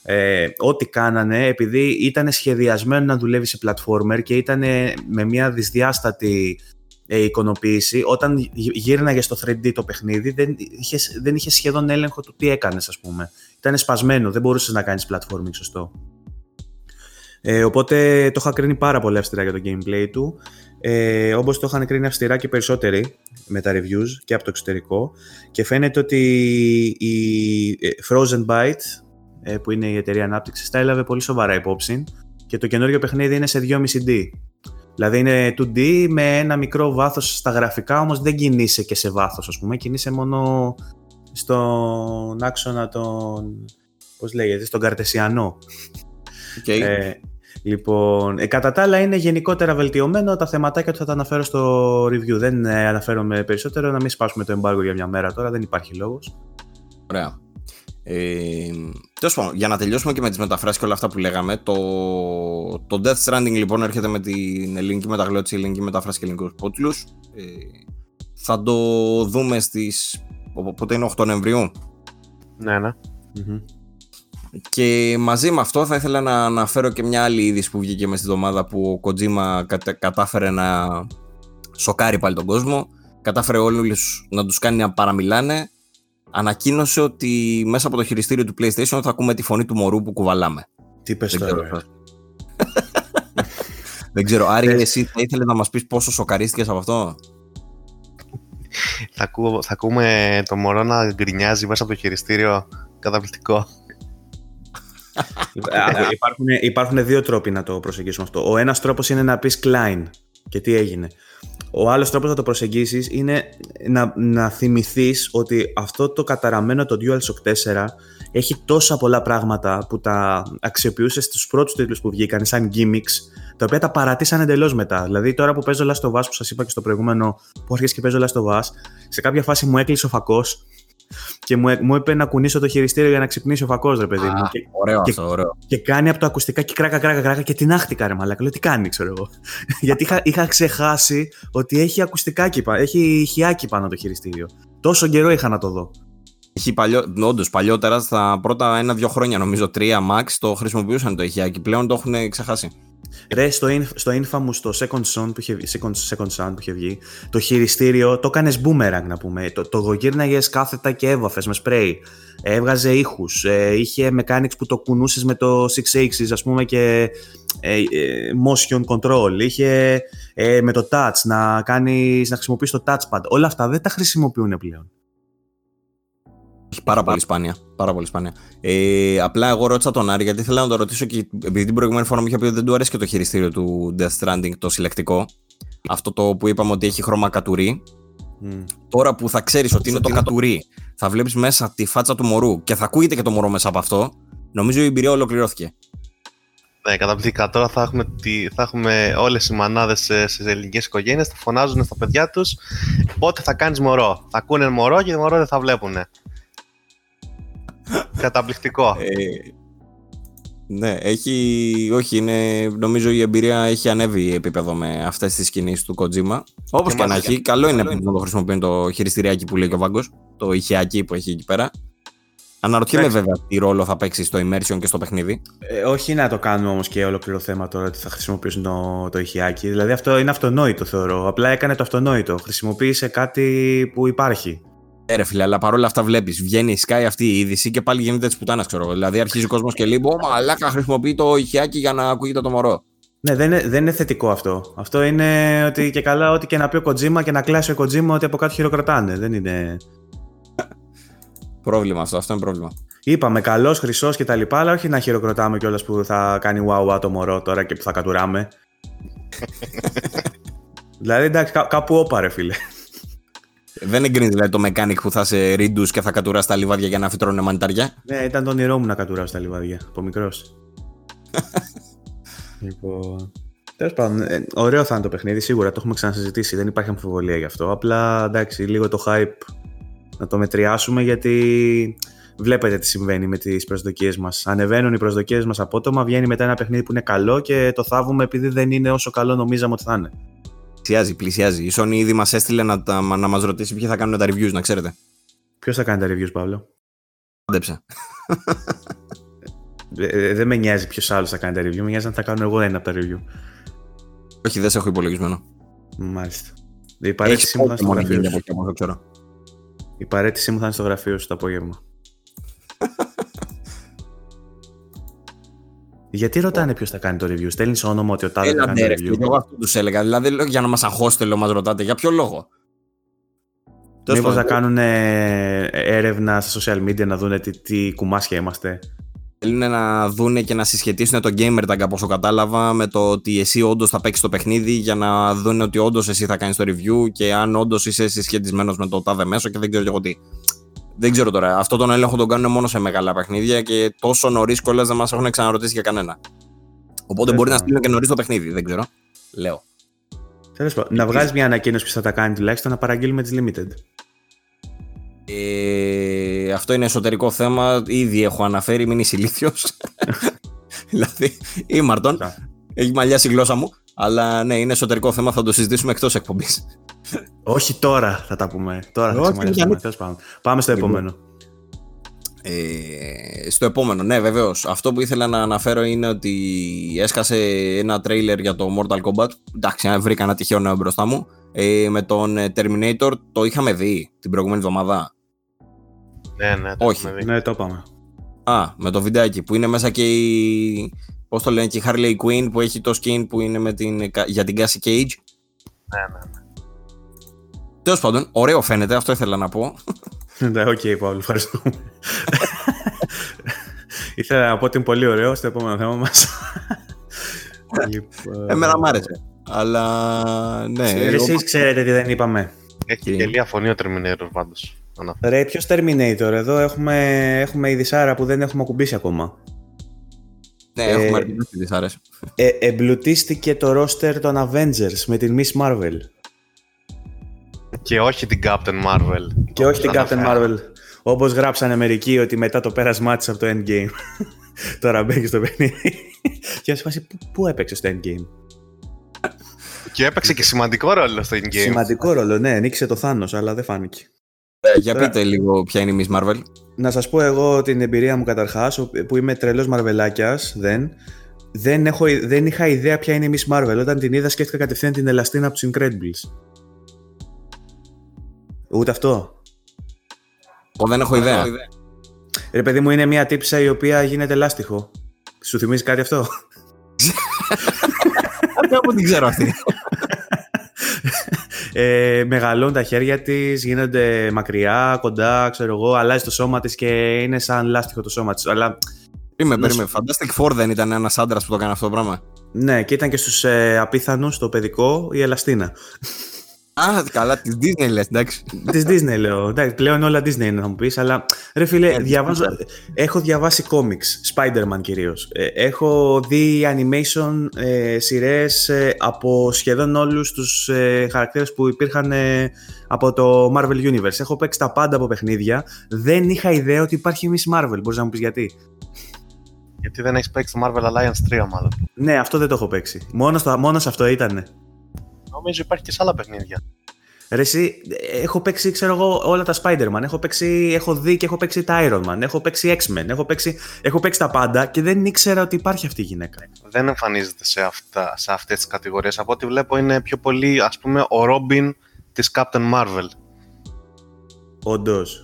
ε, ό,τι κάνανε, επειδή ήταν σχεδιασμένο να δουλεύει σε platformer και ήταν με μια δυσδιάστατη ε, εικονοποίηση, όταν γύρναγε στο 3D το παιχνίδι, δεν είχες, δεν είχες σχεδόν έλεγχο του τι έκανες, ας πούμε. Ήταν σπασμένο, δεν μπορούσες να κάνεις platforming σωστό. Ε, οπότε το είχα κρίνει πάρα πολύ αυστηρά για το gameplay του. Ε, όπως το είχαν κρίνει αυστηρά και περισσότεροι με τα reviews και από το εξωτερικό. Και φαίνεται ότι η ε, Frozen Byte, ε, που είναι η εταιρεία ανάπτυξης, τα έλαβε πολύ σοβαρά υπόψη. Και το καινούριο παιχνίδι είναι σε 2,5D. Δηλαδή είναι 2D με ένα μικρό βάθος στα γραφικά, όμως δεν κινείσαι και σε βάθος, ας πούμε. Κινείσαι μόνο στον άξονα των... πώς λέγεται, στον καρτεσιανό. Okay. Ε, λοιπόν, ε, κατά τα άλλα είναι γενικότερα βελτιωμένο. Τα θεματάκια του θα τα αναφέρω στο review. Δεν ε, αναφέρομαι περισσότερο, να μην σπάσουμε το embargo για μια μέρα τώρα, δεν υπάρχει λόγος. Ωραία. Ε, Τέλος πάντων, για να τελειώσουμε και με τις μεταφράσεις και όλα αυτά που λέγαμε, το, το Death Stranding λοιπόν έρχεται με την ελληνική μεταγλώτηση, ελληνική μετάφραση και ελληνικού πότλους. Ε, θα το δούμε στις. Πότε είναι 8 Νοεμβρίου; Ναι, ναι. Και μαζί με αυτό θα ήθελα να αναφέρω και μια άλλη είδηση που βγήκε μες στην εβδομάδα που ο Kojima κατάφερε να σοκάρει πάλι τον κόσμο. Κατάφερε όλους να τους κάνει να παραμιλάνε ανακοίνωσε ότι μέσα από το χειριστήριο του PlayStation θα ακούμε τη φωνή του μωρού που κουβαλάμε. Τι πες Δεν τώρα. ξέρω. Δεν ξέρω. Άρη, εσύ θα ήθελες να μας πεις πόσο σοκαρίστηκες από αυτό; Θα, ακούω, θα ακούμε το μωρό να γκρινιάζει μέσα από το χειριστήριο. Καταπληκτικό. Ε, υπάρχουν, υπάρχουν δύο τρόποι να το προσεγγίσουμε αυτό. Ο ένας τρόπος είναι να πεις Klein και τι έγινε; Ο άλλος τρόπος να το προσεγγίσεις είναι να, να θυμηθείς ότι αυτό το καταραμένο το DualShock 4 έχει τόσα πολλά πράγματα που τα αξιοποιούσε στους πρώτους τίτλους που βγήκαν σαν gimmicks τα οποία τα παρατήσαν εντελώς μετά. Δηλαδή, τώρα που παίζω Last of Us, που σας είπα και στο προηγούμενο που αρχίσει και παίζω Last of Us, σε κάποια φάση μου έκλεισε ο φακός και μου, μου είπε να κουνήσω το χειριστήριο για να ξυπνήσει ο φακός, ρε παιδί μου. Α, Και, Ωραίο και- αυτό, ωραίο. και κάνει από το ακουστικά και κράκα, κράκα, κράκα και την άχτηκα, ρε μαλάκα. Λέω τι κάνει, ξέρω εγώ. Γιατί είχα, είχα ξεχάσει ότι έχει ακουστικά πα- έχει ηχιάκι πάνω το χειριστήριο. Τόσο καιρό είχα να το δω. Έχει παλιό, όντως, παλιότερα, στα πρώτα ένα-δύο χρόνια, νομίζω, τρία max, το χρησιμοποιούσαν το ηχιάκι. Πλέον το έχουν ξεχάσει. Ρε, στο, in- στο Infamous, στο Second Son που είχε, βγει- second, second Son που είχε βγει, το χειριστήριο το έκανες boomerang να πούμε. Το, το γυρνάγε κάθετα και έβαφες με σπρέι. Έβγαζε ήχους. Ε, είχε mechanics που το κουνούσες με το 6 axis, ας πούμε, και ε, ε, motion control. Είχε ε, με το touch να, κάνεις, να χρησιμοποιείς το touchpad. Όλα αυτά δεν τα χρησιμοποιούν πλέον. Έχει πάρα πολύ σπάνια. Πάρα πολύ σπάνια. Ε, απλά εγώ ρώτησα τον Άρη γιατί ήθελα να το ρωτήσω και επειδή την προηγούμενη φορά μου είχε πει ότι δεν του αρέσει και το χειριστήριο του Death Stranding, το συλλεκτικό. Αυτό το που είπαμε ότι έχει χρώμα κατουρί. Τώρα που θα ξέρεις ότι είναι το κατουρί, θα βλέπεις μέσα τη φάτσα του μωρού και θα ακούγεται και το μωρό μέσα από αυτό, νομίζω η εμπειρία ολοκληρώθηκε. Ναι, καταπληκτικά. Τώρα θα έχουμε, τη, θα έχουμε όλες οι μανάδες σε, σε ελληνικές οικογένειες, θα φωνάζουν στα παιδιά τους πότε θα κάνεις μωρό. Θα ακούνε μωρό και το μωρό δεν θα βλέπουνε. Καταπληκτικό. Ε, ναι, έχει. Όχι, είναι, νομίζω η εμπειρία έχει ανέβει επίπεδο με αυτές τις κινήσεις του Kojima. Όπως Και και, να μαζί- έχει, καλό είναι να το χρησιμοποιούν το χειριστηριάκι που λέει και ο Βάγκος, το ηχιάκι που έχει εκεί πέρα. Αναρωτιέμαι Εντάξει. βέβαια τι ρόλο θα παίξει στο immersion και στο παιχνίδι. Ε, όχι να το κάνουμε όμως και ολόκληρο θέμα τώρα ότι θα χρησιμοποιήσουν το, το ηχιάκι. Δηλαδή αυτό είναι αυτονόητο θεωρώ. Απλά έκανε το αυτονόητο. Χρησιμοποίησε κάτι που υπάρχει. Ε, ρε φίλε, αλλά παρόλα αυτά βλέπεις. Βγαίνει, σκάει αυτή η είδηση και πάλι γίνεται της πουτάνας, ξέρω εγώ. Δηλαδή αρχίζει ο κόσμος και λέει: Ω μαλάκα, χρησιμοποιεί το ηχιάκι για να ακούγεται το μωρό. Ναι, δεν είναι, δεν είναι θετικό αυτό. Αυτό είναι ότι και καλά, ό,τι και να πει ο Kojima και να κλάσει ο Kojima ότι από κάτω χειροκροτάνε. Δεν είναι. Πρόβλημα αυτό, αυτό είναι πρόβλημα. Είπαμε καλός, χρυσός και τα λοιπά, αλλά όχι να χειροκροτάμε κιόλας που θα κάνει wow wow το μωρό τώρα και που θα κατουράμε. δηλαδή εντάξει, κά- κάπου όπαρε, φίλε. Δεν εγκρίνεις δηλαδή το mechanic που θα σε ρίντου και θα κατουράς τα λιβάδια για να φυτρώνε μανιτάρια. Ναι, ήταν το όνειρό μου να κατουράω στα λιβάδια από μικρός. λοιπόν. Τέλος πάντων, ε, ωραίο θα είναι το παιχνίδι, σίγουρα το έχουμε ξανασυζητήσει, δεν υπάρχει αμφιβολία γι' αυτό. Απλά εντάξει, λίγο το hype να το μετριάσουμε γιατί βλέπετε τι συμβαίνει με τις προσδοκίες μας. Ανεβαίνουν οι προσδοκίες μας απότομα, βγαίνει μετά ένα παιχνίδι που είναι καλό και το θάβουμε επειδή δεν είναι όσο καλό νομίζαμε ότι θα είναι. Πλησιάζει, πλησιάζει. Η Sony ήδη μας έστειλε να, τα, να μας ρωτήσει ποιοι θα κάνουν τα reviews, να ξέρετε. Ποιος θα κάνει τα reviews, Παύλο; Πάντεψε. Ε, ε, δεν με νοιάζει ποιος άλλος θα κάνει τα review, με νοιάζει να τα κάνω εγώ ένα από τα review. Όχι, δεν σε έχω υπολογισμένο. Μάλιστα. Η παρέτησή Έχεις μου θα είναι στο μόνο γραφείο γίνει σου. από εκεί, όπως το ξέρω. Η παρέτησή μου θα είναι στο γραφείο σου το απόγευμα. Γιατί ρωτάνε ποιος θα κάνει το review, στέλνεις όνομα ότι ο Τάδε θα Έλα, κάνει ναι, το ρε, review. φίλε, εγώ αυτό τους έλεγα. Δηλαδή, λέω, για να μας αγχώσετε, λέω, μας ρωτάτε. Για ποιο λόγο; Τέλος Μήπω θα πάντων, κάνουν ε, έρευνα στα social media να δουν τι, τι κουμάσια είμαστε; Θέλουν να δούνε και να συσχετίσουν το gamer tag από όσο κατάλαβα με το ότι εσύ όντως θα παίξεις το παιχνίδι για να δουν ότι όντως εσύ θα κάνεις το review και αν όντως είσαι συσχετισμένος με το τάδε μέσο και δεν ξέρω και εγώ τι. Δεν ξέρω τώρα. Αυτό τον έλεγχο τον κάνουν μόνο σε μεγάλα παιχνίδια και τόσο νωρίς κιόλας δεν μας έχουν ξαναρωτήσει για κανένα. Οπότε Δεν μπορεί να θα- στείλουν και νωρίς το παιχνίδι. Δεν ξέρω. Λέω. Τέλος πάντων, να βγάλει μια ανακοίνωση που θα τα κάνει τουλάχιστον να παραγγείλουμε τι limited. Ε, αυτό είναι εσωτερικό θέμα. Ήδη έχω αναφέρει, μην είσαι ηλίθιος. δηλαδή, ήμαρτον. Έχει μαλλιάσει η γλώσσα μου. Αλλά ναι, είναι εσωτερικό θέμα. Θα το συζητήσουμε εκτός εκπομπής. Όχι τώρα θα τα πούμε. Τώρα θα Όχι, ξεμαλιάσουμε. γιατί- Τέλος πάντων. Πάμε στο Λοιπόν. επόμενο. Ε, στο επόμενο, ναι, βεβαίως. Αυτό που ήθελα να αναφέρω είναι ότι έσκασε ένα τρέιλερ για το Mortal Kombat. Εντάξει, βρήκα ένα τυχαίο νέο μπροστά μου. Ε, με τον ε, Terminator το είχαμε δει την προηγούμενη εβδομάδα. Ναι, ναι, το Όχι. έχουμε δει. Ναι, το είπαμε. Α, με το βιντεάκι που είναι μέσα και η. Πώς το λένε, και η Harley Quinn που έχει το skin που είναι με την, για την Cassie Cage. Ναι, ναι, ναι. Τέλος πάντων, ωραίο φαίνεται, αυτό ήθελα να πω. Ναι, οκ, Παύλο, ευχαριστούμε. Ήθελα να πω ότι είναι πολύ ωραίο στο επόμενο θέμα μας. λοιπόν... Εμένα μ' άρεσε. Αλλά ναι. εγώ- Εσείς ξέρετε τι δεν είπαμε. Έχει Τι; γελία φωνή ο Terminator πάντως. Αναφέρω. Ρε, ποιος Terminator, εδώ έχουμε, έχουμε ειδησάρα που δεν έχουμε ακουμπήσει ακόμα. Ναι, έχουμε ε, αρκετές δυσάρες. Ε, εμπλουτίστηκε το roster των Avengers με την Miss Marvel. Και όχι την Captain Marvel. Και όχι την Όπως Captain αναφέραμε. Marvel. Όπως γράψανε μερικοί ότι μετά το πέρασμά της από το Endgame. Τώρα μπαίνει στο παιχνίδι. και να σου φάσει, πού, πού έπαιξε στο Endgame; Και έπαιξε και σημαντικό ρόλο στο in-game. Σημαντικό ρόλο, ναι, νίκησε το Θάνος, αλλά δεν φάνηκε. Ε, για τώρα- πείτε λίγο ποια είναι η Miss Marvel. Να σας πω εγώ την εμπειρία μου καταρχάς, ο- που είμαι τρελός μαρβελάκιας, δεν. Δεν, έχω, δεν είχα ιδέα ποια είναι η Miss Marvel. Όταν την είδα σκέφτηκα κατευθείαν την Ελαστίνα από τους Incredibles. Ούτε αυτό. Εγώ δεν έχω ιδέα. Ρε παιδί μου είναι μια τύψα η οποία γίνεται λάστιχο. Σου θυμίζει κάτι αυτό; Κάπου την ξέρω αυτή. Ε, μεγαλώνουν τα χέρια της, γίνονται μακριά, κοντά, ξέρω εγώ, αλλάζει το σώμα της και είναι σαν λάστιχο το σώμα της. Αλλά Περίμενε, Να σου- περίμενε. Fantastic Four δεν ήταν ένας άντρας που το έκανε αυτό το πράγμα; ναι, και ήταν και στους ε, απίθανους, το παιδικό, η Ελαστίνα. Α, καλά, της Disney λες, εντάξει. Της Disney λέω. Εντάξει, πλέον όλα Disney είναι να μου πεις, αλλά ρε φίλε, Ε, διαβάζω, έχω διαβάσει comics, Spider-Man κυρίως. έχω δει animation ε, σειρές από σχεδόν όλους τους ε, χαρακτήρες που υπήρχαν ε, από το Marvel Universe. Έχω παίξει τα πάντα από παιχνίδια. Δεν είχα ιδέα ότι υπάρχει Miss Marvel. Μπορείς να μου πεις γιατί; Γιατί δεν έχεις παίξει το Marvel Alliance 3, μάλλον. Ναι, αυτό δεν το έχω παίξει. Μόνος, στο, μόνος σε αυτό ήτανε. Νομίζω υπάρχει και σε άλλα παιχνίδια. Ρε εσύ, έχω παίξει, ξέρω εγώ, όλα τα Spider-Man. Έχω, παίξει, έχω δει και έχω παίξει τα Iron Man. Έχω παίξει X-Men. Έχω παίξει, έχω παίξει τα πάντα και δεν ήξερα ότι υπάρχει αυτή η γυναίκα. Δεν εμφανίζεται σε, αυτά, σε αυτές τις κατηγορίες. Από ό,τι βλέπω είναι πιο πολύ, ας πούμε, ο Robin της Captain Marvel. Όντως.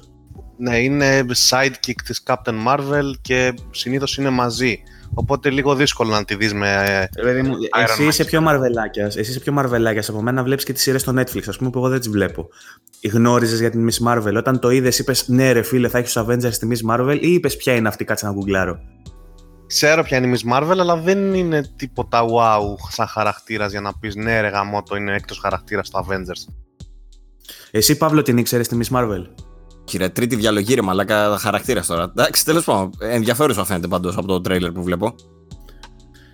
Ναι, είναι sidekick της Captain Marvel και συνήθως είναι μαζί. Οπότε λίγο δύσκολο να τη δεις με... Παιδί μου, Iron εσύ Man. είσαι πιο μαρβελάκιας. Εσύ είσαι πιο μαρβελάκιας από μένα. Βλέπεις και τις σειρές στο Netflix, ας πούμε, που εγώ δεν τις βλέπω. Γνώριζες για την Miss Marvel. Όταν το είδες, είπες Ναι, ρε φίλε, θα έχεις τους Avengers στη Miss Marvel, ή είπες Ποια είναι αυτή, κάτσε να γκουγκλάρω. Ξέρω ποια είναι η Miss Marvel, αλλά δεν είναι τίποτα wow σαν χαρακτήρας για να πεις ναι ρε γαμώτο είναι έκτος χαρακτήρας στο Avengers. Εσύ, Παύλο, την ήξερες στη Miss Marvel; Κύριε, τρίτη διαλογή ρε μαλάκα χαρακτήρας τώρα. Εντάξει, τέλος πάντων. Ενδιαφέρουσα φαίνεται πάντως από το τρέιλερ που βλέπω.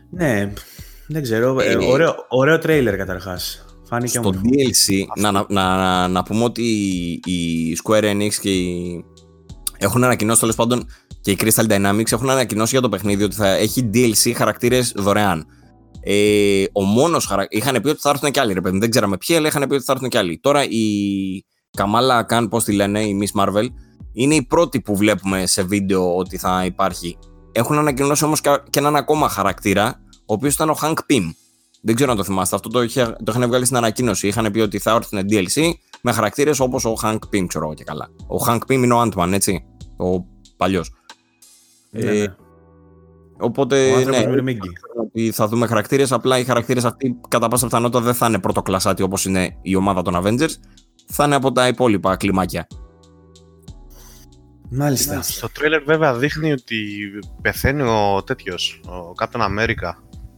Ναι, δεν ξέρω. Ε, Ε, ωραίο, ωραίο τρέιλερ καταρχάς. Φάνηκε Στο όμορφο. DLC, να, να, να, να πούμε ότι η Square Enix και η... έχουν ανακοινώσει τέλος πάντων και η Crystal Dynamics έχουν ανακοινώσει για το παιχνίδι ότι θα έχει DLC χαρακτήρες δωρεάν. Ε, ο μόνος χαρα... Είχαν πει ότι θα έρθουν και άλλοι, ρε παιδί. Δεν ξέραμε ποιοι, αλλά είχαν πει ότι θα έρθουν και άλλοι. Τώρα η Καμάλα Καν, πώς τη λένε, η Miss Marvel, είναι η πρώτη που βλέπουμε σε βίντεο ότι θα υπάρχει. Έχουν ανακοινώσει όμως και έναν ακόμα χαρακτήρα, ο οποίος ήταν ο Hank Pym. Δεν ξέρω αν το θυμάστε. Αυτό το, είχε, το είχαν βγάλει στην ανακοίνωση. Είχαν πει ότι θα έρθουν DLC με χαρακτήρες όπως ο Hank Pym, ξέρω εγώ και καλά. Ο Hank Pym είναι ο Ant-Man, έτσι. Ο παλιός. Ναι, Ε, ναι. Οπότε, Ο άνθρωπος ναι, Μυρμήγκη. ότι θα δούμε χαρακτήρες. Απλά οι χαρακτήρες αυτοί κατά πάσα πιθανότητα δεν θα είναι πρωτοκλασσάτι όπως είναι η ομάδα των Avengers. Θα είναι από τα υπόλοιπα κλιμάκια. Μάλιστα. Στο τρέλερ βέβαια δείχνει ότι πεθαίνει ο τέτοιος, ο Captain America.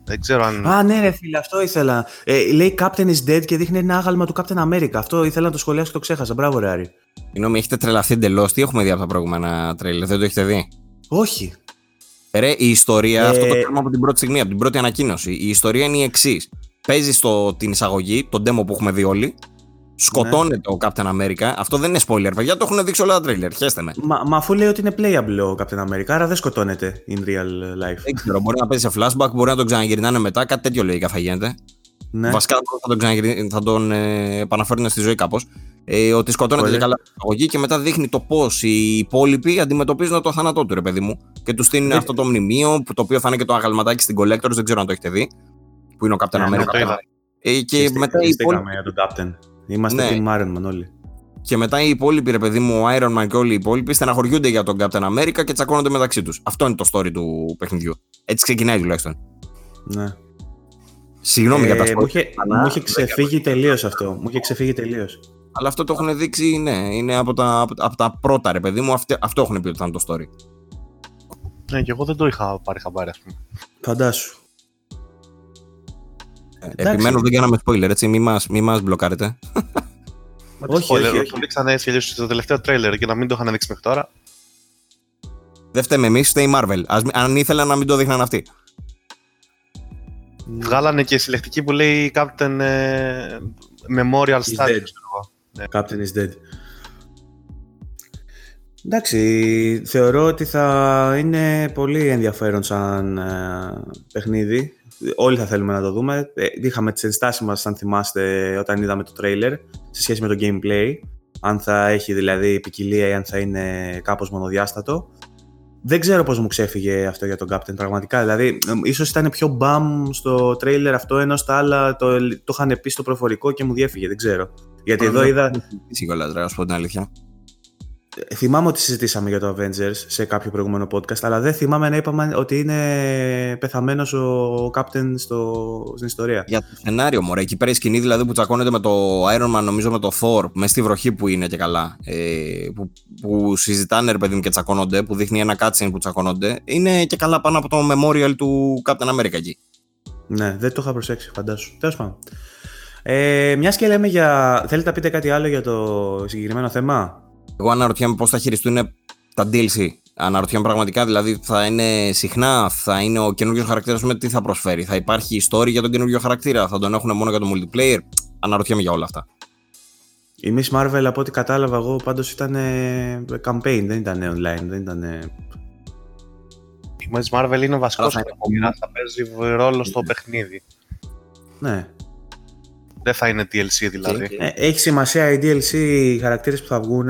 Δεν ξέρω αν... Α, ναι, ρε φίλε, αυτό ήθελα. Ε, λέει Captain is dead και δείχνει ένα άγαλμα του Captain America. Αυτό ήθελα να το σχολιάσω και το ξέχασα. Μπράβο, ρε Άρη. Συγγνώμη, έχετε τρελαθεί εντελώς. Τι έχουμε δει από τα προηγούμενα τρέλερ, δεν το έχετε δει; Όχι. Ρε, η ιστορία, Ε, αυτό το κάνουμε από την πρώτη στιγμή, από την πρώτη ανακοίνωση. Η ιστορία είναι η εξής. Παίζει την εισαγωγή, τον demo που έχουμε δει όλοι. Σκοτώνεται ο Captain America. Αυτό δεν είναι spoiler, παιδιά. Το έχουν δείξει όλα τα τρέλερ. Χαίστε με. Μα, μα αφού λέει ότι είναι playable ο Captain America, άρα δεν σκοτώνεται in real life. Δεν ξέρω, μπορεί να παίζει σε flashback, μπορεί να τον ξαναγυρνάνε μετά. Κάτι τέτοιο λογικά θα γίνεται. Ναι. Βασικά θα τον, ξαναγυρι- θα τον ε, επαναφέρουν στη ζωή κάπως. Ε, ότι σκοτώνεται Πολύ. και καλά στην εισαγωγή και μετά δείχνει το πώς οι υπόλοιποι αντιμετωπίζουν το θάνατό του, ρε παιδί μου. Και τους στείλουν Ε, αυτό το μνημείο, που, το οποίο θα είναι και το αγαλματάκι στην Collectors, δεν ξέρω αν το έχετε δει. Που είναι ο Captain Ε, ναι, America. το είδα. Ε, και, Στή- μετά οι υπόλοιποι, στήκαμε για τον Captain. Είμαστε Ναι. team Iron Man όλοι. και μετά οι υπόλοιποι, ρε παιδί μου, ο Iron Man και όλοι οι υπόλοιποι στεναχωριούνται για τον Captain America και τσακώνονται μεταξύ τους. Αυτό είναι το story του παιχνιδιού. Έτσι ξεκινάει τουλάχιστον. Ναι. Συγγνώμη για τα Ε, story. μου είχε, αλλά μου είχε δεν ξεφύγει τελείως αυτό. Μου είχε ξεφύγει τελείως. Αλλά αυτό το έχουν δείξει, ναι, είναι από τα, από, από τα πρώτα, ρε παιδί μου. Αυτό, αυτό έχουν πει ότι θα είναι το story. Ναι, και εγώ δεν το είχα πάρει χαμπάρι, ας πούμε. Φαντάσου. Ε, Επιμένω, δεν κάναμε spoiler, έτσι. Μη μας, μη μας μπλοκάρετε. Όχι, Spoiler, όχι, όχι. Το δείξανε έτσι αλλιώς στο τελευταίο τρέλερ και να μην το είχαν δείξει μέχρι τώρα. Δεν φταίμε εμείς, φταίει η Marvel. Ας, μην- αν ήθελα να μην το δείχναν αυτοί. Βγάλανε και συλλεκτική που λέει Captain ε, Memorial He's Statue. dead. ξέρω εγώ. Captain is dead. Εντάξει, θεωρώ ότι θα είναι πολύ ενδιαφέρον σαν ε, παιχνίδι. Όλοι θα θέλουμε να το δούμε. Ε, είχαμε τις ενστάσεις μας, αν θυμάστε, όταν είδαμε το τρέιλερ, σε σχέση με το gameplay. Αν θα έχει δηλαδή ποικιλία ή αν θα είναι κάπως μονοδιάστατο. Δεν ξέρω πώς μου ξέφυγε αυτό για τον Captain πραγματικά. Δηλαδή, ε, ίσως ήταν πιο μπαμ στο τρέιλερ αυτό, ενώ στα άλλα το, το είχαν πει στο προφορικό και μου διέφυγε. Δεν ξέρω. Γιατί εδώ είδα, Σίγουρα, ρε, να σου πω την αλήθεια. Θυμάμαι ότι συζητήσαμε για το Avengers σε κάποιο προηγούμενο podcast, αλλά δεν θυμάμαι να είπαμε ότι είναι πεθαμένος ο Captain στο, στην ιστορία. Για το σενάριο, μωρέ. Εκεί πέρα η σκηνή δηλαδή που τσακώνεται με το Iron Man, νομίζω με το Thor, μες στη βροχή που είναι και καλά. Ε, που, που συζητάνε, ρε παιδί μου, και τσακώνονται, που δείχνει ένα cutscene που τσακώνονται. Είναι και καλά πάνω από το memorial του Captain America εκεί. Ναι, δεν το είχα προσέξει, φαντάσου. Τέλος πάντων. Ε, Μιας και λέμε για. Θέλετε να πείτε κάτι άλλο για το συγκεκριμένο θέμα; Εγώ αναρωτιέμαι πώς θα χειριστούν τα DLC. Αναρωτιέμαι πραγματικά, δηλαδή θα είναι συχνά, θα είναι ο καινούριο χαρακτήρας με τι θα προσφέρει. Θα υπάρχει story για τον καινούριο χαρακτήρα, θα τον έχουν μόνο για το multiplayer; Αναρωτιέμαι για όλα αυτά. Η Miss Marvel, από ό,τι κατάλαβα εγώ, πάντως ήταν ε, campaign, δεν ήταν online, δεν ήταν. Η Miss Marvel είναι ο βασικός Αλλά θα είναι χαρακτήρας, θα παίζει ρόλο στο παιχνίδι. Ναι. Δεν θα είναι DLC δηλαδή. Ε, έχει σημασία οι DLC οι χαρακτήρες που θα βγουν,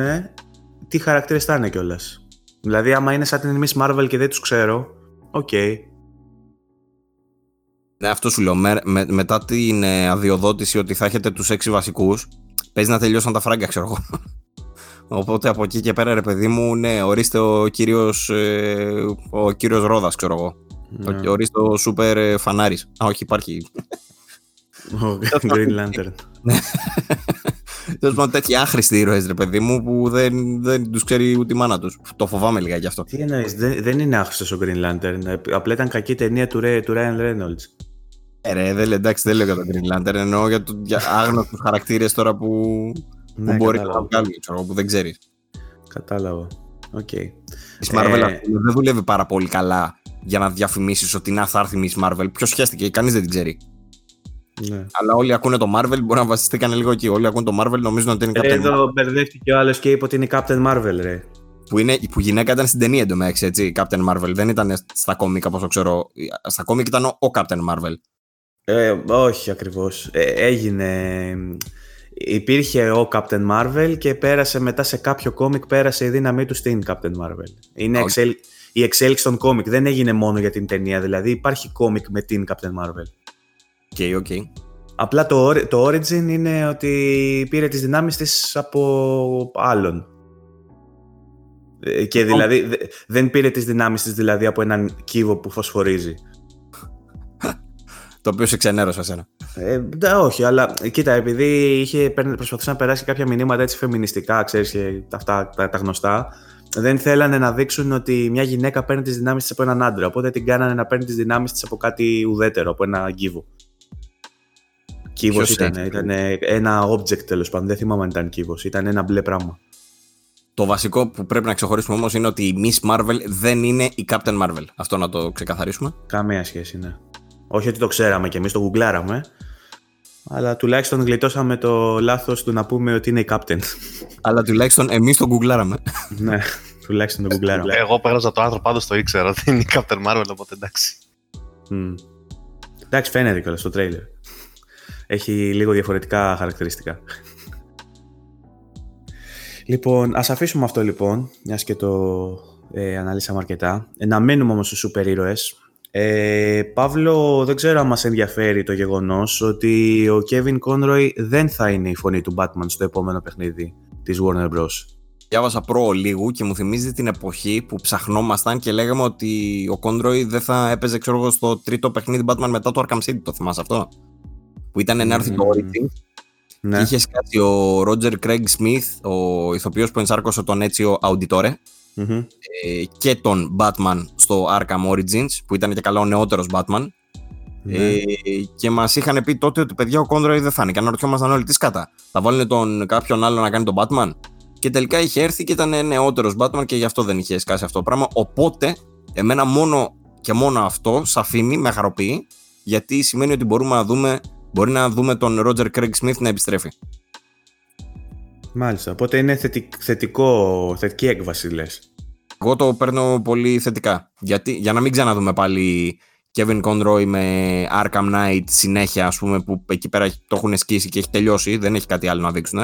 τι χαρακτήρες θα είναι κιόλας. Δηλαδή, άμα είναι σαν την Miss Marvel και δεν τους ξέρω, οκ. Ναι, αυτό σου λέω. Με, με- μετά την ε, αδειοδότηση ότι θα έχετε τους έξι βασικούς, παίζει να τελειώσαν τα φράγκα, ξέρω εγώ. Οπότε από εκεί και πέρα, ρε παιδί μου, ναι, ορίστε ο κύριος ε, ο κύριος Ρόδας, ξέρω εγώ. Ναι. Το- Ορίστε ο σούπερ ε, φανάρης. Α, όχι, υπάρχει. Ο Green Lantern. Τέλος πάντων, τέτοιοι άχρηστοι ήρωες, ρε παιδί μου, που δεν, δεν τους ξέρει ούτε η μάνα τους. Το φοβάμαι λίγα γι' αυτό. Τι εννοείς, δεν, δεν είναι άχρηστος ο Green Lantern. Ε, Απλά ήταν κακή ταινία του, Ray- του Ryan Reynolds. Ε, ρε, δεν, εντάξει, δεν λέω για τον Green Lantern, εννοώ για, το, για άγνωστους χαρακτήρες τώρα που, που Ναι, μπορεί να κατάλαβα. βγάλει, ξέρω εγώ, που δεν ξέρεις. Κατάλαβα. Οκ. Η Marvel Ε, αυτή δεν δουλεύει πάρα πολύ καλά για να διαφημίσεις ότι να θα έρθει η Miss Marvel. Ποιος χέστηκε, κανείς δεν την ξέρει. Ναι. Αλλά όλοι ακούνε το Marvel, μπορεί να βασιστήκαν λίγο εκεί. Όλοι ακούν το Marvel, νομίζουν ότι είναι Ε, Captain Marvel. Εδώ μπερδεύτηκε ο άλλος και είπε ότι είναι Captain Marvel, ρε. Που, είναι, που γυναίκα ήταν στην ταινία εντωμεταξύ, έτσι. Captain Marvel. Δεν ήταν στα κόμικ, όπως το ξέρω. Στα κόμικ ήταν ο, ο Captain Marvel. Ε, όχι ακριβώς. Ε, έγινε... Υπήρχε ο Captain Marvel και πέρασε μετά σε κάποιο κόμικ, πέρασε η δύναμή του στην Captain Marvel. Είναι Όχι. εξέλ... η εξέλιξη των κόμικ. Δεν έγινε μόνο για την ταινία, δηλαδή υπάρχει κόμικ με την Captain Marvel. OK, OK. Απλά το, ori- το origin είναι ότι πήρε τις δυνάμεις της από άλλον. Ε, Και δηλαδή δε- δεν πήρε τις δυνάμεις της δηλαδή από έναν κύβο που φωσφορίζει. Το οποίο σε ξενέρωσε εσένα. Ε, ντα, όχι, αλλά ε, κοίτα, επειδή είχε, παίρνει- προσπαθούσε να περάσει κάποια μηνύματα έτσι φεμινιστικά, ξέρεις, και αυτά τα, τα γνωστά, δεν θέλανε να δείξουν ότι μια γυναίκα παίρνει τις δυνάμεις της από έναν άντρα, οπότε την κάνανε να παίρνει τις δυνάμεις της από κάτι ουδέτερο, από ένα κύβο. Κύβος Ποιος ήταν, έχει; ήταν ένα object τέλος πάντων, δεν θυμάμαι αν ήταν κύβος, ήταν ένα μπλε πράγμα. Το βασικό που πρέπει να ξεχωρίσουμε όμως είναι ότι η Miss Marvel δεν είναι η Captain Marvel. Αυτό να το ξεκαθαρίσουμε. Καμία σχέση, ναι. Όχι ότι το ξέραμε και εμείς το γκουγκλάραμε, αλλά τουλάχιστον γλιτώσαμε το λάθος του να πούμε ότι είναι η Captain. Αλλά τουλάχιστον εμείς το γκουγκλάραμε. ναι, τουλάχιστον το γκουγκλάραμε. Εγώ πέρασα το άρθρο πάντως το ήξερα ότι είναι η Captain Marvel, οπότε εντάξει. Μμ. Εντάξει, φαίνεται κιόλας στο τρέιλερ. Έχει λίγο διαφορετικά χαρακτηριστικά. λοιπόν, ας αφήσουμε αυτό λοιπόν, μιας και το ε, αναλύσαμε αρκετά. Ε, να μείνουμε όμως στους σούπερ ήρωες. Ε, Παύλο, δεν ξέρω αν μας ενδιαφέρει το γεγονός ότι ο Kevin Conroy δεν θα είναι η φωνή του Batman στο επόμενο παιχνίδι της Warner Bros. Διάβασα προ λίγου και μου θυμίζει την εποχή που ψαχνόμασταν και λέγαμε ότι ο Κόντροϊ δεν θα έπαιζε ξέρω εγώ, στο τρίτο παιχνίδι Batman μετά το Arkham City. Το θυμάσαι αυτό; Που ήταν να έρθει το Μμμ. Origins Ναι. και είχες σκάσει ο Roger Craig Smith, ο ηθοποιός που ενσάρκωσε τον Έτσιο Auditore Μμμ. ε, και τον Batman στο Arkham Origins που ήταν και καλά ο νεότερος Batman Ναι. ε, και μας είχαν πει τότε ότι παιδιά ο Κόντροϊ δεν θα είναι και αναρωτιόμασταν όλοι τι σκάτα θα βάλουν τον κάποιον άλλο να κάνει τον Batman και τελικά είχε έρθει και ήταν νεότερος Batman και γι' αυτό δεν είχε σκάσει αυτό το πράγμα οπότε εμένα μόνο και μόνο αυτό σαν φήμη με χαροποιεί γιατί σημαίνει ότι μπορούμε να δούμε μπορεί να δούμε τον Roger Craig Smith να επιστρέφει Μάλιστα. Οπότε είναι θετικ- θετικό, θετική έκβαση, λες. Εγώ το παίρνω πολύ θετικά. Γιατί, για να μην ξαναδούμε πάλι Kevin Conroy με Arkham Knight συνέχεια, ας πούμε, που εκεί πέρα το έχουν σκίσει και έχει τελειώσει, δεν έχει κάτι άλλο να δείξουν.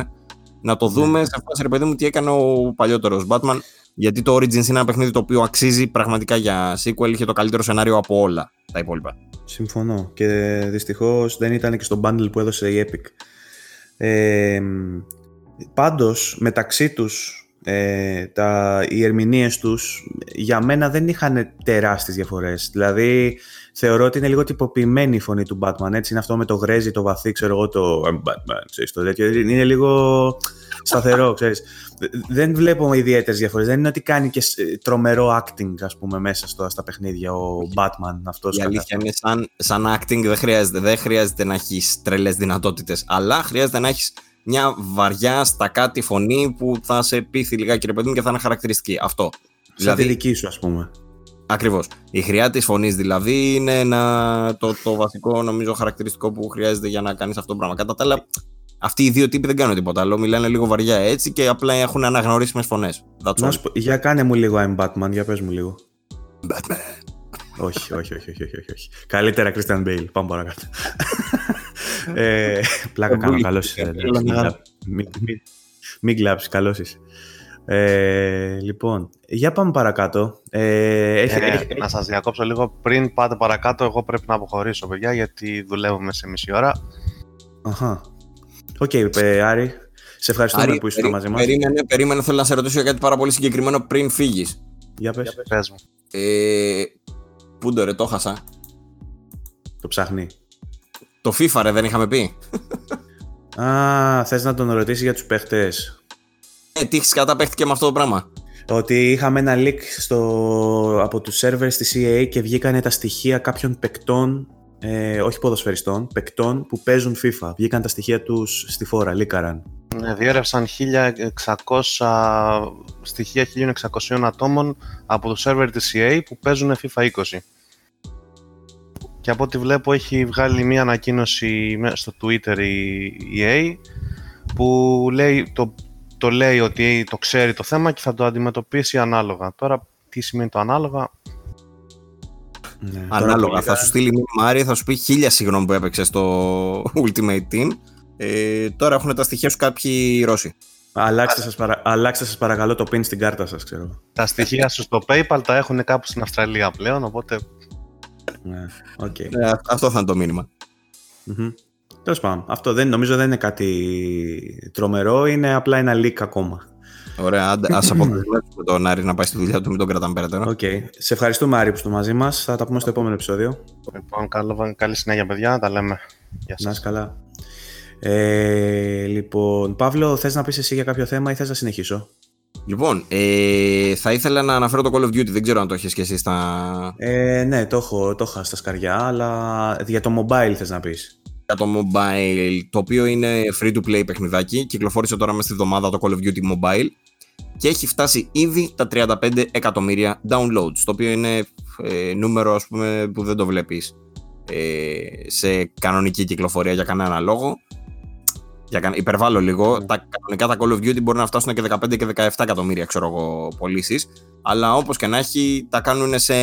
Να το δούμε σε φάση, ρε παιδί μου, τι έκανε ο παλιότερος Batman. Γιατί το Origins είναι ένα παιχνίδι το οποίο αξίζει πραγματικά για sequel, είχε το καλύτερο σενάριο από όλα τα υπόλοιπα. Συμφωνώ. Και δυστυχώς δεν ήταν και στο bundle που έδωσε η Epic. Ε, πάντως, μεταξύ τους, ε, τα, οι ερμηνείες τους για μένα δεν είχαν τεράστιες διαφορές. Δηλαδή, θεωρώ ότι είναι λίγο τυποποιημένη η φωνή του Batman. Έτσι είναι αυτό με το γρέζι, το βαθύ, ξέρω εγώ, το I'm Batman, ξέρεις, το τέτοιο. Είναι λίγο σταθερό, ξέρεις. Δεν βλέπω ιδιαίτερες διαφορές. Δεν είναι ότι κάνει και σ- τρομερό acting, ας πούμε, μέσα στο, στα παιχνίδια ο Batman αυτός. Η κατά- αλήθεια είναι σαν, σαν acting δεν χρειάζεται, δεν χρειάζεται να έχεις τρελές δυνατότητες, αλλά χρειάζεται να έχεις μια βαριά στακάτη φωνή που θα σε πείθει λιγάκι ρε παιδί μου και θα είναι χαρακτηριστική. Αυτό. Σαν τη δική σου, ας πούμε. Ακριβώς. Η χρειά της φωνής δηλαδή είναι ένα, το, το βασικό νομίζω χαρακτηριστικό που χρειάζεται για να κάνεις αυτό το πράγμα. Κατά τα άλλα, αυτοί οι δύο τύποι δεν κάνουν τίποτα άλλο. Μιλάνε λίγο βαριά έτσι και απλά έχουν αναγνωρίσιμες φωνές. Να σου πω, για κάνε μου λίγο I'm Batman, για πες μου λίγο. Batman. όχι, όχι, όχι, όχι, όχι, όχι. Καλύτερα Christian Bale, πάμε παρακάτω. ε, πλάκα κάνω, Πολύ καλός είσαι. καλά. εντάξει, Μην κλα- μην- μην- Μην κλάψεις, καλός είσαι. Ε, λοιπόν, για πάμε παρακάτω. Ε, έχει, Ε, έχει- να σας διακόψω λίγο. Πριν πάτε παρακάτω, εγώ πρέπει να αποχωρήσω, παιδιά, γιατί δουλεύουμε σε μισή ώρα. Αχα. Οκ, ε, Άρη, σε ευχαριστούμε Άρη, που ήσουν περί- μαζί μας. Περίμενε, περίμενε, θέλω να σε ρωτήσω για κάτι πάρα πολύ συγκεκριμένο πριν φύγεις. Για πες, Πες μου. Ε, πού το ρε, το χάσα. το ψάχνει. Το FIFA ρε, δεν είχαμε πει. Α, θες να τον ρωτήσει για τους παίχτες. Ε, τι έχεις κατά παίχτηκε με αυτό το πράγμα; Ότι είχαμε ένα leak στο, από τους servers της EA και βγήκανε τα στοιχεία κάποιων παικτών, ε, όχι ποδοσφαιριστών, παικτών που παίζουν FIFA. Βγήκαν τα στοιχεία τους στη φόρα, λίκαραν. Ναι, διέρευσαν 1600 στοιχεία 1600 ατόμων από το σερβερ της EA που παίζουν FIFA 20. Και από ό,τι βλέπω έχει βγάλει μία ανακοίνωση με- στο Twitter η EA που λέει, το, το λέει ότι το ξέρει το θέμα και θα το αντιμετωπίσει ανάλογα. Τώρα τι σημαίνει το ανάλογα, Ναι, τώρα Ανάλογα. πολύ Θα σου στείλει μήνυμα Άρη, θα σου πει χίλια συγγνώμη που έπαιξε στο Ultimate Team. Ε, τώρα έχουν τα στοιχεία σου κάποιοι Ρώσοι. Αλλάξτε σας, παρα... Αλλάξτε σας παρακαλώ το pin στην κάρτα σας, ξέρω. τα στοιχεία σου στο PayPal τα έχουν κάπου στην Αυστραλία πλέον, οπότε Ναι, οκ. Ε, αυτό θα είναι το μήνυμα. Μμμ. Τέλος πάντων, αυτό δεν, νομίζω δεν είναι κάτι τρομερό, είναι απλά ένα leak ακόμα. Ωραία, ας αποκαλύψουμε τον Άρη να πάει στη δουλειά του, μην τον κρατάμε περαιτέρω. Okay. Σε ευχαριστούμε Άρη που είστε μαζί μας. Θα τα πούμε στο επόμενο επεισόδιο. Λοιπόν, καλό, καλή συνέχεια, παιδιά. Τα λέμε. Γεια σας. Να καλά. Ε, λοιπόν, Παύλο, θες να πεις εσύ για κάποιο θέμα ή θες να συνεχίσω; Λοιπόν, ε, θα ήθελα να αναφέρω το Call of Duty, δεν ξέρω αν το έχεις και εσύ στα... Ε, ναι, το έχω, το έχω στα σκαριά, αλλά για το mobile θες να πεις. Για το mobile, το οποίο είναι free-to-play παιχνιδάκι, κυκλοφόρησε τώρα μέσα στη εβδομάδα το Call of Duty Mobile και έχει φτάσει ήδη τα 35 εκατομμύρια downloads, το οποίο είναι ε, νούμερο ας πούμε, που δεν το βλέπεις ε, σε κανονική κυκλοφορία για κανένα λόγο. Για, υπερβάλλω λίγο. Ναι. Τα κανονικά τα Call of Duty μπορεί να φτάσουν και 15 και 17 εκατομμύρια ξέρω εγώ, πωλήσεις. Αλλά όπως και να έχει, τα κάνουν σε,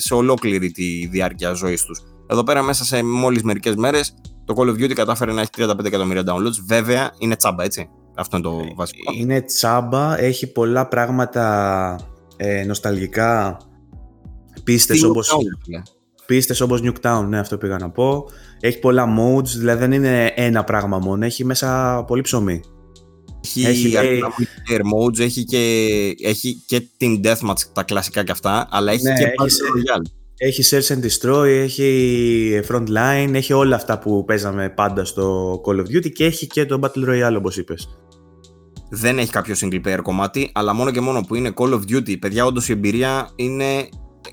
σε ολόκληρη τη διάρκεια ζωής τους. Εδώ πέρα, μέσα σε μόλις μερικές μέρες, το Call of Duty κατάφερε να έχει 35 εκατομμύρια downloads. Βέβαια, είναι τσάμπα, έτσι. Αυτό είναι το ε, βασικό. Είναι τσάμπα, έχει πολλά πράγματα ε, νοσταλγικά. Πίστες όπω πίστες όπως Nuketown, ναι, αυτό πήγα να πω. Έχει πολλά modes, δηλαδή δεν είναι ένα πράγμα μόνο, έχει μέσα πολύ ψωμί. Έχει, έχει multiplayer modes, έχει και, έχει και την deathmatch, τα κλασικά και αυτά, αλλά έχει ναι, και Battle Royale. Έχει Search and Destroy, έχει Frontline, έχει όλα αυτά που παίζαμε πάντα στο Call of Duty και έχει και το Battle Royale όπως είπες. Δεν έχει κάποιο single player κομμάτι, αλλά μόνο και μόνο που είναι Call of Duty, παιδιά όντως η εμπειρία είναι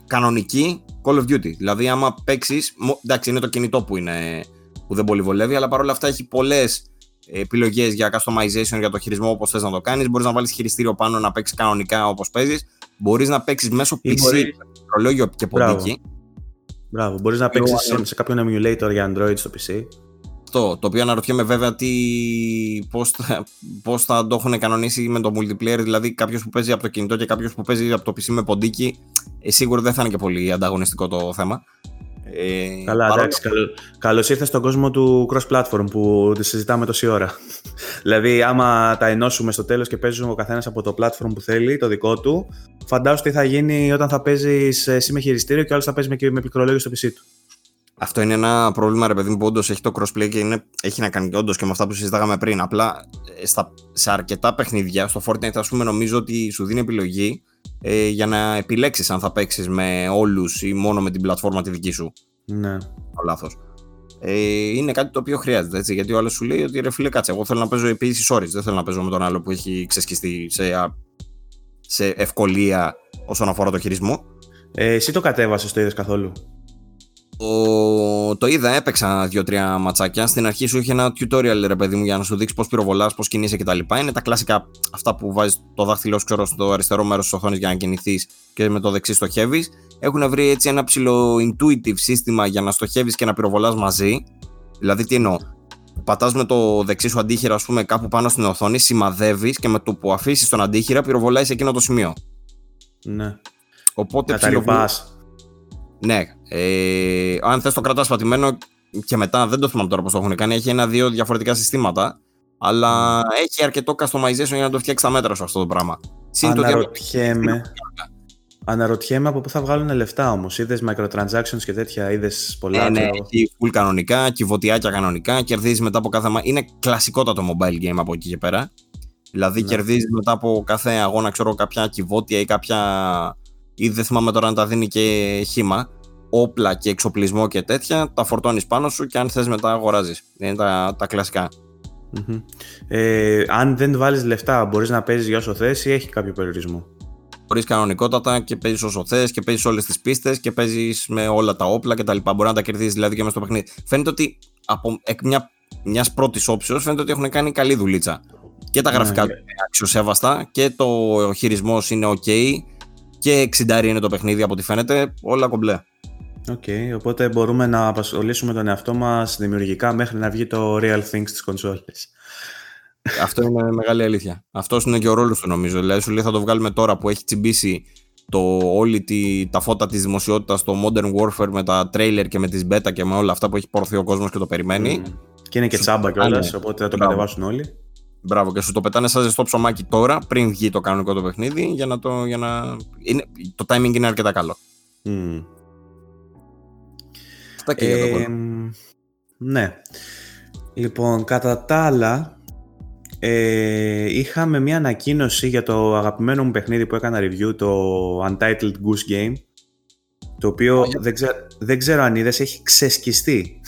κανονική Call of Duty. Δηλαδή, άμα παίξεις. Εντάξει, είναι το κινητό που, είναι, που δεν πολύ βολεύει, αλλά παρόλα αυτά έχει πολλές επιλογές για customization, για το χειρισμό όπως θες να το κάνεις. Μπορείς να βάλεις χειριστήριο πάνω να παίξεις κανονικά όπως παίζεις. Μπορείς να παίξεις μέσω PC, μπορεί... ρολόγιο και ποντίκι. Μπράβο, μπορείς να παίξεις σε, σε κάποιον emulator για Android στο PC αυτό. Το οποίο αναρωτιέμαι βέβαια τι, πώς, θα, πώς θα το έχουν κανονίσει με το multiplayer. Δηλαδή, κάποιος που παίζει από το κινητό και κάποιος που παίζει από το PC με ποντίκι, ε, σίγουρα δεν θα είναι και πολύ ανταγωνιστικό το θέμα. Ε, Καλά, παρόλο... εντάξει. Καλώς ήρθες στον κόσμο του cross-platform που συζητάμε τόση ώρα. δηλαδή, άμα τα ενώσουμε στο τέλος και παίζουμε ο καθένας από το platform που θέλει, το δικό του, φαντάζομαι τι θα γίνει όταν θα παίζεις εσύ με χειριστήριο και ο άλλος θα παίζει με, με πληκτρολόγιο στο PC του. Αυτό είναι ένα πρόβλημα, ρε παιδί μου, που όντως έχει το crossplay και είναι, έχει να κάνει όντως και με αυτά που συζητάγαμε πριν. Απλά ε, στα, σε αρκετά παιχνίδια, στο Fortnite, ας πούμε, νομίζω ότι σου δίνει επιλογή ε, για να επιλέξεις αν θα παίξεις με όλους ή μόνο με την πλατφόρμα τη δική σου. Ναι. Το λάθος. Ε, είναι κάτι το οποίο χρειάζεται έτσι, γιατί ο άλλος σου λέει ότι ρε φίλε, κάτσε. Εγώ θέλω να παίζω επίση ώρες. Δεν θέλω να παίζω με τον άλλο που έχει ξεσκιστεί σε, σε ευκολία όσον αφορά το χειρισμό. Ε, εσύ το κατέβασες, το είδες καθόλου; Το, το είδα, έπαιξα δύο-τρία ματσάκια. Στην αρχή σου είχε ένα tutorial, ρε παιδί μου, για να σου δείξει πώς πυροβολάς, πώς κινείσαι κτλ. Είναι τα κλασικά αυτά που βάζεις το δάχτυλό σου ξέρω, στο αριστερό μέρος της οθόνης για να κινηθείς και με το δεξί στοχεύεις. Έχουν βρει έτσι ένα ψηλό intuitive σύστημα για να στοχεύεις και να πυροβολάς μαζί. Δηλαδή, τι εννοώ. Πατάς με το δεξί σου αντίχειρα, ας πούμε, κάπου πάνω στην οθόνη, σημαδεύεις και με το που αφήσεις τον αντίχειρα πυροβολάει σε εκείνο το σημείο. Ναι. Οπότε ψηλοβολά. Ναι. Ε, αν θες το κρατάς πατημένο και μετά, δεν το θυμάμαι τώρα πώς το έχουν κάνει, έχει ένα-δύο διαφορετικά συστήματα. Αλλά έχει αρκετό customization για να το φτιάξει τα μέτρα σου αυτό το πράγμα. Αναρωτιέμαι. Αναρωτιέμαι από πού θα βγάλουν λεφτά όμως. Είδες microtransactions και τέτοια, είδες πολλά. Ε, ναι, έχει full κανονικά, κυβωτιάκια κανονικά. Κερδίζεις μετά από κάθε. Είναι κλασικότατο mobile game από εκεί και πέρα. Δηλαδή ναι. κερδίζεις μετά από κάθε αγώνα, ξέρω, κάποια κυβότια ή κάποια ή δεν θυμάμαι τώρα αν τα δίνει και χήμα, όπλα και εξοπλισμό και τέτοια, τα φορτώνεις πάνω σου και αν θες μετά αγοράζεις. Είναι τα, τα κλασικα Ε, αν δεν βάλεις λεφτά, μπορείς να παίζεις για όσο θες ή έχει κάποιο περιορισμό; Μπορείς κανονικότατα και παίζεις όσο θες και παίζεις όλες τις πίστες και παίζεις με όλα τα όπλα κτλ. Μπορεί να τα κερδίσεις δηλαδή και μέσα στο παιχνίδι. Φαίνεται ότι από εκ μια, μιας πρώτης όψεως φαίνεται ότι έχουν κάνει καλή δουλίτσα. Και τα ναι, γραφικά ναι, είναι αξιοσέβαστα και το χειρισμός είναι ok και 60 είναι το παιχνίδι από ό,τι φαίνεται, όλα κομπλέ. OK, okay, οπότε μπορούμε να απασχολήσουμε τον εαυτό μας δημιουργικά μέχρι να βγει το real thing στις κονσόλες. Αυτό είναι μεγάλη αλήθεια. Αυτός είναι και ο ρόλος του νομίζω. Δηλαδή, σου λέει θα το βγάλουμε τώρα που έχει τσιμπήσει το, όλη τη, τα φώτα της δημοσιότητας στο Modern Warfare με τα trailer και με τις beta και με όλα αυτά που έχει πωρωθεί ο κόσμος και το περιμένει. Mm. Και είναι και τσάμπα κιόλας, οπότε θα το κατεβάσουν όλοι. Μπράβο, και σου το πετάνε σαν ζεστό ψωμάκι τώρα, πριν βγει το κανονικό το παιχνίδι, για να το. Για να... Είναι, το timing είναι αρκετά καλό. Mm. Αυτά και για το Ναι. Λοιπόν, κατά τα άλλα, ε, είχαμε μια ανακοίνωση για το αγαπημένο μου παιχνίδι που έκανα review, το Untitled Goose Game, το οποίο δεν, ξέρω, δεν ξέρω αν είδες, έχει ξεσκιστεί.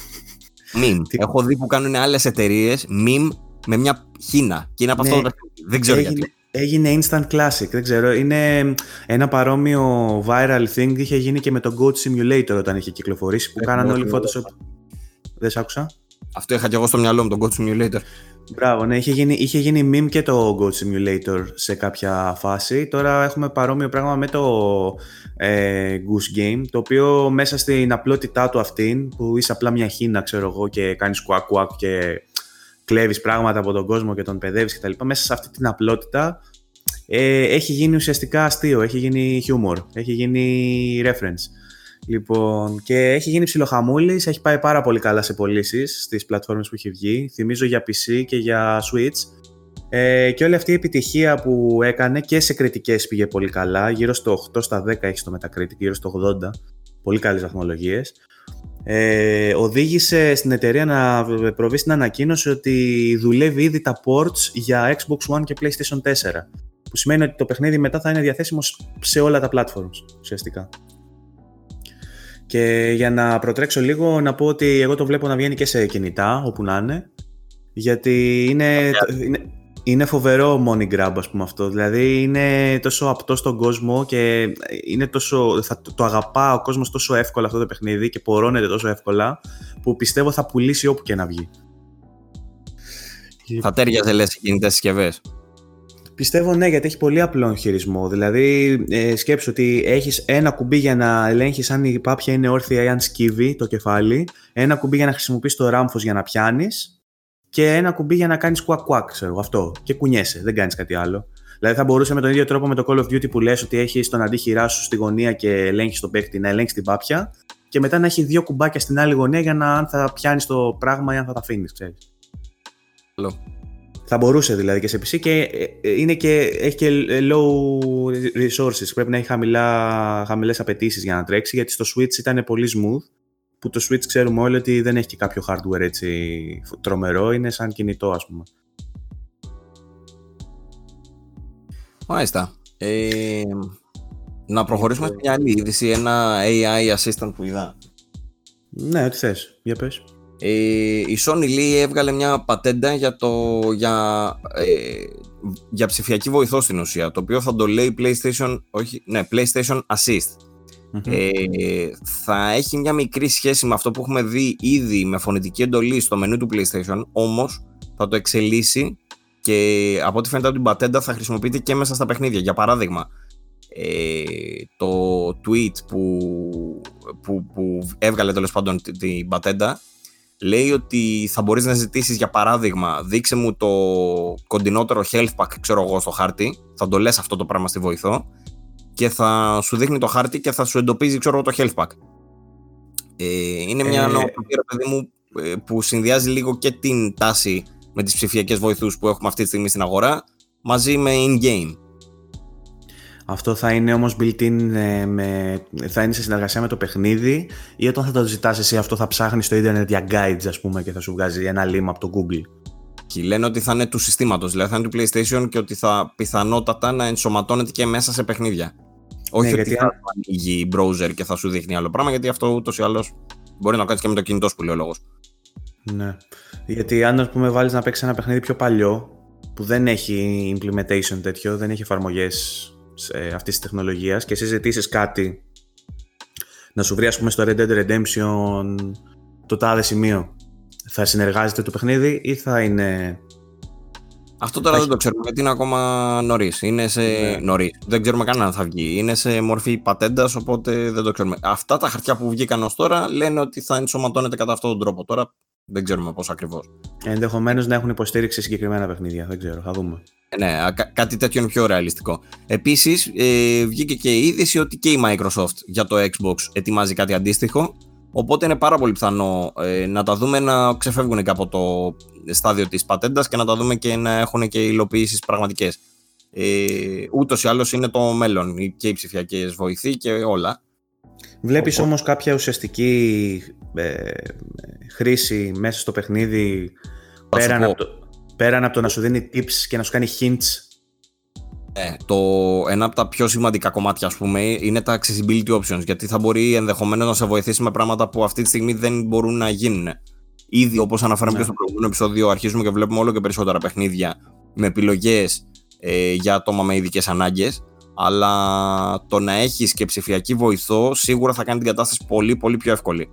Meme. Έχω δει που κάνουν άλλες εταιρείες meme με μια χίνα. Και είναι από αυτό ναι. το Δεν ξέρω έγινε, γιατί. Έγινε instant classic, δεν ξέρω. Είναι ένα παρόμοιο viral thing. Είχε γίνει και με το Goat Simulator όταν είχε κυκλοφορήσει, που κάνανε όλοι Photoshop. Δεν σ' άκουσα; Αυτό είχα και εγώ στο μυαλό μου, τον Goat Simulator. Μπράβο, ναι, είχε γίνει, είχε γίνει meme και το Goat Simulator σε κάποια φάση. Τώρα έχουμε παρόμοιο πράγμα με το ε, Goose Game, το οποίο μέσα στην απλότητά του αυτήν, που είσαι απλά μια χίνα, ξέρω εγώ, και κάνεις κουακ κουακ και κλέβεις πράγματα από τον κόσμο και τον παιδεύεις κτλ. Μέσα σε αυτή την απλότητα ε, έχει γίνει ουσιαστικά αστείο, έχει γίνει humor, έχει γίνει reference. Λοιπόν, και έχει γίνει ψιλοχαμούλης, έχει πάει πάρα πολύ καλά σε πωλήσεις στις πλατφόρμες που έχει βγει. Θυμίζω για PC και για Switch. Ε, και όλη αυτή η επιτυχία που έκανε και σε κριτικές πήγε πολύ καλά. Γύρω στο 8 στα 10 έχει το Metacritic, γύρω στο 80. Πολύ καλές βαθμολογίες. Ε, οδήγησε στην εταιρεία να προβεί στην ανακοίνωση ότι δουλεύει ήδη τα ports για Xbox One και PlayStation 4. Που σημαίνει ότι το παιχνίδι μετά θα είναι διαθέσιμο σε όλα τα platforms ουσιαστικά. Και για να προτρέξω λίγο, να πω ότι εγώ το βλέπω να βγαίνει και σε κινητά, όπου να είναι. Γιατί είναι, είναι, είναι φοβερό money grab, ας πούμε αυτό. Δηλαδή είναι τόσο απτό στον κόσμο και είναι τόσο, θα, το αγαπά ο κόσμος τόσο εύκολα αυτό το παιχνίδι και πορώνεται τόσο εύκολα που πιστεύω θα πουλήσει όπου και να βγει. Θα τέριαζε λες οι κινητές συσκευές. Πιστεύω ναι, γιατί έχει πολύ απλό χειρισμό. Δηλαδή, ε, σκέψου ότι έχεις ένα κουμπί για να ελέγχεις αν η πάπια είναι όρθια ή αν σκύβει το κεφάλι, ένα κουμπί για να χρησιμοποιείς το ράμφο για να πιάνεις και ένα κουμπί για να κάνεις κουακ ξέρω αυτό. Και κουνιέσαι, δεν κάνεις κάτι άλλο. Δηλαδή, θα μπορούσε με τον ίδιο τρόπο με το Call of Duty που λες ότι έχεις τον αντίχειρά σου στη γωνία και ελέγχεις τον παίκτη να ελέγξει την πάπια και μετά να έχει δύο κουμπάκια στην άλλη γωνία για να αν θα πιάνεις το πράγμα ή αν θα τα αφήνεις, ξέρεις. Θα μπορούσε δηλαδή και σε PC και ε, είναι και, έχει και low resources. Πρέπει να έχει χαμηλά, χαμηλές απαιτήσεις για να τρέξει γιατί στο Switch ήταν πολύ smooth που το Switch ξέρουμε όλοι ότι δεν έχει και κάποιο hardware έτσι τρομερό, είναι σαν κινητό ας πούμε. Μάλιστα. Ε, να προχωρήσουμε σε μια άλλη είδηση, ένα AI assistant που είδα. Ναι, ό,τι θες. Για πες. Ε, η Sony Lee έβγαλε μια πατέντα για, το, για, ε, για ψηφιακή βοηθό στην ουσία, το οποίο θα το λέει PlayStation, όχι, ναι, PlayStation Assist. Ε, θα έχει μια μικρή σχέση με αυτό που έχουμε δει ήδη με φωνητική εντολή στο μενού του PlayStation, όμως θα το εξελίσσει και από ό,τι φαίνεται από την πατέντα θα χρησιμοποιείται και μέσα στα παιχνίδια. Για παράδειγμα, ε, το tweet που, που, που έβγαλε τέλος πάντων την πατέντα λέει ότι θα μπορείς να ζητήσεις για παράδειγμα δείξε μου το κοντινότερο health pack ξέρω εγώ στο χάρτη. Θα το λες αυτό το πράγμα στη βοηθό και θα σου δείχνει το χάρτη και θα σου εντοπίζει ξέρω εγώ το health pack ε, είναι μια ε... νοοτροπία παιδί μου ε, που συνδυάζει λίγο και την τάση με τις ψηφιακές βοηθούς που έχουμε αυτή τη στιγμή στην αγορά μαζί με in-game αυτό θα είναι όμως built-in, ε, με, θα είναι σε συνεργασία με το παιχνίδι ή όταν θα το ζητάς εσύ αυτό θα ψάχνεις στο ίντερνετ για guides ας πούμε και θα σου βγάζει ένα λίμα από το Google. Και λένε ότι θα είναι του συστήματος, δηλαδή θα είναι του PlayStation και ότι θα πιθανότατα να ενσωματώνεται και μέσα σε παιχνίδια. Όχι ναι, ότι γιατί... θα ανοίγει browser και θα σου δείχνει άλλο πράγμα, γιατί αυτό ούτως ή άλλως μπορεί να το κάνεις και με το κινητό σου που λέει ο λόγος. Ναι. Γιατί αν ας πούμε βάλεις να παίξεις ένα παιχνίδι πιο παλιό, που δεν έχει implementation τέτοιο, δεν έχει εφαρμογές αυτής της τεχνολογίας και εσύ ζητήσεις κάτι να σου βρει, ας πούμε, στο Red Dead Redemption το τάδε σημείο, θα συνεργάζεται το παιχνίδι ή θα είναι. Αυτό τώρα δεν το ξέρουμε γιατί είναι ακόμα νωρίς. Είναι σε. Ναι. Νωρίς. Δεν ξέρουμε καν αν θα βγει. Είναι σε μορφή πατέντας, οπότε δεν το ξέρουμε. Αυτά τα χαρτιά που βγήκαν ως τώρα λένε ότι θα ενσωματώνεται κατά αυτόν τον τρόπο. Τώρα δεν ξέρουμε πώς ακριβώς. Ενδεχομένως να έχουν υποστήριξη συγκεκριμένα παιχνίδια. Δεν ξέρω, θα δούμε. Ναι, κάτι τέτοιο είναι πιο ρεαλιστικό. Επίσης, ε, βγήκε και η είδηση ότι και η Microsoft για το Xbox ετοιμάζει κάτι αντίστοιχο. Οπότε είναι πάρα πολύ πιθανό ε, να τα δούμε να ξεφεύγουν και από το στάδιο της πατέντας και να τα δούμε και να έχουν και υλοποιήσεις πραγματικές. Ε, Ούτως ή άλλως είναι το μέλλον και οι ψηφιακές βοηθοί και όλα. Βλέπεις όμως κάποια ουσιαστική ε, χρήση μέσα στο παιχνίδι πέραν από, το, Πέραν από το να σου δίνει tips και να σου κάνει hints. Ε, το, ένα από τα πιο σημαντικά κομμάτια, ας πούμε, είναι τα accessibility options. Γιατί θα μπορεί ενδεχομένως να σε βοηθήσει με πράγματα που αυτή τη στιγμή δεν μπορούν να γίνουν. Ήδη, όπως αναφέραμε ναι. και στο προηγούμενο επεισόδιο, αρχίζουμε και βλέπουμε όλο και περισσότερα παιχνίδια με επιλογές ε, για άτομα με ειδικές ανάγκες. Αλλά το να έχεις και ψηφιακή βοηθό σίγουρα θα κάνει την κατάσταση πολύ πολύ πιο εύκολη.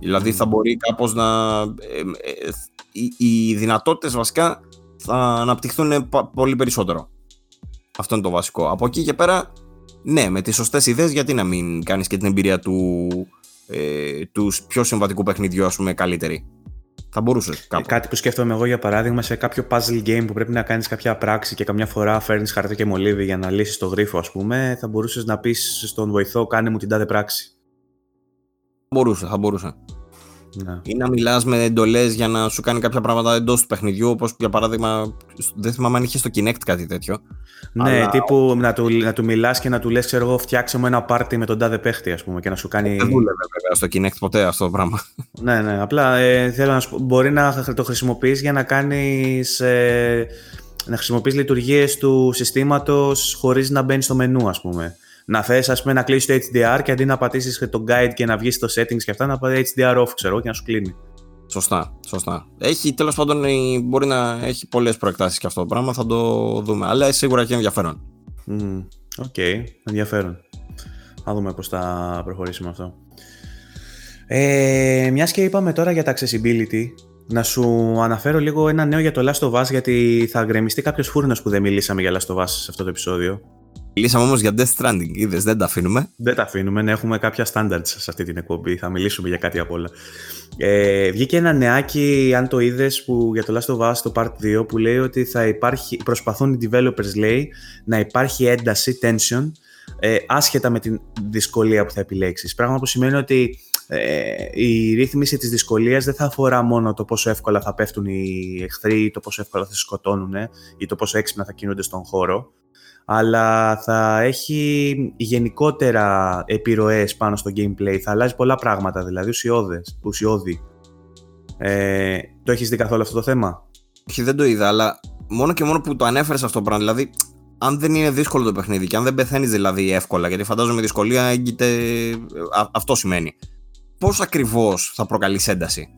Δηλαδή θα μπορεί κάπως να... Ε, ε, οι, οι δυνατότητες βασικά θα αναπτυχθούν πολύ περισσότερο. Αυτό είναι το βασικό. Από εκεί και πέρα, ναι, με τις σωστές ιδέες γιατί να μην κάνεις και την εμπειρία του, ε, τους πιο συμβατικού παιχνιδιού ας πούμε καλύτερη. Θα μπορούσες κάπου. Κάτι που σκέφτομαι εγώ για παράδειγμα σε κάποιο puzzle game που πρέπει να κάνεις κάποια πράξη και καμιά φορά φέρνεις χαρτί και μολύβι για να λύσεις το γρίφο, ας πούμε, θα μπορούσες να πεις στον βοηθό: Κάνε μου την τάδε πράξη μπορούσε, θα μπορούσε. Ναι. Ή να μιλάς με εντολές για να σου κάνει κάποια πράγματα εντός του παιχνιδιού, όπως για παράδειγμα. Δεν θυμάμαι αν είχε στο Kinect κάτι τέτοιο. Ναι, αλλά... τύπου να του, να του μιλάς και να του λες, ξέρω εγώ, φτιάξε μου ένα πάρτι με τον τάδε παίχτη, ας πούμε, και να σου κάνει. Δεν δούλευε βέβαια στο Kinect ποτέ αυτό το πράγμα. ναι, ναι. Απλά ε, θέλω να σου πω, μπορεί να το χρησιμοποιείς για να κάνεις. Ε, να χρησιμοποιείς λειτουργίες του συστήματος χωρίς να μπαίνει στο μενού, ας πούμε να θες ας πούμε να κλείσεις το HDR και αντί να πατήσεις το guide και να βγεις στο settings και αυτά να πατήσεις HDR off ξέρω και να σου κλείνει. Σωστά, σωστά. Έχει τέλος πάντων, μπορεί να έχει πολλές προεκτάσεις και αυτό το πράγμα, θα το δούμε. Αλλά σίγουρα έχει ενδιαφέρον. OK, okay, ενδιαφέρον. Θα δούμε πώς θα προχωρήσουμε αυτό. Ε, μιας και είπαμε τώρα για τα accessibility, να σου αναφέρω λίγο ένα νέο για το Last of Us, γιατί θα γκρεμιστεί κάποιος φούρνος που δεν μιλήσαμε για Last of Us σε αυτό το επεισόδιο. Μιλήσαμε όμως για Death Stranding, είδες, δεν τα αφήνουμε. Δεν τα αφήνουμε, ναι, έχουμε κάποια standards σε αυτή την εκπομπή. Θα μιλήσουμε για κάτι απ' όλα. Ε, βγήκε ένα νεάκι, αν το είδες, για το Last of Us το Part 2, που λέει ότι θα υπάρχει, προσπαθούν οι developers, λέει, να υπάρχει ένταση, tension, ε, άσχετα με την δυσκολία που θα επιλέξεις. Πράγμα που σημαίνει ότι ε, η ρύθμιση της δυσκολίας δεν θα αφορά μόνο το πόσο εύκολα θα πέφτουν οι εχθροί ή το πόσο εύκολα θα σε σκοτώνουν ή το πόσο έξυπνα θα κινούνται στον χώρο αλλά θα έχει γενικότερα επιρροές πάνω στο gameplay. Θα αλλάζει πολλά πράγματα, δηλαδή ουσιώδες, ουσιώδη. Ε, το έχεις δει καθόλου αυτό το θέμα; Όχι, δεν το είδα, αλλά μόνο και μόνο που το ανέφερες αυτό το πράγμα, δηλαδή αν δεν είναι δύσκολο το παιχνίδι και αν δεν πεθαίνεις δηλαδή εύκολα, γιατί φαντάζομαι η δυσκολία έγκυται, αυτό σημαίνει. Πώς ακριβώς θα προκαλείς ένταση;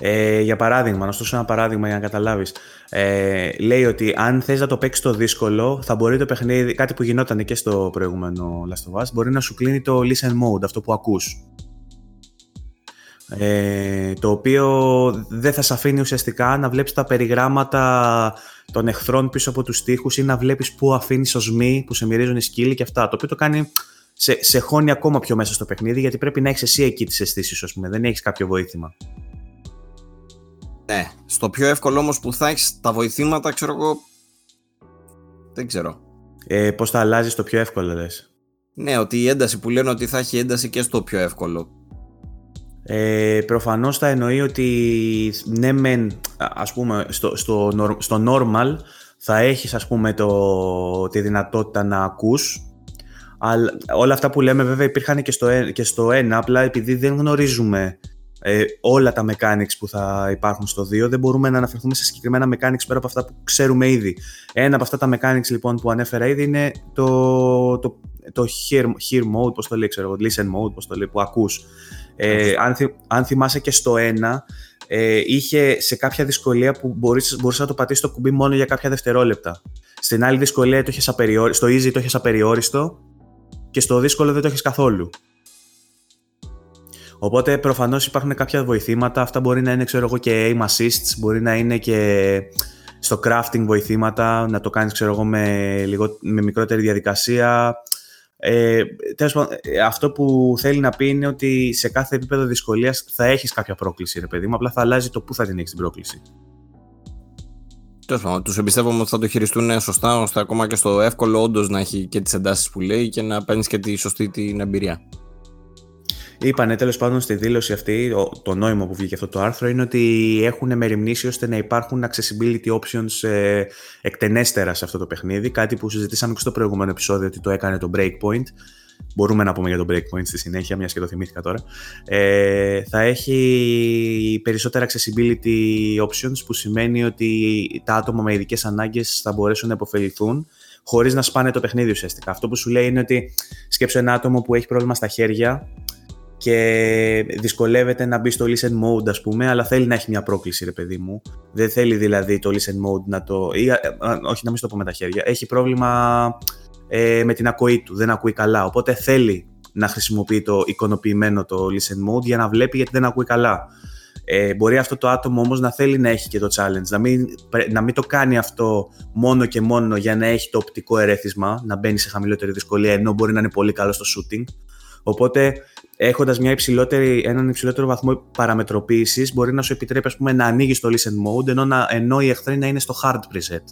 Ε, για παράδειγμα, να σου δώσω ένα παράδειγμα για να καταλάβεις. Ε, λέει ότι αν θες να το παίξεις το δύσκολο, θα μπορεί το παιχνίδι, κάτι που γινόταν και στο προηγούμενο Last of Us, μπορεί να σου κλείνει το listen mode, αυτό που ακούς. Ε, το οποίο δεν θα σε αφήνει ουσιαστικά να βλέπεις τα περιγράμματα των εχθρών πίσω από τους τοίχους ή να βλέπεις πού αφήνεις οσμοί που σε μυρίζουν οι σκύλοι και αυτά, το οποίο το κάνει σε, σε χώνει ακόμα πιο μέσα στο παιχνίδι γιατί πρέπει να έχεις εσύ εκεί τις αισθήσεις, ας πούμε, δεν έχεις κάποιο βοήθημα. Ναι. Στο πιο εύκολο όμως που θα έχεις τα βοηθήματα, ξέρω εγώ. Δεν ξέρω. Ε, Πώς θα αλλάζεις το πιο εύκολο, λες; Ναι, ότι η ένταση που λένε ότι θα έχει ένταση και στο πιο εύκολο. Ε, προφανώς θα εννοεί ότι ναι μεν ας πούμε στο, στο, στο normal θα έχεις ας πούμε το, τη δυνατότητα να ακούς αλλά όλα αυτά που λέμε βέβαια υπήρχαν και στο, και στο 1 απλά επειδή δεν γνωρίζουμε ε, όλα τα mechanics που θα υπάρχουν στο 2. Δεν μπορούμε να αναφερθούμε σε συγκεκριμένα mechanics πέρα από αυτά που ξέρουμε ήδη. Ένα από αυτά τα mechanics λοιπόν που ανέφερα ήδη είναι το, το, το hear, hear mode, πώς το λέει, ξέρω, listen mode, πώς το λέει, που ακούς. Ε, αν, αν θυμάσαι και στο 1, ε, είχε σε κάποια δυσκολία που μπορείς, μπορείς να το πατήσεις το κουμπί μόνο για κάποια δευτερόλεπτα. Στην άλλη δυσκολία το είχες απεριόριστο, στο easy το είχες απεριόριστο και στο δύσκολο δεν το έχεις καθόλου. Οπότε προφανώς υπάρχουν κάποια βοηθήματα, αυτά μπορεί να είναι ξέρω εγώ και aim assists, μπορεί να είναι και στο crafting βοηθήματα, να το κάνεις ξέρω εγώ με, λίγο, με μικρότερη διαδικασία. Ε, τέλος πάντων, ε, αυτό που θέλει να πει είναι ότι σε κάθε επίπεδο δυσκολίας θα έχεις κάποια πρόκληση, ρε παιδί μου, απλά θα αλλάζει το πού θα την έχεις την πρόκληση. Τέλος πάντων, τους εμπιστεύομαι ότι θα το χειριστούν σωστά, ώστε ακόμα και στο εύκολο όντως να έχει και τις εντάσεις που λέει και να παίρνεις και τη σωστή την εμπειρία. Είπανε τέλος πάντων στη δήλωση αυτή, το νόημα που βγήκε αυτό το άρθρο είναι ότι έχουν μεριμνήσει ώστε να υπάρχουν accessibility options ε, εκτενέστερα σε αυτό το παιχνίδι. Κάτι που συζητήσαμε και στο προηγούμενο επεισόδιο ότι το έκανε το Breakpoint. μπορούμε να πούμε για το breakpoint στη συνέχεια, μιας και το θυμήθηκα τώρα, ε, θα έχει περισσότερα accessibility options που σημαίνει ότι τα άτομα με ειδικές ανάγκες θα μπορέσουν να υποφεληθούν χωρίς να σπάνε το παιχνίδι ουσιαστικά. Αυτό που σου λέει είναι ότι σκέψω ένα άτομο που έχει πρόβλημα στα χέρια και δυσκολεύεται να μπει στο listen mode ας πούμε, αλλά θέλει να έχει μια πρόκληση ρε παιδί μου. Δεν θέλει δηλαδή το listen mode να το... Ή, ε, ε, όχι να μην στο πω με τα χέρια. Έχει πρόβλημα ε, με την ακοή του, δεν ακούει καλά. Οπότε θέλει να χρησιμοποιεί το εικονοποιημένο το listen mode για να βλέπει γιατί δεν ακούει καλά. Ε, μπορεί αυτό το άτομο όμως να θέλει να έχει και το challenge, να μην, να μην το κάνει αυτό μόνο και μόνο για να έχει το οπτικό ερέθισμα, να μπαίνει σε χαμηλότερη δυσκολία ενώ μπορεί να είναι πολύ καλό στο shooting. Οπότε έχοντας έναν υψηλότερο βαθμό παραμετροποίησης, μπορεί να σου επιτρέπει ας πούμε, να ανοίγεις το listen mode ενώ, να, ενώ οι εχθροί να είναι στο hard preset.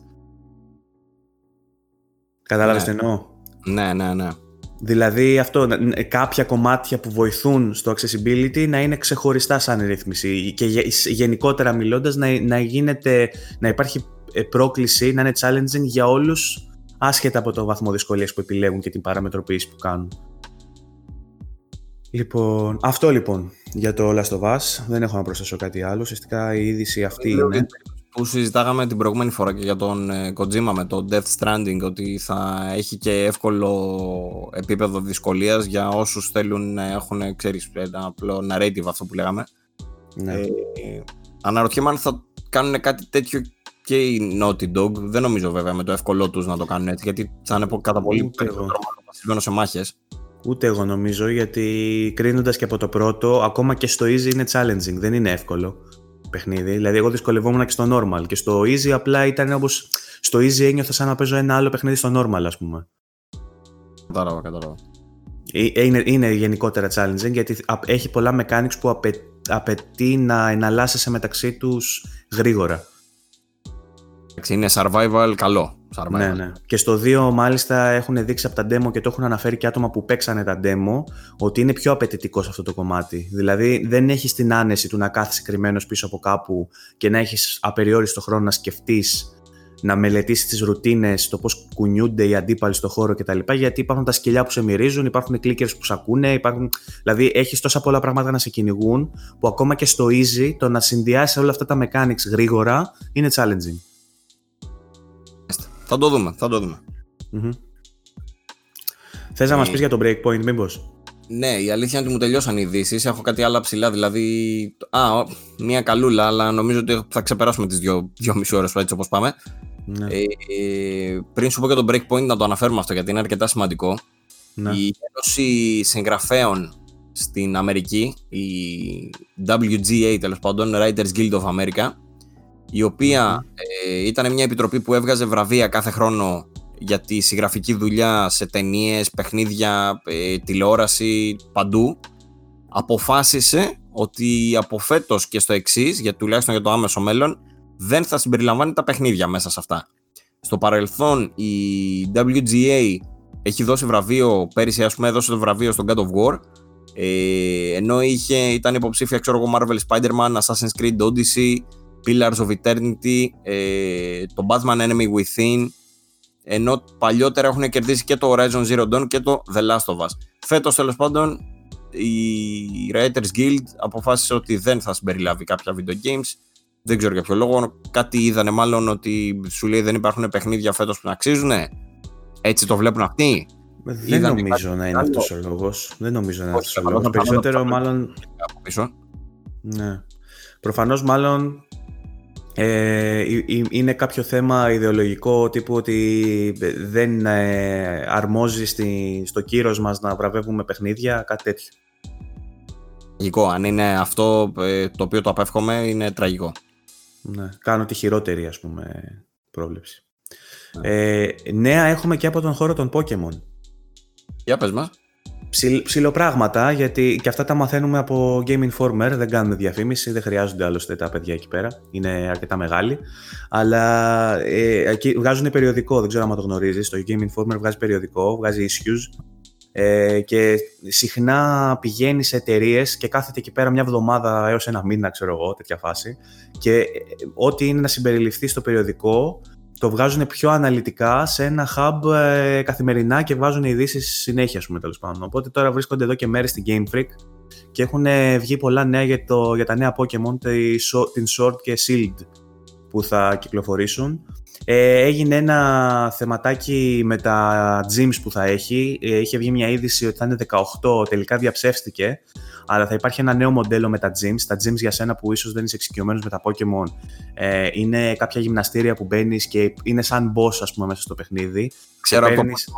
Κατάλαβες ναι. τι εννοώ; Ναι, ναι, ναι. Δηλαδή αυτό, κάποια κομμάτια που βοηθούν στο accessibility να είναι ξεχωριστά σαν ρύθμιση και γενικότερα μιλώντας να, να, γίνεται, να υπάρχει ε, πρόκληση, να είναι challenging για όλους άσχετα από το βαθμό δυσκολίας που επιλέγουν και την παραμετροποίηση που κάνουν. Λοιπόν, αυτό λοιπόν για το Last of Us. Δεν έχω να προσθέσω κάτι άλλο. Ουσιαστικά η είδηση αυτή είναι που συζητάγαμε την προηγούμενη φορά και για τον ε, Kojima με το Death Stranding ότι θα έχει και εύκολο επίπεδο δυσκολίας για όσους θέλουν να έχουν ξέρεις, ένα απλό narrative αυτό που λέγαμε ναι. ε, αναρωτιέμαι αν θα κάνουν κάτι τέτοιο και οι Naughty Dog δεν νομίζω βέβαια με το εύκολό τους να το κάνουν έτσι γιατί θα είναι κατά πολύ περισσότερο σε μάχες Ούτε εγώ νομίζω γιατί κρίνοντας και από το πρώτο ακόμα και στο easy είναι challenging, δεν είναι εύκολο παιχνίδι. Δηλαδή, εγώ δυσκολευόμουν και στο normal. Και στο easy απλά ήταν όπως. Στο easy ένιωθα σαν να παίζω ένα άλλο παιχνίδι στο normal, ας πούμε. Κατάλαβα, κατάλαβα. Ε, είναι, είναι γενικότερα challenging γιατί έχει πολλά mechanics που απαι, απαιτεί να εναλλάσσεσαι μεταξύ τους γρήγορα. Είναι survival καλό. Ναι, ναι. Και στο 2 μάλιστα έχουν δείξει από τα demo και το έχουν αναφέρει και άτομα που παίξανε τα demo ότι είναι πιο απαιτητικό σε αυτό το κομμάτι. Δηλαδή δεν έχεις την άνεση του να κάθεσαι κρυμμένος πίσω από κάπου και να έχεις απεριόριστο χρόνο να σκεφτείς να μελετήσεις τις ρουτίνες, το πώς κουνιούνται οι αντίπαλοι στο χώρο κτλ. Γιατί υπάρχουν τα σκυλιά που σε μυρίζουν, υπάρχουν clickers που σε ακούνε, υπάρχουν... δηλαδή έχεις τόσα πολλά πράγματα να σε κυνηγούν που ακόμα και στο easy το να συνδυάσεις όλα αυτά τα mechanics γρήγορα είναι challenging. Θα το δούμε, θα το δούμε. Mm-hmm. Θες να μας ε, πεις για το breakpoint μήπως; Ναι, η αλήθεια είναι ότι μου τελειώσαν οι ειδήσεις. Έχω κάτι άλλα ψηλά, δηλαδή. Α, μία καλούλα, αλλά νομίζω ότι θα ξεπεράσουμε τις δύο, δύο μισή ώρες έτσι όπως πάμε. Ναι. Ε, πριν σου πω για το breakpoint, να το αναφέρουμε αυτό γιατί είναι αρκετά σημαντικό. Ναι. Η Ένωση Συγγραφέων στην Αμερική, η WGA τέλος πάντων, Writers Guild of America, η οποία ε, ήταν μια επιτροπή που έβγαζε βραβεία κάθε χρόνο για τη συγγραφική δουλειά σε ταινίες, παιχνίδια, ε, τηλεόραση, παντού, αποφάσισε ότι από φέτος και στο εξής, για τουλάχιστον για το άμεσο μέλλον, δεν θα συμπεριλαμβάνει τα παιχνίδια μέσα σε αυτά. Στο παρελθόν η WGA έχει δώσει βραβείο, πέρυσι ας πούμε έδωσε το βραβείο στο God of War, ε, ενώ είχε, ήταν υποψήφια ξέρω εγώ Marvel Spider-Man, Assassin's Creed Odyssey, Pillars of Eternity, ε, το Batman Enemy Within, ενώ παλιότερα έχουν κερδίσει και το Horizon Zero Dawn και το The Last of Us. Φέτος τέλος πάντων η Writers Guild αποφάσισε ότι δεν θα συμπεριλάβει κάποια video games. Δεν ξέρω για ποιο λόγο. Κάτι είδανε μάλλον ότι σου λέει δεν υπάρχουν παιχνίδια φέτος που να αξίζουν. Έτσι το βλέπουν αυτοί. Δεν νομίζω να είναι αυτός ο λόγος. Δεν νομίζω να είναι αυτός ο λόγος. Περισσότερο μάλλον. Ναι. Προφανώς μάλλον ε, είναι κάποιο θέμα ιδεολογικό τύπου ότι δεν ε, αρμόζει στη, στο κύρος μας να βραβεύουμε παιχνίδια, κάτι τέτοιο. Τραγικό. Αν είναι αυτό ε, το οποίο το απέφχομαι, είναι τραγικό. Ναι, κάνω τη χειρότερη, ας πούμε, πρόβλεψη. Ναι. Ε, νέα έχουμε και από τον χώρο των Pokemon. Για πες μας ψιλοπράγματα, γιατί και αυτά τα μαθαίνουμε από Game Informer, δεν κάνουμε διαφήμιση, δεν χρειάζονται άλλωστε τα παιδιά εκεί πέρα, είναι αρκετά μεγάλοι. Αλλά ε, εκεί βγάζουν περιοδικό, δεν ξέρω αν το γνωρίζεις. Το Game Informer βγάζει περιοδικό, βγάζει issues. Ε, και συχνά πηγαίνει σε εταιρείες και κάθεται εκεί πέρα μια εβδομάδα έως ένα μήνα, ξέρω εγώ, τέτοια φάση. Και ε, ό,τι είναι να συμπεριληφθεί στο περιοδικό το βγάζουν πιο αναλυτικά σε ένα hub ε, καθημερινά και βάζουν ειδήσεις συνέχεια, ας πούμε, τέλος πάντων. Οπότε τώρα βρίσκονται εδώ και μέρες στην Game Freak και έχουν βγει πολλά νέα για, το, για τα νέα Pokemon, την Sword και Shield που θα κυκλοφορήσουν. Ε, έγινε ένα θεματάκι με τα gyms που θα έχει. Ε, είχε βγει μια είδηση ότι θα είναι 18, τελικά διαψεύστηκε. Αλλά θα υπάρχει ένα νέο μοντέλο με τα gyms. Τα gyms για σένα που ίσως δεν είσαι εξοικειωμένος με τα Pokemon ε, είναι κάποια γυμναστήρια που μπαίνεις και είναι σαν boss ας πούμε μέσα στο παιχνίδι. Ξέρω από παίρνεις...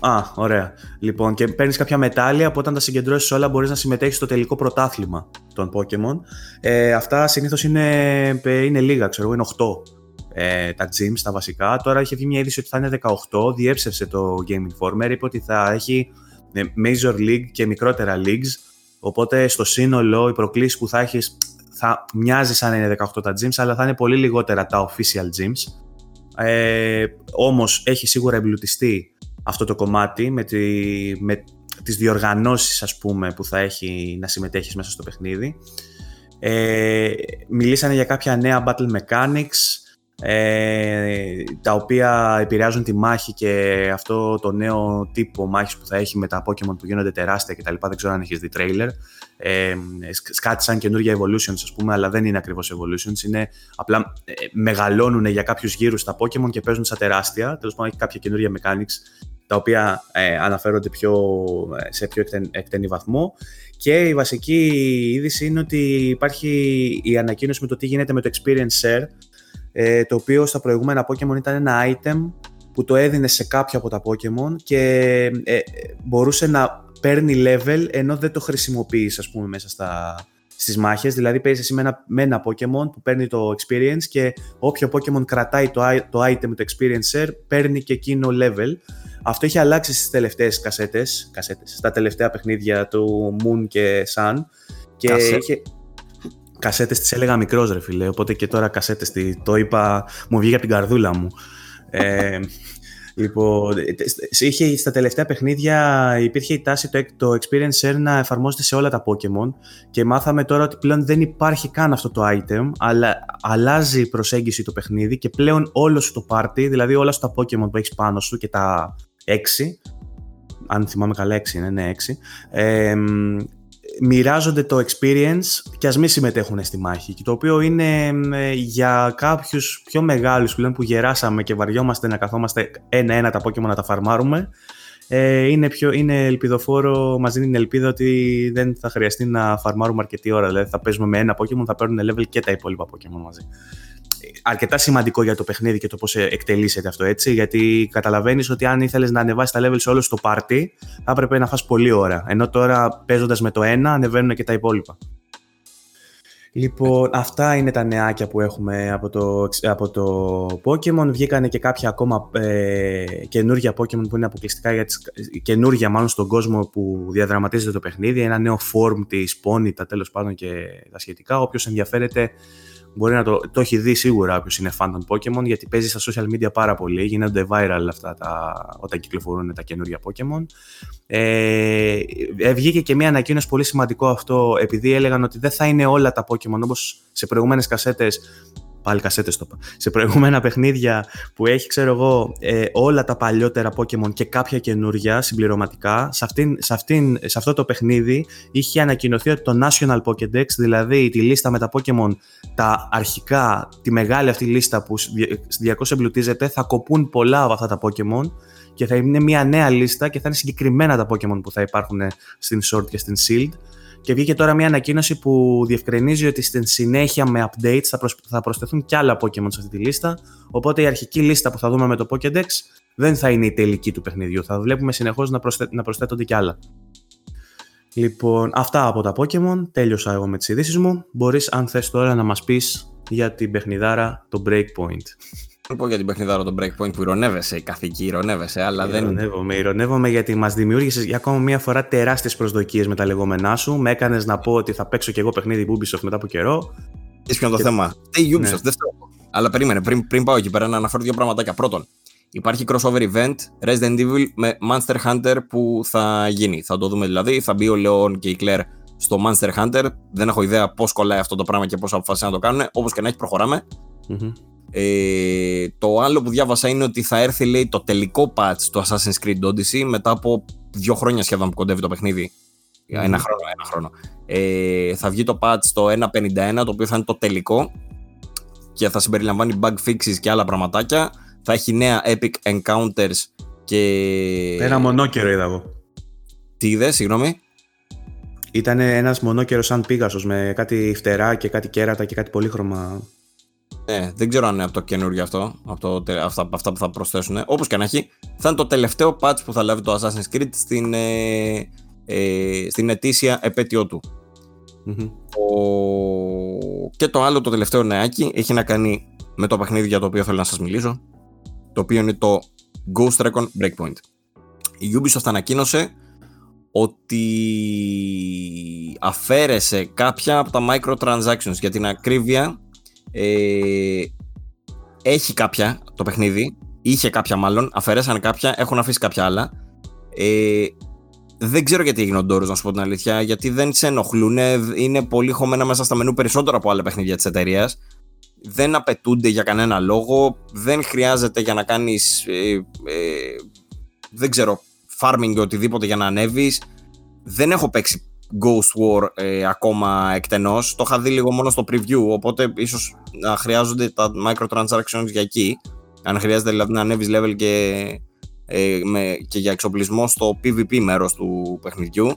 Α, ωραία. Λοιπόν, και παίρνεις κάποια μετάλλια που όταν τα συγκεντρώσεις όλα μπορείς να συμμετέχεις στο τελικό πρωτάθλημα των Pokémon. Ε, αυτά συνήθως είναι, ε, είναι λίγα, ξέρω εγώ, είναι 8 ε, τα gyms, τα βασικά. Τώρα έχει βγει μια είδηση ότι θα είναι 18, διέψευσε το Game Informer, είπε ότι θα έχει ε, Major League και μικρότερα leagues, οπότε στο σύνολο οι προκλήσεις που θα έχεις θα μοιάζει σαν να είναι 18 τα gyms, αλλά θα είναι πολύ λιγότερα τα official gyms. Ε, όμως έχει σίγουρα εμπλουτιστεί αυτό το κομμάτι με, τη, με τις διοργανώσεις ας πούμε που θα έχει να συμμετέχεις μέσα στο παιχνίδι. Ε, μιλήσανε για κάποια νέα battle mechanics, ε, τα οποία επηρεάζουν τη μάχη και αυτό το νέο τύπο μάχης που θα έχει με τα Pokemon που γίνονται τεράστια κτλ. Δεν ξέρω αν έχεις δει τρέιλερ. Ε, σκάτησαν καινούργια evolutions ας πούμε, αλλά δεν είναι ακριβώς evolutions. Είναι απλά ε, μεγαλώνουν για κάποιους γύρους τα Pokemon και παίζουν σαν τεράστια. Τέλος πάντων έχει κάποια καινούργια mechanics τα οποία ε, αναφέρονται πιο, ε, σε πιο εκτενή βαθμό. Και η βασική είδηση είναι ότι υπάρχει η ανακοίνωση με το τι γίνεται με το Experience Share, ε, το οποίο στα προηγούμενα Pokemon ήταν ένα item που το έδινε σε κάποιο από τα Pokemon και ε, μπορούσε να παίρνει level ενώ δεν το χρησιμοποιείς ας πούμε μέσα στα, στις μάχες, δηλαδή παίζεις εσύ με ένα, με ένα Pokemon που παίρνει το experience και όποιο Pokemon κρατάει το, το item, το experience share, παίρνει και εκείνο level. Αυτό έχει αλλάξει στις τελευταίες κασέτες, κασέτες στα τελευταία παιχνίδια του Moon και Sun και είχε, Κασέτες τις έλεγα μικρός, ρε φίλε. Οπότε και τώρα κασέτες. Το είπα, μου βγήκε από την καρδούλα μου. Ε, λοιπόν, είχε, στα τελευταία παιχνίδια υπήρχε η τάση το, το Experience Share να εφαρμόζεται σε όλα τα Pokemon και μάθαμε τώρα ότι πλέον δεν υπάρχει καν αυτό το item, αλλά αλλάζει η προσέγγιση το παιχνίδι και πλέον όλο σου το party, δηλαδή όλα σου τα Pokemon που έχεις πάνω σου και τα 6, αν θυμάμαι καλά 6 είναι, ναι 6, ε, μοιράζονται το experience και ας μην συμμετέχουν στη μάχη. Και το οποίο είναι για κάποιους πιο μεγάλους πλέον που γεράσαμε και βαριόμαστε να καθόμαστε ένα-ένα τα Pokemon να τα φαρμάρουμε. Ε, είναι, πιο, είναι ελπιδοφόρο, μας δίνει την ελπίδα ότι δεν θα χρειαστεί να φαρμάρουμε αρκετή ώρα. Δηλαδή θα παίζουμε με ένα Pokemon, θα παίρνουν level και τα υπόλοιπα Pokemon μαζί αρκετά σημαντικό για το παιχνίδι και το πώς εκτελήσεται αυτό έτσι, γιατί καταλαβαίνεις ότι αν ήθελες να ανεβάσεις τα levels όλο στο party, θα έπρεπε να φας πολλή ώρα, ενώ τώρα παίζοντας με το ένα ανεβαίνουν και τα υπόλοιπα. Λοιπόν, αυτά είναι τα νεάκια που έχουμε από το, από το Pokemon. Βγήκανε και κάποια ακόμα ε, καινούργια Pokemon που είναι αποκλειστικά για τις καινούργια μάλλον στον κόσμο που διαδραματίζεται το παιχνίδι. Ένα νέο form της Ponyta τέλος πάντων και τα σχετικά. Όποιος ενδιαφέρεται μπορεί να το, το έχει δει σίγουρα όποιο είναι fan των Pokemon, γιατί παίζει στα social media πάρα πολύ. Γίνονται viral αυτά τα, όταν κυκλοφορούν τα καινούργια Pokemon. Ε, ε, βγήκε και μια ανακοίνωση πολύ σημαντικό αυτό, επειδή έλεγαν ότι δεν θα είναι όλα τα Pokemon όπως σε προηγούμενες κασέτες πάλι κασέτες το σε προηγούμενα παιχνίδια που έχει ξέρω εγώ ε, όλα τα παλιότερα Pokemon και κάποια καινούργια συμπληρωματικά σε, αυτήν, σε, αυτήν, σε αυτό το παιχνίδι είχε ανακοινωθεί ότι το National Pokédex δηλαδή τη λίστα με τα Pokemon τα αρχικά, τη μεγάλη αυτή λίστα που διαρκώς εμπλουτίζεται θα κοπούν πολλά από αυτά τα Pokemon και θα είναι μια νέα λίστα και θα είναι συγκεκριμένα τα Pokemon που θα υπάρχουν στην Sword και στην Shield και βγήκε τώρα μια ανακοίνωση που διευκρινίζει ότι στην συνέχεια με updates θα, θα προσθεθούν και άλλα Pokémon σε αυτή τη λίστα. Οπότε η αρχική λίστα που θα δούμε με το Pokédex δεν θα είναι η τελική του παιχνιδιού. Θα βλέπουμε συνεχώς να, προσθέ... να προσθέτονται κι άλλα. Λοιπόν, αυτά από τα Pokémon. Τέλειωσα εγώ με τις ειδήσεις μου. Μπορείς, αν θες τώρα, να μας πεις για την παιχνιδάρα το Breakpoint πω για την παιχνιδάρα το Breakpoint που ηρωνεύεσαι, η καθήκη ηρωνεύεσαι, αλλά δεν. Ηρωνεύομαι, ηρωνεύομαι γιατί μας δημιούργησες για ακόμα μία φορά τεράστιες προσδοκίες με τα λεγόμενά σου. Με έκανες να πω ότι θα παίξω κι εγώ παιχνίδι Ubisoft μετά από καιρό. Τι ποιο είναι το θέμα. Τι Ubisoft, ναι. δεν Αλλά περίμενε, πριν, πριν πάω εκεί πέρα να αναφέρω δύο πραγματάκια. Πρώτον, υπάρχει crossover event Resident Evil με Monster Hunter που θα γίνει. Θα το δούμε δηλαδή. Θα μπει ο Leon και η Claire στο Monster Hunter. Δεν έχω ιδέα πώς κολλάει αυτό το πράγμα και πώς αποφασίσαν να το κάνουν. Όπως και να έχει, προχωράμε. Ε, το άλλο που διάβασα είναι ότι θα έρθει λέει, το τελικό patch του Assassin's Creed Odyssey μετά από δύο χρόνια σχεδόν που κοντεύει το παιχνίδι. Ένα χρόνο, ένα χρόνο. Ε, θα βγει το patch το 1.51, το οποίο θα είναι το τελικό και θα συμπεριλαμβάνει bug fixes και άλλα πραγματάκια. Θα έχει νέα epic encounters και... Ένα μονόκερο είδα εγώ. Τι είδες, συγγνώμη; Ήταν ένας μονόκερο σαν πίγασο με κάτι φτερά και κάτι κέρατα και κάτι πολύχρωμα. Ναι, δεν ξέρω αν είναι από το καινούργιο αυτό, από το, αυτά, αυτά που θα προσθέσουν. Όπως και να έχει, θα είναι το τελευταίο patch που θα λάβει το Assassin's Creed στην, ε, ε, στην ετήσια επέτειό του. Mm-hmm. Ο... Και το άλλο, το τελευταίο νεάκι, έχει να κάνει με το παιχνίδι για το οποίο θέλω να σας μιλήσω, το οποίο είναι το Ghost Recon Breakpoint. Η Ubisoft ανακοίνωσε ότι αφαίρεσε κάποια από τα microtransactions για την ακρίβεια ε, έχει κάποια το παιχνίδι είχε κάποια μάλλον, αφαιρέσαν κάποια έχουν αφήσει κάποια άλλα ε, δεν ξέρω γιατί έγινε ο Ντόρος, να σου πω την αλήθεια, γιατί δεν σε ενοχλούν. Είναι πολύ χωμένα μέσα στα μενού περισσότερο από άλλα παιχνίδια της εταιρείας. Δεν απαιτούνται για κανένα λόγο. Δεν χρειάζεται για να κάνεις. Ε, ε, δεν ξέρω, farming ή οτιδήποτε για να ανέβεις. Δεν έχω παίξει Ghost War ε, ακόμα εκτενώς. Το είχα δει λίγο μόνο στο preview, οπότε ίσως να χρειάζονται τα microtransactions για εκεί. Αν χρειάζεται δηλαδή να ανέβεις level και, ε, με, και για εξοπλισμό στο PvP μέρος του παιχνιδιού.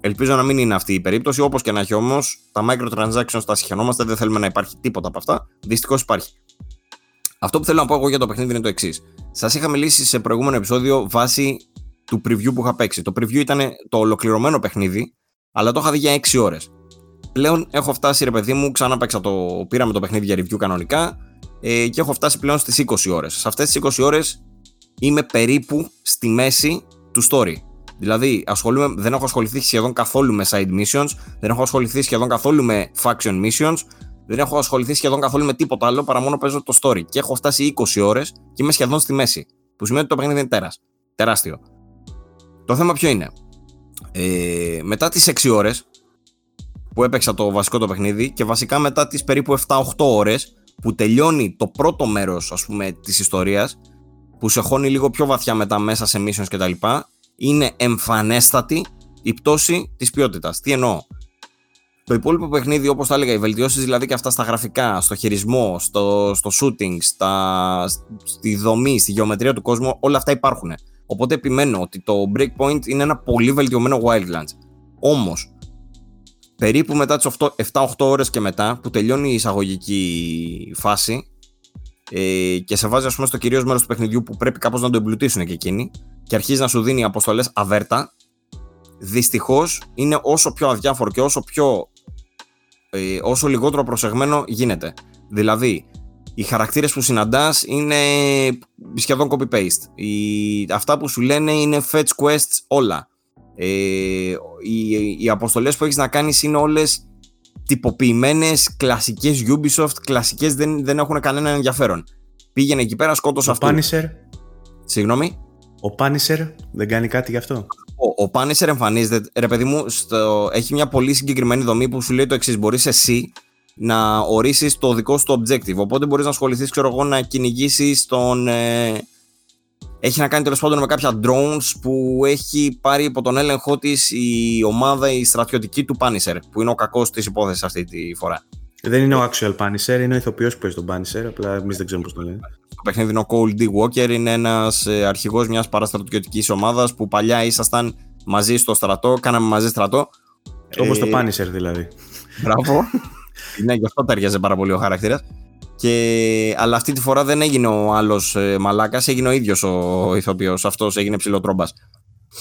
Ελπίζω να μην είναι αυτή η περίπτωση. Όπως και να έχει όμως, τα microtransactions τα συγχαινόμαστε, δεν θέλουμε να υπάρχει τίποτα από αυτά. Δυστυχώς υπάρχει. Αυτό που θέλω να πω εγώ για το παιχνίδι είναι το εξής. Σας είχα μιλήσει σε προηγούμενο επεισόδιο βάσει του preview που είχα παίξει. Το preview ήταν το ολοκληρωμένο παιχνίδι, αλλά το είχα δει για 6 ώρες. Πλέον έχω φτάσει, ρε παιδί μου, ξανά παίξα το. Πήραμε το παιχνίδι για review κανονικά ε, και έχω φτάσει πλέον στις 20 ώρες. Σε αυτές τις 20 ώρες είμαι περίπου στη μέση του story. Δηλαδή, ασχολούμαι, δεν έχω ασχοληθεί σχεδόν καθόλου με side missions, δεν έχω ασχοληθεί σχεδόν καθόλου με faction missions, δεν έχω ασχοληθεί σχεδόν καθόλου με τίποτα άλλο παρά μόνο παίζω το story. Και έχω φτάσει 20 ώρες και είμαι σχεδόν στη μέση. Που σημαίνει ότι το παιχνίδι είναι τέρας. Τεράστιο. Το θέμα ποιο είναι; Ε, μετά τις 6 ώρες που έπαιξα το βασικό το παιχνίδι και βασικά μετά τις περίπου 7-8 ώρες που τελειώνει το πρώτο μέρος ας πούμε της ιστορίας που σε χώνει λίγο πιο βαθιά μετά μέσα σε missions κτλ είναι εμφανέστατη η πτώση της ποιότητας. Τι εννοώ; Το υπόλοιπο παιχνίδι, όπως τα έλεγα, οι βελτιώσεις δηλαδή και αυτά στα γραφικά, στο χειρισμό, στο, στο shooting, στα, στη δομή, στη γεωμετρία του κόσμου, όλα αυτά υπάρχουν. Οπότε επιμένω ότι το Breakpoint είναι ένα πολύ βελτιωμένο Wildlands. Όμως, περίπου μετά τις 7-8 ώρες και μετά, που τελειώνει η εισαγωγική φάση, ε, και σε βάζει, ας πούμε, στο κυρίως μέρος του παιχνιδιού που πρέπει κάπως να το εμπλουτίσουν και εκείνοι, και αρχίζει να σου δίνει αποστολές αβέρτα, δυστυχώς είναι όσο πιο αδιάφορο και όσο, πιο, ε, όσο λιγότερο προσεγμένο γίνεται. Δηλαδή, οι χαρακτήρες που συναντάς είναι σχεδόν copy-paste. Οι, αυτά που σου λένε είναι fetch quests όλα. Ε, οι, οι αποστολές που έχεις να κάνεις είναι όλες τυποποιημένες, κλασικές Ubisoft, κλασικές δεν, δεν έχουν κανένα ενδιαφέρον. Πήγαινε εκεί πέρα, σκότωσε αυτό. Ο Punisher. Συγγνώμη. Ο Punisher δεν κάνει κάτι γι' αυτό; Ο, ο Punisher εμφανίζεται, ρε παιδί μου, στο, έχει μια πολύ συγκεκριμένη δομή που σου λέει το εξής. Μπορείς εσύ να ορίσεις το δικό σου το objective. Οπότε μπορείς να ασχοληθείς, ξέρω εγώ, να κυνηγήσεις τον. Ε, έχει να κάνει τέλος πάντων με κάποια drones που έχει πάρει υπό τον έλεγχό της η ομάδα, η στρατιωτική του Punisher, που είναι ο κακός της υπόθεσης αυτή τη φορά. Δεν είναι ο actual Punisher, είναι ο ηθοποιός που παίζει τον Punisher, απλά εμείς δεν ξέρουμε πώς το λένε. Το παιχνίδι είναι ο Cole D. Walker, είναι ένας ε, αρχηγός μιας παραστρατιωτικής ομάδας που παλιά ήσασταν μαζί στο στρατό, κάναμε μαζί στρατό. Όπως ε... το Punisher δηλαδή. Μπράβο. ναι, γι' αυτό ταιριάζει πάρα πολύ ο χαρακτήρας. Και... Αλλά αυτή τη φορά δεν έγινε ο άλλος ε, μαλάκας, έγινε ο ίδιος ο ηθοποιός. Αυτός έγινε ψηλοτρόμπας.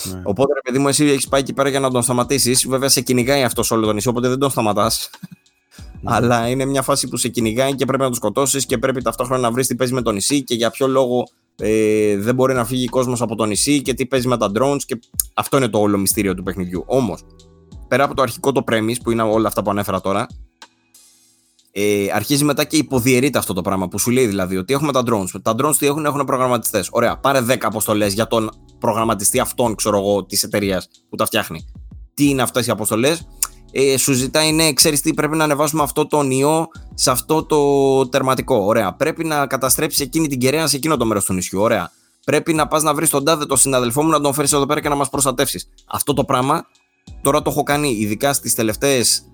Ναι. Οπότε, ρε παιδί μου, εσύ έχεις πάει εκεί πέρα για να τον σταματήσεις. Βέβαια, σε κυνηγάει αυτός όλο τον νησί, οπότε δεν τον σταματάς. Ναι. Αλλά είναι μια φάση που σε κυνηγάει και πρέπει να τον σκοτώσεις και πρέπει ταυτόχρονα να βρεις τι παίζει με το νησί και για ποιο λόγο ε, δεν μπορεί να φύγει κόσμος από το νησί και τι παίζει με τα drones. Και αυτό είναι το όλο μυστήριο του παιχνιδιού. Όμως, πέρα από το αρχικό το premise που είναι όλα αυτά που ανέφερα τώρα, ε, αρχίζει μετά και υποδιαιρείται αυτό το πράγμα που σου λέει δηλαδή ότι έχουμε τα drones. Τα drones τι έχουν, έχουν προγραμματιστές. Ωραία, πάρε 10 αποστολές για τον προγραμματιστή αυτόν, ξέρω εγώ, της εταιρείας που τα φτιάχνει. Τι είναι αυτές οι αποστολές, ε, σου ζητάει, ναι, ξέρεις τι, πρέπει να ανεβάσουμε αυτό το ιό σε αυτό το τερματικό. Ωραία. Πρέπει να καταστρέψει εκείνη την κεραία σε εκείνο το μέρος του νησιού. Ωραία. Πρέπει να πας να βρεις τον τάδε τον συναδελφό μου να τον φέρεις εδώ πέρα και να μας προστατεύσεις. Αυτό το πράγμα τώρα το έχω κάνει ειδικά στις τελευταίες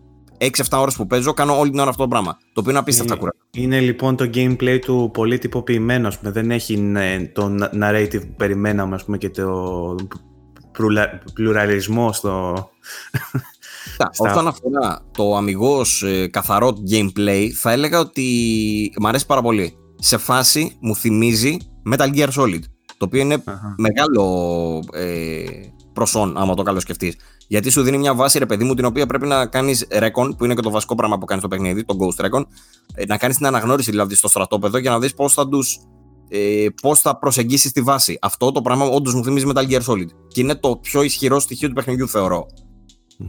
6-7 ώρες που παίζω, κάνω όλη την ώρα αυτό το πράγμα. Το οποίο είναι απίστευτα κουρά. Είναι λοιπόν το gameplay του πολύ τυποποιημένο. Δεν έχει ναι, το narrative που περιμέναμε ας πούμε, και το πλουραλισμό στο. Στα... Όσον αφορά το αμυγός ε, καθαρό gameplay, θα έλεγα ότι μου αρέσει πάρα πολύ. Σε φάση μου θυμίζει Metal Gear Solid. Το οποίο μεγάλο ε, προσόν, άμα το καλό Γιατί σου δίνει μια βάση, ρε παιδί μου, την οποία πρέπει να κάνεις recon, που είναι και το βασικό πράγμα που κάνεις στο παιχνίδι, το Ghost Recon. Ε, να κάνεις την αναγνώριση δηλαδή στο στρατόπεδο για να δεις πώς θα τους. Ε, πώς θα προσεγγίσεις τη βάση. Αυτό το πράγμα όντως μου θυμίζει Metal Gear Solid. Και είναι το πιο ισχυρό στοιχείο του παιχνιδιού, θεωρώ.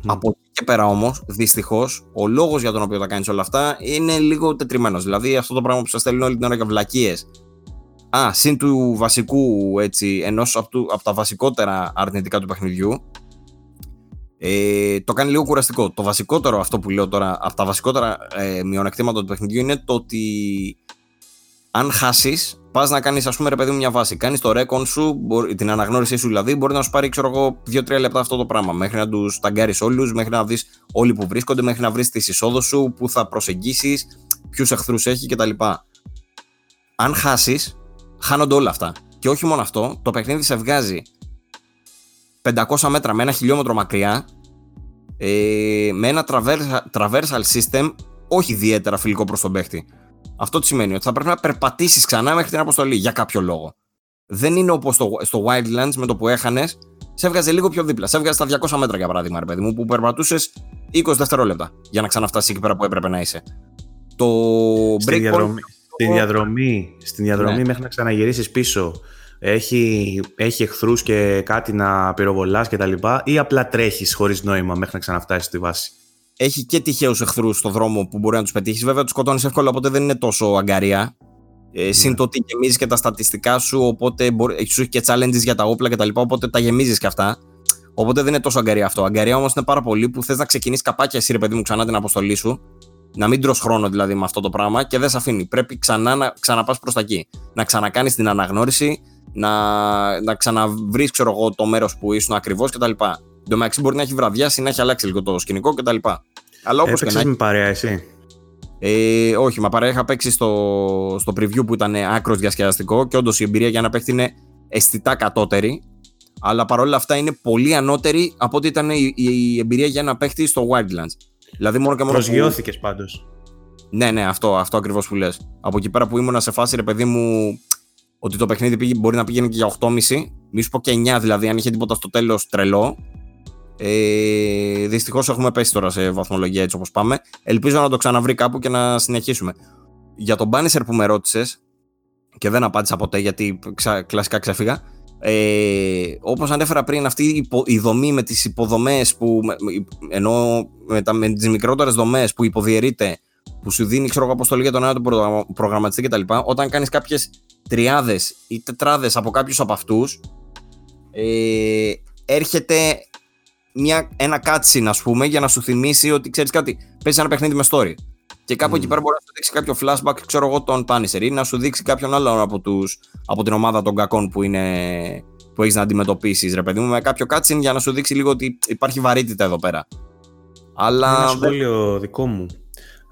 Από εκεί και πέρα όμως, δυστυχώς, ο λόγος για τον οποίο θα κάνεις όλα αυτά είναι λίγο τετριμένος. Δηλαδή, αυτό το πράγμα που σας στέλνουν όλη την ώρα για βλακίες Α, συν του βασικού, έτσι, ενός από, από τα βασικότερα αρνητικά του παιχνιδιού, ε, το κάνει λίγο κουραστικό. Το βασικότερο αυτό που λέω τώρα, από τα βασικότερα ε, μειονεκτήματα του παιχνιδιού είναι το ότι αν χάσεις, πας να κάνεις, ας πούμε, ρε παιδί μου, μια βάση. Κάνεις το recon σου, την αναγνώρισή σου δηλαδή, μπορεί να σου πάρει, ξέρω εγώ, 2-3 λεπτά αυτό το πράγμα. Μέχρι να τους ταγκάρεις όλους, μέχρι να δεις όλοι που βρίσκονται, μέχρι να βρεις τη εισόδους σου, που θα προσεγγίσεις, ποιους εχθρούς έχει κτλ. Αν χάσεις, χάνονται όλα αυτά. Και όχι μόνο αυτό, το παιχνίδι σε βγάζει 500 μέτρα με ένα χιλιόμετρο μακριά ε, με ένα traversal system όχι ιδιαίτερα φιλικό προς τον παίχτη. Αυτό τι σημαίνει ότι θα πρέπει να περπατήσεις ξανά μέχρι την αποστολή για κάποιο λόγο. Δεν είναι όπως στο, στο Wildlands με το που έχανες, σε έβγαζε λίγο πιο δίπλα. Σε έβγαζε στα 200 μέτρα για παράδειγμα, ρε παιδί μου, που περπατούσες 20 δευτερόλεπτα για να ξαναφτάσεις εκεί πέρα που έπρεπε να είσαι. Το Breakpoint στην διαδρομή, στην διαδρομή ναι. μέχρι να ξαναγυρίσεις πίσω έχει, έχει εχθρούς και κάτι να πυροβολάς και τα λοιπά ή απλά τρέχεις χωρίς νόημα μέχρι να ξαναφτάσεις στη βάση; Έχει και τυχαίους εχθρούς στον δρόμο που μπορεί να τους πετύχεις. Βέβαια, τους σκοτώνεις εύκολα, οπότε δεν είναι τόσο αγκαρία. Ε, ναι. Συν το ότι γεμίζεις και τα στατιστικά σου, οπότε μπορεί, έχει και challenges για τα όπλα κτλ. Οπότε τα γεμίζεις και αυτά. Οπότε δεν είναι τόσο αγκαρία αυτό. Αγκαρία όμως είναι πάρα πολύ που θες να ξεκινήσεις καπάκια εσύ, ρε παιδί μου, ξανά την αποστολή σου να μην τρως χρόνο δηλαδή με αυτό το πράγμα και δεν σε αφήνει. Πρέπει ξανά να ξαναπάς προς τα εκεί. Να ξανακάνεις την αναγνώριση, να, να ξαναβρεις ξέρω εγώ το μέρος που ήσουν ακριβώς κτλ. Το μεταξύ μπορεί να έχει βραδιάσει, να έχει αλλάξει λίγο το σκηνικό κτλ. Αλλά όπως και να με παρέα εσύ. Ε, όχι, μα παρέα είχα παίξει στο, στο preview που ήταν άκρος διασκεδαστικό και όντως η εμπειρία για να παίχτη είναι αισθητά κατώτερη. Αλλά παρόλα αυτά είναι πολύ ανώτερη από ότι ήταν η, η εμπειρία για να παίχτη στο Wildlands. Δηλαδή μόνο και μόνο. Προσγειώθηκες που... πάντως. Ναι, ναι, αυτό, αυτό ακριβώς που λες. Από εκεί πέρα που ήμουν σε φάση, ρε παιδί μου, ότι το παιχνίδι πήγε, μπορεί να πήγαινε και για 8,5. Μη σου πω και 9 δηλαδή, αν είχε τίποτα στο τέλος τρελό. Ε, Δυστυχώς έχουμε πέσει τώρα σε βαθμολογία έτσι όπως πάμε. Ελπίζω να το ξαναβρει κάπου και να συνεχίσουμε. Για τον Bannister που με ρώτησες και δεν απάντησα ποτέ γιατί ξα, κλασικά ξέφυγα. Ε, όπως ανέφερα πριν αυτή η, δομή με τις υποδομές που, ενώ με, τα, με τις μικρότερες δομές που υποδιαιρείται που σου δίνει ξέρω εγώ αποστολή για τον ένα του προγραμματιστή κτλ. Όταν κάνεις κάποιες τριάδες ή τετράδες από κάποιους από αυτούς ε, έρχεται μια, ένα cutscene ας πούμε για να σου θυμίσει ότι ξέρεις κάτι παίζεις ένα παιχνίδι με story και κάπου mm. εκεί πέρα μπορεί να σου δείξει κάποιο flashback, ξέρω εγώ, τον Punisher ή να σου δείξει κάποιον άλλον από, τους, από την ομάδα των κακών που, είναι, που έχεις να αντιμετωπίσεις, ρε παιδί μου, με κάποιο cutscene για να σου δείξει λίγο ότι υπάρχει βαρύτητα εδώ πέρα. Αλλά... Ένα σχόλιο δικό μου.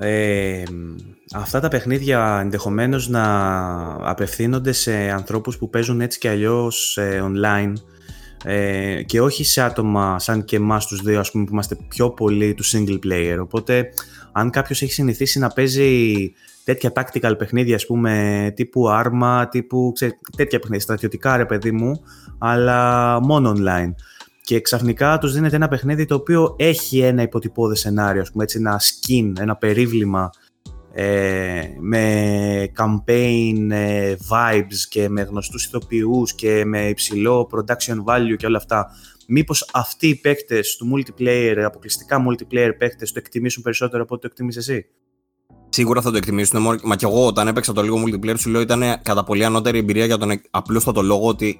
Ε, αυτά τα παιχνίδια ενδεχομένως να απευθύνονται σε ανθρώπους που παίζουν έτσι και αλλιώς ε, online ε, και όχι σε άτομα σαν και εμάς τους δύο ας πούμε που είμαστε πιο πολύ του single player οπότε αν κάποιος έχει συνηθίσει να παίζει τέτοια tactical παιχνίδια, ας πούμε, τύπου άρμα, τύπου ξέρεις, τέτοια παιχνίδια, στρατιωτικά ρε παιδί μου, αλλά μόνο online. Και ξαφνικά τους δίνεται ένα παιχνίδι το οποίο έχει ένα υποτυπώδες σενάριο, ας πούμε, έτσι, ένα skin, ένα περίβλημα ε, με campaign ε, vibes και με γνωστούς ηθοποιούς και με υψηλό production value και όλα αυτά μήπως αυτοί οι παίκτες του multiplayer, αποκλειστικά multiplayer παίκτες, το εκτιμήσουν περισσότερο από ό,τι το εκτιμείς εσύ; Σίγουρα θα το εκτιμήσουν. Μα και εγώ όταν έπαιξα το λίγο multiplayer σου λέω ήταν κατά πολύ ανώτερη εμπειρία για τον απλούστατο λόγο ότι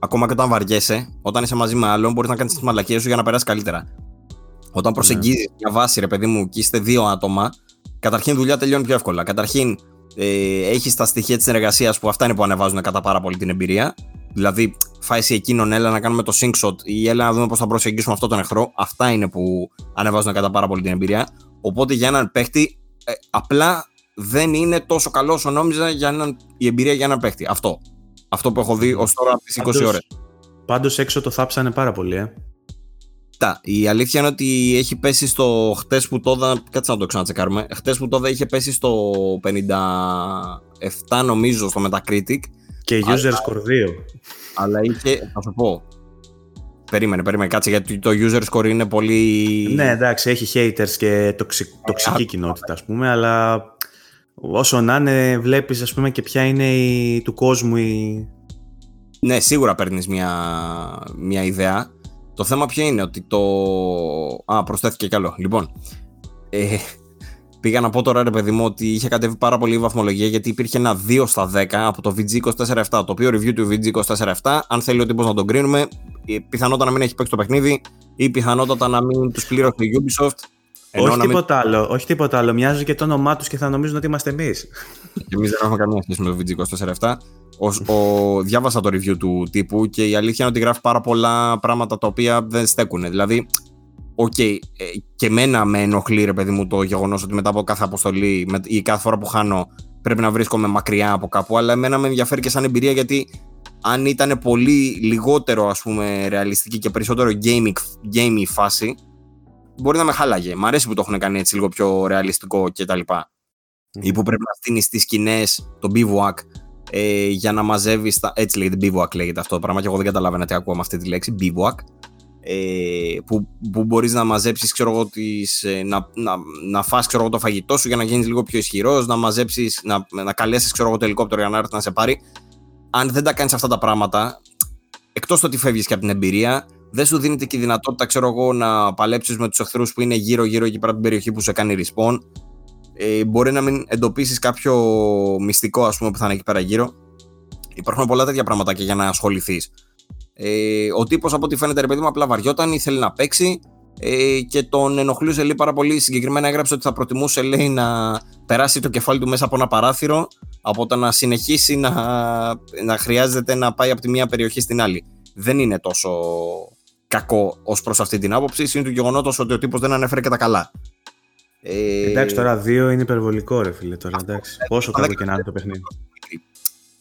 ακόμα και όταν βαριέσαι, όταν είσαι μαζί με άλλον, μπορείς να κάνεις τις μαλακίες σου για να περάσεις καλύτερα. Όταν προσεγγίζεις μια βάση, ρε παιδί μου, και είστε δύο άτομα, καταρχήν η δουλειά τελειώνει πιο εύκολα. Καταρχήν, ε, έχεις τα στοιχεία της συνεργασίας που αυτά είναι που ανεβάζουν κατά πάρα πολύ την εμπειρία. Δηλαδή, φάηση εκείνον, έλα να κάνουμε το sync shot ή έλα να δούμε πώς θα προσεγγίσουμε αυτόν τον εχθρό. Αυτά είναι που ανεβάζουν κατά πάρα πολύ την εμπειρία. Οπότε για έναν παίχτη, ε, απλά δεν είναι τόσο καλό όσο νόμιζα για έναν, η εμπειρία για έναν παίχτη. Αυτό. Αυτό που έχω δει ως τώρα από τι 20 ώρες. Πάντως έξω το θάψανε πάρα πολύ, ε. Τα. Η αλήθεια είναι ότι έχει πέσει στο χτες που τόδα. Κάτσε να το ξανατσεκάρουμε. Χτες που τόδα είχε πέσει στο 57, νομίζω, στο Metacritic. Και user score 2. Αλλά είχε. Θα σου πω. Περίμενε, περίμενε, κάτσε γιατί το user score είναι πολύ. Ναι, εντάξει, έχει haters και τοξι... τοξική κοινότητα, ας πούμε, αλλά όσο να είναι, βλέπεις, ας πούμε, και ποια είναι η... του κόσμου η. Ναι, σίγουρα παίρνεις μια, μια ιδέα. Το θέμα ποιο είναι, ότι το. Α, προσθέθηκε κι άλλο. Λοιπόν. Ε, πήγα να πω τώρα, ρε παιδί μου, ότι είχε κατέβει πάρα πολύ η βαθμολογία γιατί υπήρχε ένα 2 στα 10 από το VG247. Το οποίο review του VG247, αν θέλει ο τύπος να τον κρίνουμε, πιθανότατα να μην έχει παίξει το παιχνίδι ή πιθανότατα να μην τους πλήρωσε η Ubisoft. όχι, τίποτα άλλο, όχι τίποτα άλλο. Μοιάζει και το όνομά τους και θα νομίζουν ότι είμαστε εμείς. Εμείς δεν έχουμε καμία σχέση με το VG247. Ο, ο, διάβασα το review του τύπου και η αλήθεια είναι ότι γράφει πάρα πολλά πράγματα τα οποία δεν στέκουν. Δηλαδή, OK, okay, ε, και μένα με ενοχλεί ρε παιδί μου το γεγονός ότι μετά από κάθε αποστολή ή κάθε φορά που χάνω πρέπει να βρίσκομαι μακριά από κάπου, αλλά εμένα με ενδιαφέρει και σαν εμπειρία γιατί αν ήταν πολύ λιγότερο ας πούμε ρεαλιστική και περισσότερο gaming, gaming φάση μπορεί να με χάλαγε. Μ' αρέσει που το έχουν κάνει έτσι λίγο πιο ρεαλιστικό κτλ. Mm. Ή που πρέπει να στείλει τις σκηνές, το bivouac ε, για να μαζεύεις. Έτσι λέγεται, bivouac λέγεται αυτό το πράγμα και εγώ δεν καταλάβαινα τι ακούω με αυτή τη λέξη, bivouac. Ε, που, που μπορείς να μαζέψεις ξέρω εγώ, τις, ε, να, να, να φας ξέρω εγώ, το φαγητό σου για να γίνεις λίγο πιο ισχυρός να μαζέψεις, να, να καλέσεις ξέρω εγώ, το ελικόπτερο για να έρθεις να σε πάρει αν δεν τα κάνεις αυτά τα πράγματα εκτός το ότι φεύγεις και από την εμπειρία δεν σου δίνεται και η δυνατότητα ξέρω εγώ, να παλέψεις με τους εχθρούς που είναι γύρω γύρω εκεί πέρα την περιοχή που σε κάνει respawn ε, μπορεί να μην εντοπίσεις κάποιο μυστικό ας πούμε, που θα είναι εκεί πέρα γύρω. Υπάρχουν πολλά τέτοια πράγματα και για να ασχοληθείς. Ε, ο τύπος, από ό,τι φαίνεται, ρε παιδί μου, απλά βαριόταν, ήθελε να παίξει ε, και τον ενοχλούσε λέει, πάρα πολύ. Συγκεκριμένα έγραψε ότι θα προτιμούσε λέει, να περάσει το κεφάλι του μέσα από ένα παράθυρο από το να συνεχίσει να, να χρειάζεται να πάει από τη μία περιοχή στην άλλη. Δεν είναι τόσο κακό ως προς αυτή την άποψη. Είναι του γεγονότος ότι ο τύπος δεν ανέφερε και τα καλά. Ε... Εντάξει, τώρα δύο είναι υπερβολικό, ρε φίλε. Τώρα, εντάξει. Πόσο καλό και να είναι το παιχνίδι.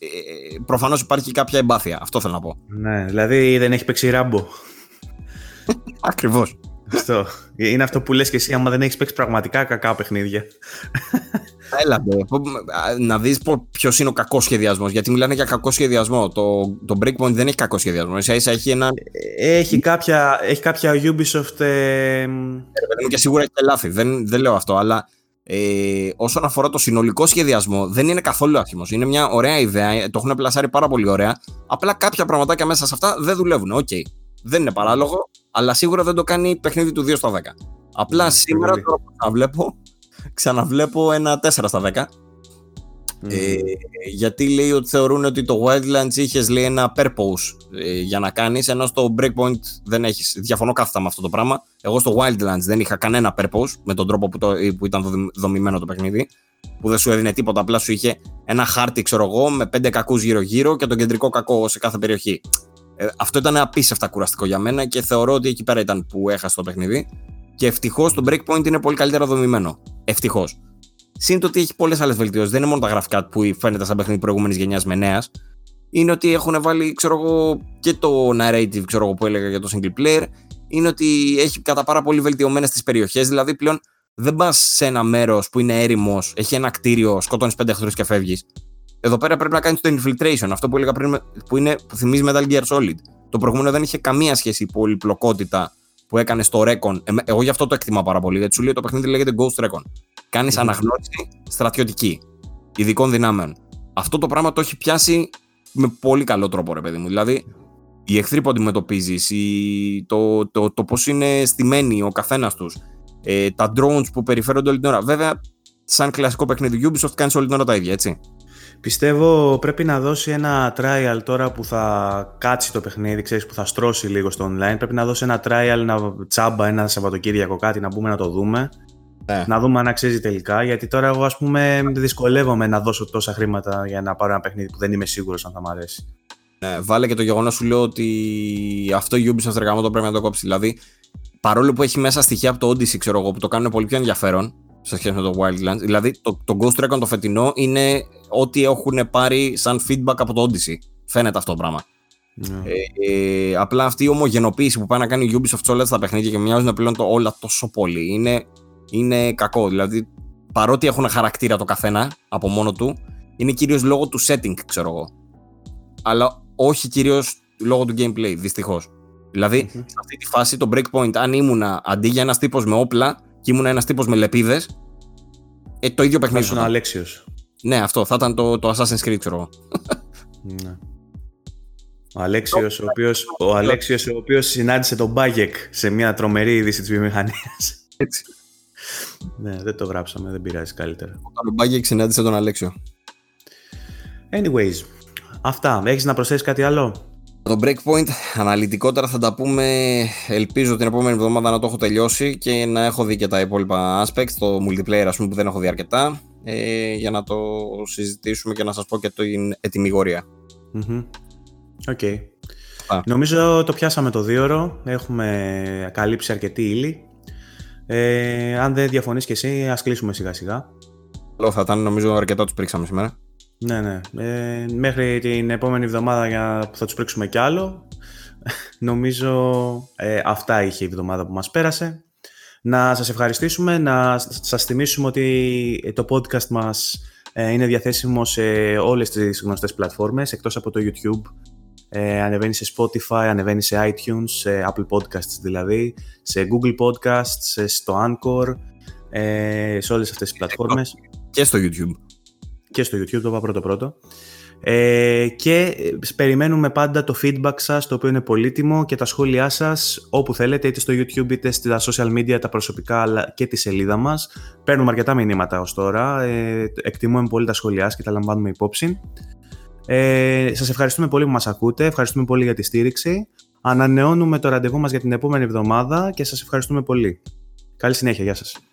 Ε, Προφανώς υπάρχει κάποια εμπάθεια. Αυτό θέλω να πω. Ναι, δηλαδή δεν έχει παίξει ράμπο. Ακριβώς. Αυτό. Είναι αυτό που λες και εσύ, άμα δεν έχεις παίξει πραγματικά κακά παιχνίδια. Έλα, να δεις ποιος είναι ο κακός σχεδιασμός. Γιατί μιλάνε για κακό σχεδιασμό. Το, το Breakpoint δεν έχει κακό σχεδιασμό. Ίσα ίσα έχει ένα. Έχει κάποια, έχει κάποια Ubisoft. Ε... ε και σίγουρα έχει και λάθη. Δεν, δεν λέω αυτό. Αλλά ε, όσον αφορά το συνολικό σχεδιασμό, δεν είναι καθόλου άσχημος. Είναι μια ωραία ιδέα. Το έχουν πλασάρει πάρα πολύ ωραία. Απλά κάποια πραγματάκια μέσα σε αυτά δεν δουλεύουν. OK. Okay. Δεν είναι παράλογο, αλλά σίγουρα δεν το κάνει παιχνίδι του 2 στα 10. Απλά σήμερα τώρα που βλέπω ξαναβλέπω ένα 4 στα 10. Ε, γιατί λέει ότι θεωρούν ότι το Wildlands είχες λέει ένα purpose ε, για να κάνεις ενώ στο Breakpoint δεν έχεις. Διαφωνώ κάθετα με αυτό το πράγμα. Εγώ στο Wildlands δεν είχα κανένα purpose με τον τρόπο που, το, που ήταν δομημένο το παιχνίδι που δεν σου έδινε τίποτα απλά σου είχε ένα χάρτη ξέρω εγώ με πέντε κακούς γύρω γύρω και τον κεντρικό κακό σε κάθε περιοχή. Ε, αυτό ήταν απίστευτα κουραστικό για μένα και θεωρώ ότι εκεί πέρα ήταν που έχασε το παιχνίδι. Και ευτυχώς το Breakpoint είναι πολύ καλύτερα δομημένο. Ευτυχώς. Συν το ότι έχει πολλές άλλες βελτιώσεις. Δεν είναι μόνο τα γραφικά που φαίνεται σαν παιχνίδι προηγούμενης γενιάς με νέας. Είναι ότι έχουν βάλει ξέρω εγώ, και το narrative ξέρω εγώ, που έλεγα για το single player. Είναι ότι έχει κατά πάρα πολύ βελτιωμένες τις περιοχές. Δηλαδή πλέον δεν πας σε ένα μέρος που είναι έρημος, έχει ένα κτίριο, σκοτώνει πέντε εχθρούς και φεύγεις. Εδώ πέρα πρέπει να κάνεις το infiltration, αυτό που έλεγα πριν, που, είναι, που θυμίζει Metal Gear Solid. Το προηγούμενο δεν είχε καμία σχέση η πολυπλοκότητα που έκανε στο Recon. Εγώ γι' αυτό το εκτιμά πάρα πολύ. Γιατί σου λέει το παιχνίδι λέγεται Ghost Recon. Κάνεις mm-hmm. αναγνώριση στρατιωτική ειδικών δυνάμεων. Αυτό το πράγμα το έχει πιάσει με πολύ καλό τρόπο, ρε παιδί μου. Δηλαδή, οι εχθροί που αντιμετωπίζεις, το, το, το πώς είναι στημένοι ο καθένας τους, ε, τα drones που περιφέρονται όλη την ώρα. Βέβαια, σαν κλασικό παιχνίδι Ubisoft κάνει όλη την ώρα τα ίδια, έτσι. Πιστεύω πρέπει να δώσει ένα trial τώρα που θα κάτσει το παιχνίδι, ξέρεις, που θα στρώσει λίγο στο online. Πρέπει να δώσει ένα trial, να τσάμπα ένα Σαββατοκύριακο κάτι, να μπούμε να το δούμε. Ναι. Να δούμε αν αξίζει τελικά. Γιατί τώρα εγώ, ας πούμε, δυσκολεύομαι να δώσω τόσα χρήματα για να πάρω ένα παιχνίδι που δεν είμαι σίγουρος αν θα μου αρέσει. Ναι, βάλε και το γεγονός σου λέω ότι αυτό η Ubisoft το πρέπει να το κόψει. Δηλαδή, παρόλο που έχει μέσα στοιχεία από το Odyssey, ξέρω εγώ, που το κάνουν πολύ πιο ενδιαφέρον σε σχέση με το Wildlands. Δηλαδή, το, το Ghost Recon το φετινό είναι ό,τι έχουν πάρει σαν feedback από το Odyssey. Φαίνεται αυτό το πράγμα. Ναι. Ε, ε, απλά αυτή η ομογενοποίηση που πάει να κάνει η Ubisoft σε όλα τα παιχνίδια και μοιάζουν πλέον το όλα τόσο πολύ είναι, είναι κακό. Δηλαδή, παρότι έχουν χαρακτήρα το καθένα από μόνο του, είναι κυρίως λόγω του setting, ξέρω εγώ. Αλλά όχι κυρίως λόγω του gameplay, δυστυχώς. Δηλαδή, σε αυτή τη φάση το breakpoint, αν ήμουνα αντί για ένας τύπος με όπλα και ήμουν ένας τύπος με λεπίδες, ε, το ίδιο παιχνίδι. Θα θα ήσουν ήταν. Αλέξιος. Ναι, αυτό θα ήταν το, το Assassin's Creed, ξέρω εγώ. Ναι. Ο Αλέξιος, ο οποίος, ο Αλέξιος, ο οποίος συνάντησε τον Μπάγεκ σε μια τρομερή είδηση της βιομηχανίας. Έτσι. ναι, δεν το γράψαμε, δεν πειράζει καλύτερα. Ο Μπάγκεκ συνάντησε τον Αλέξιο. Anyways, αυτά. Έχεις να προσθέσεις κάτι άλλο; Το breakpoint, αναλυτικότερα θα τα πούμε. Ελπίζω την επόμενη εβδομάδα να το έχω τελειώσει και να έχω δει και τα υπόλοιπα aspects, το multiplayer ας πούμε που δεν έχω δει αρκετά, ε, για να το συζητήσουμε και να σας πω και την ετυμηγορία. Μμμ. Οκ. Α. Νομίζω το πιάσαμε το δίωρο. Έχουμε καλύψει αρκετή ύλη. Ε, αν δεν διαφωνείς και εσύ, ας κλείσουμε σιγά σιγά. Καλό θα ήταν, νομίζω αρκετά τους πρίξαμε σήμερα. Ναι, ναι. Ε, μέχρι την επόμενη εβδομάδα για που θα τους πρίξουμε κι άλλο. Νομίζω ε, αυτά είχε η εβδομάδα που μας πέρασε. Να σας ευχαριστήσουμε, να σας θυμίσουμε ότι το podcast μας ε, είναι διαθέσιμο σε όλες τις γνωστές πλατφόρμες, εκτός από το YouTube. Ε, ανεβαίνει σε Spotify, ανεβαίνει σε iTunes, σε Apple Podcasts δηλαδή, σε Google Podcasts, σε- στο Anchor, ε, σε όλες αυτές τις πλατφόρμες Και στο YouTube. Και στο YouTube, το είπα πρώτο πρώτο. Ε, και ε, περιμένουμε πάντα το feedback σας, το οποίο είναι πολύτιμο και τα σχόλιά σας όπου θέλετε, είτε στο YouTube είτε στα social media, τα προσωπικά αλλά και τη σελίδα μας. Παίρνουμε αρκετά μηνύματα ως τώρα, ε, εκτιμούμε πολύ τα σχόλιά σας και τα λαμβάνουμε υπόψη. Ε, σας ευχαριστούμε πολύ που μας ακούτε, ευχαριστούμε πολύ για τη στήριξη. Ανανεώνουμε το ραντεβού μας για την επόμενη εβδομάδα και σας ευχαριστούμε πολύ. Καλή συνέχεια, γεια σας.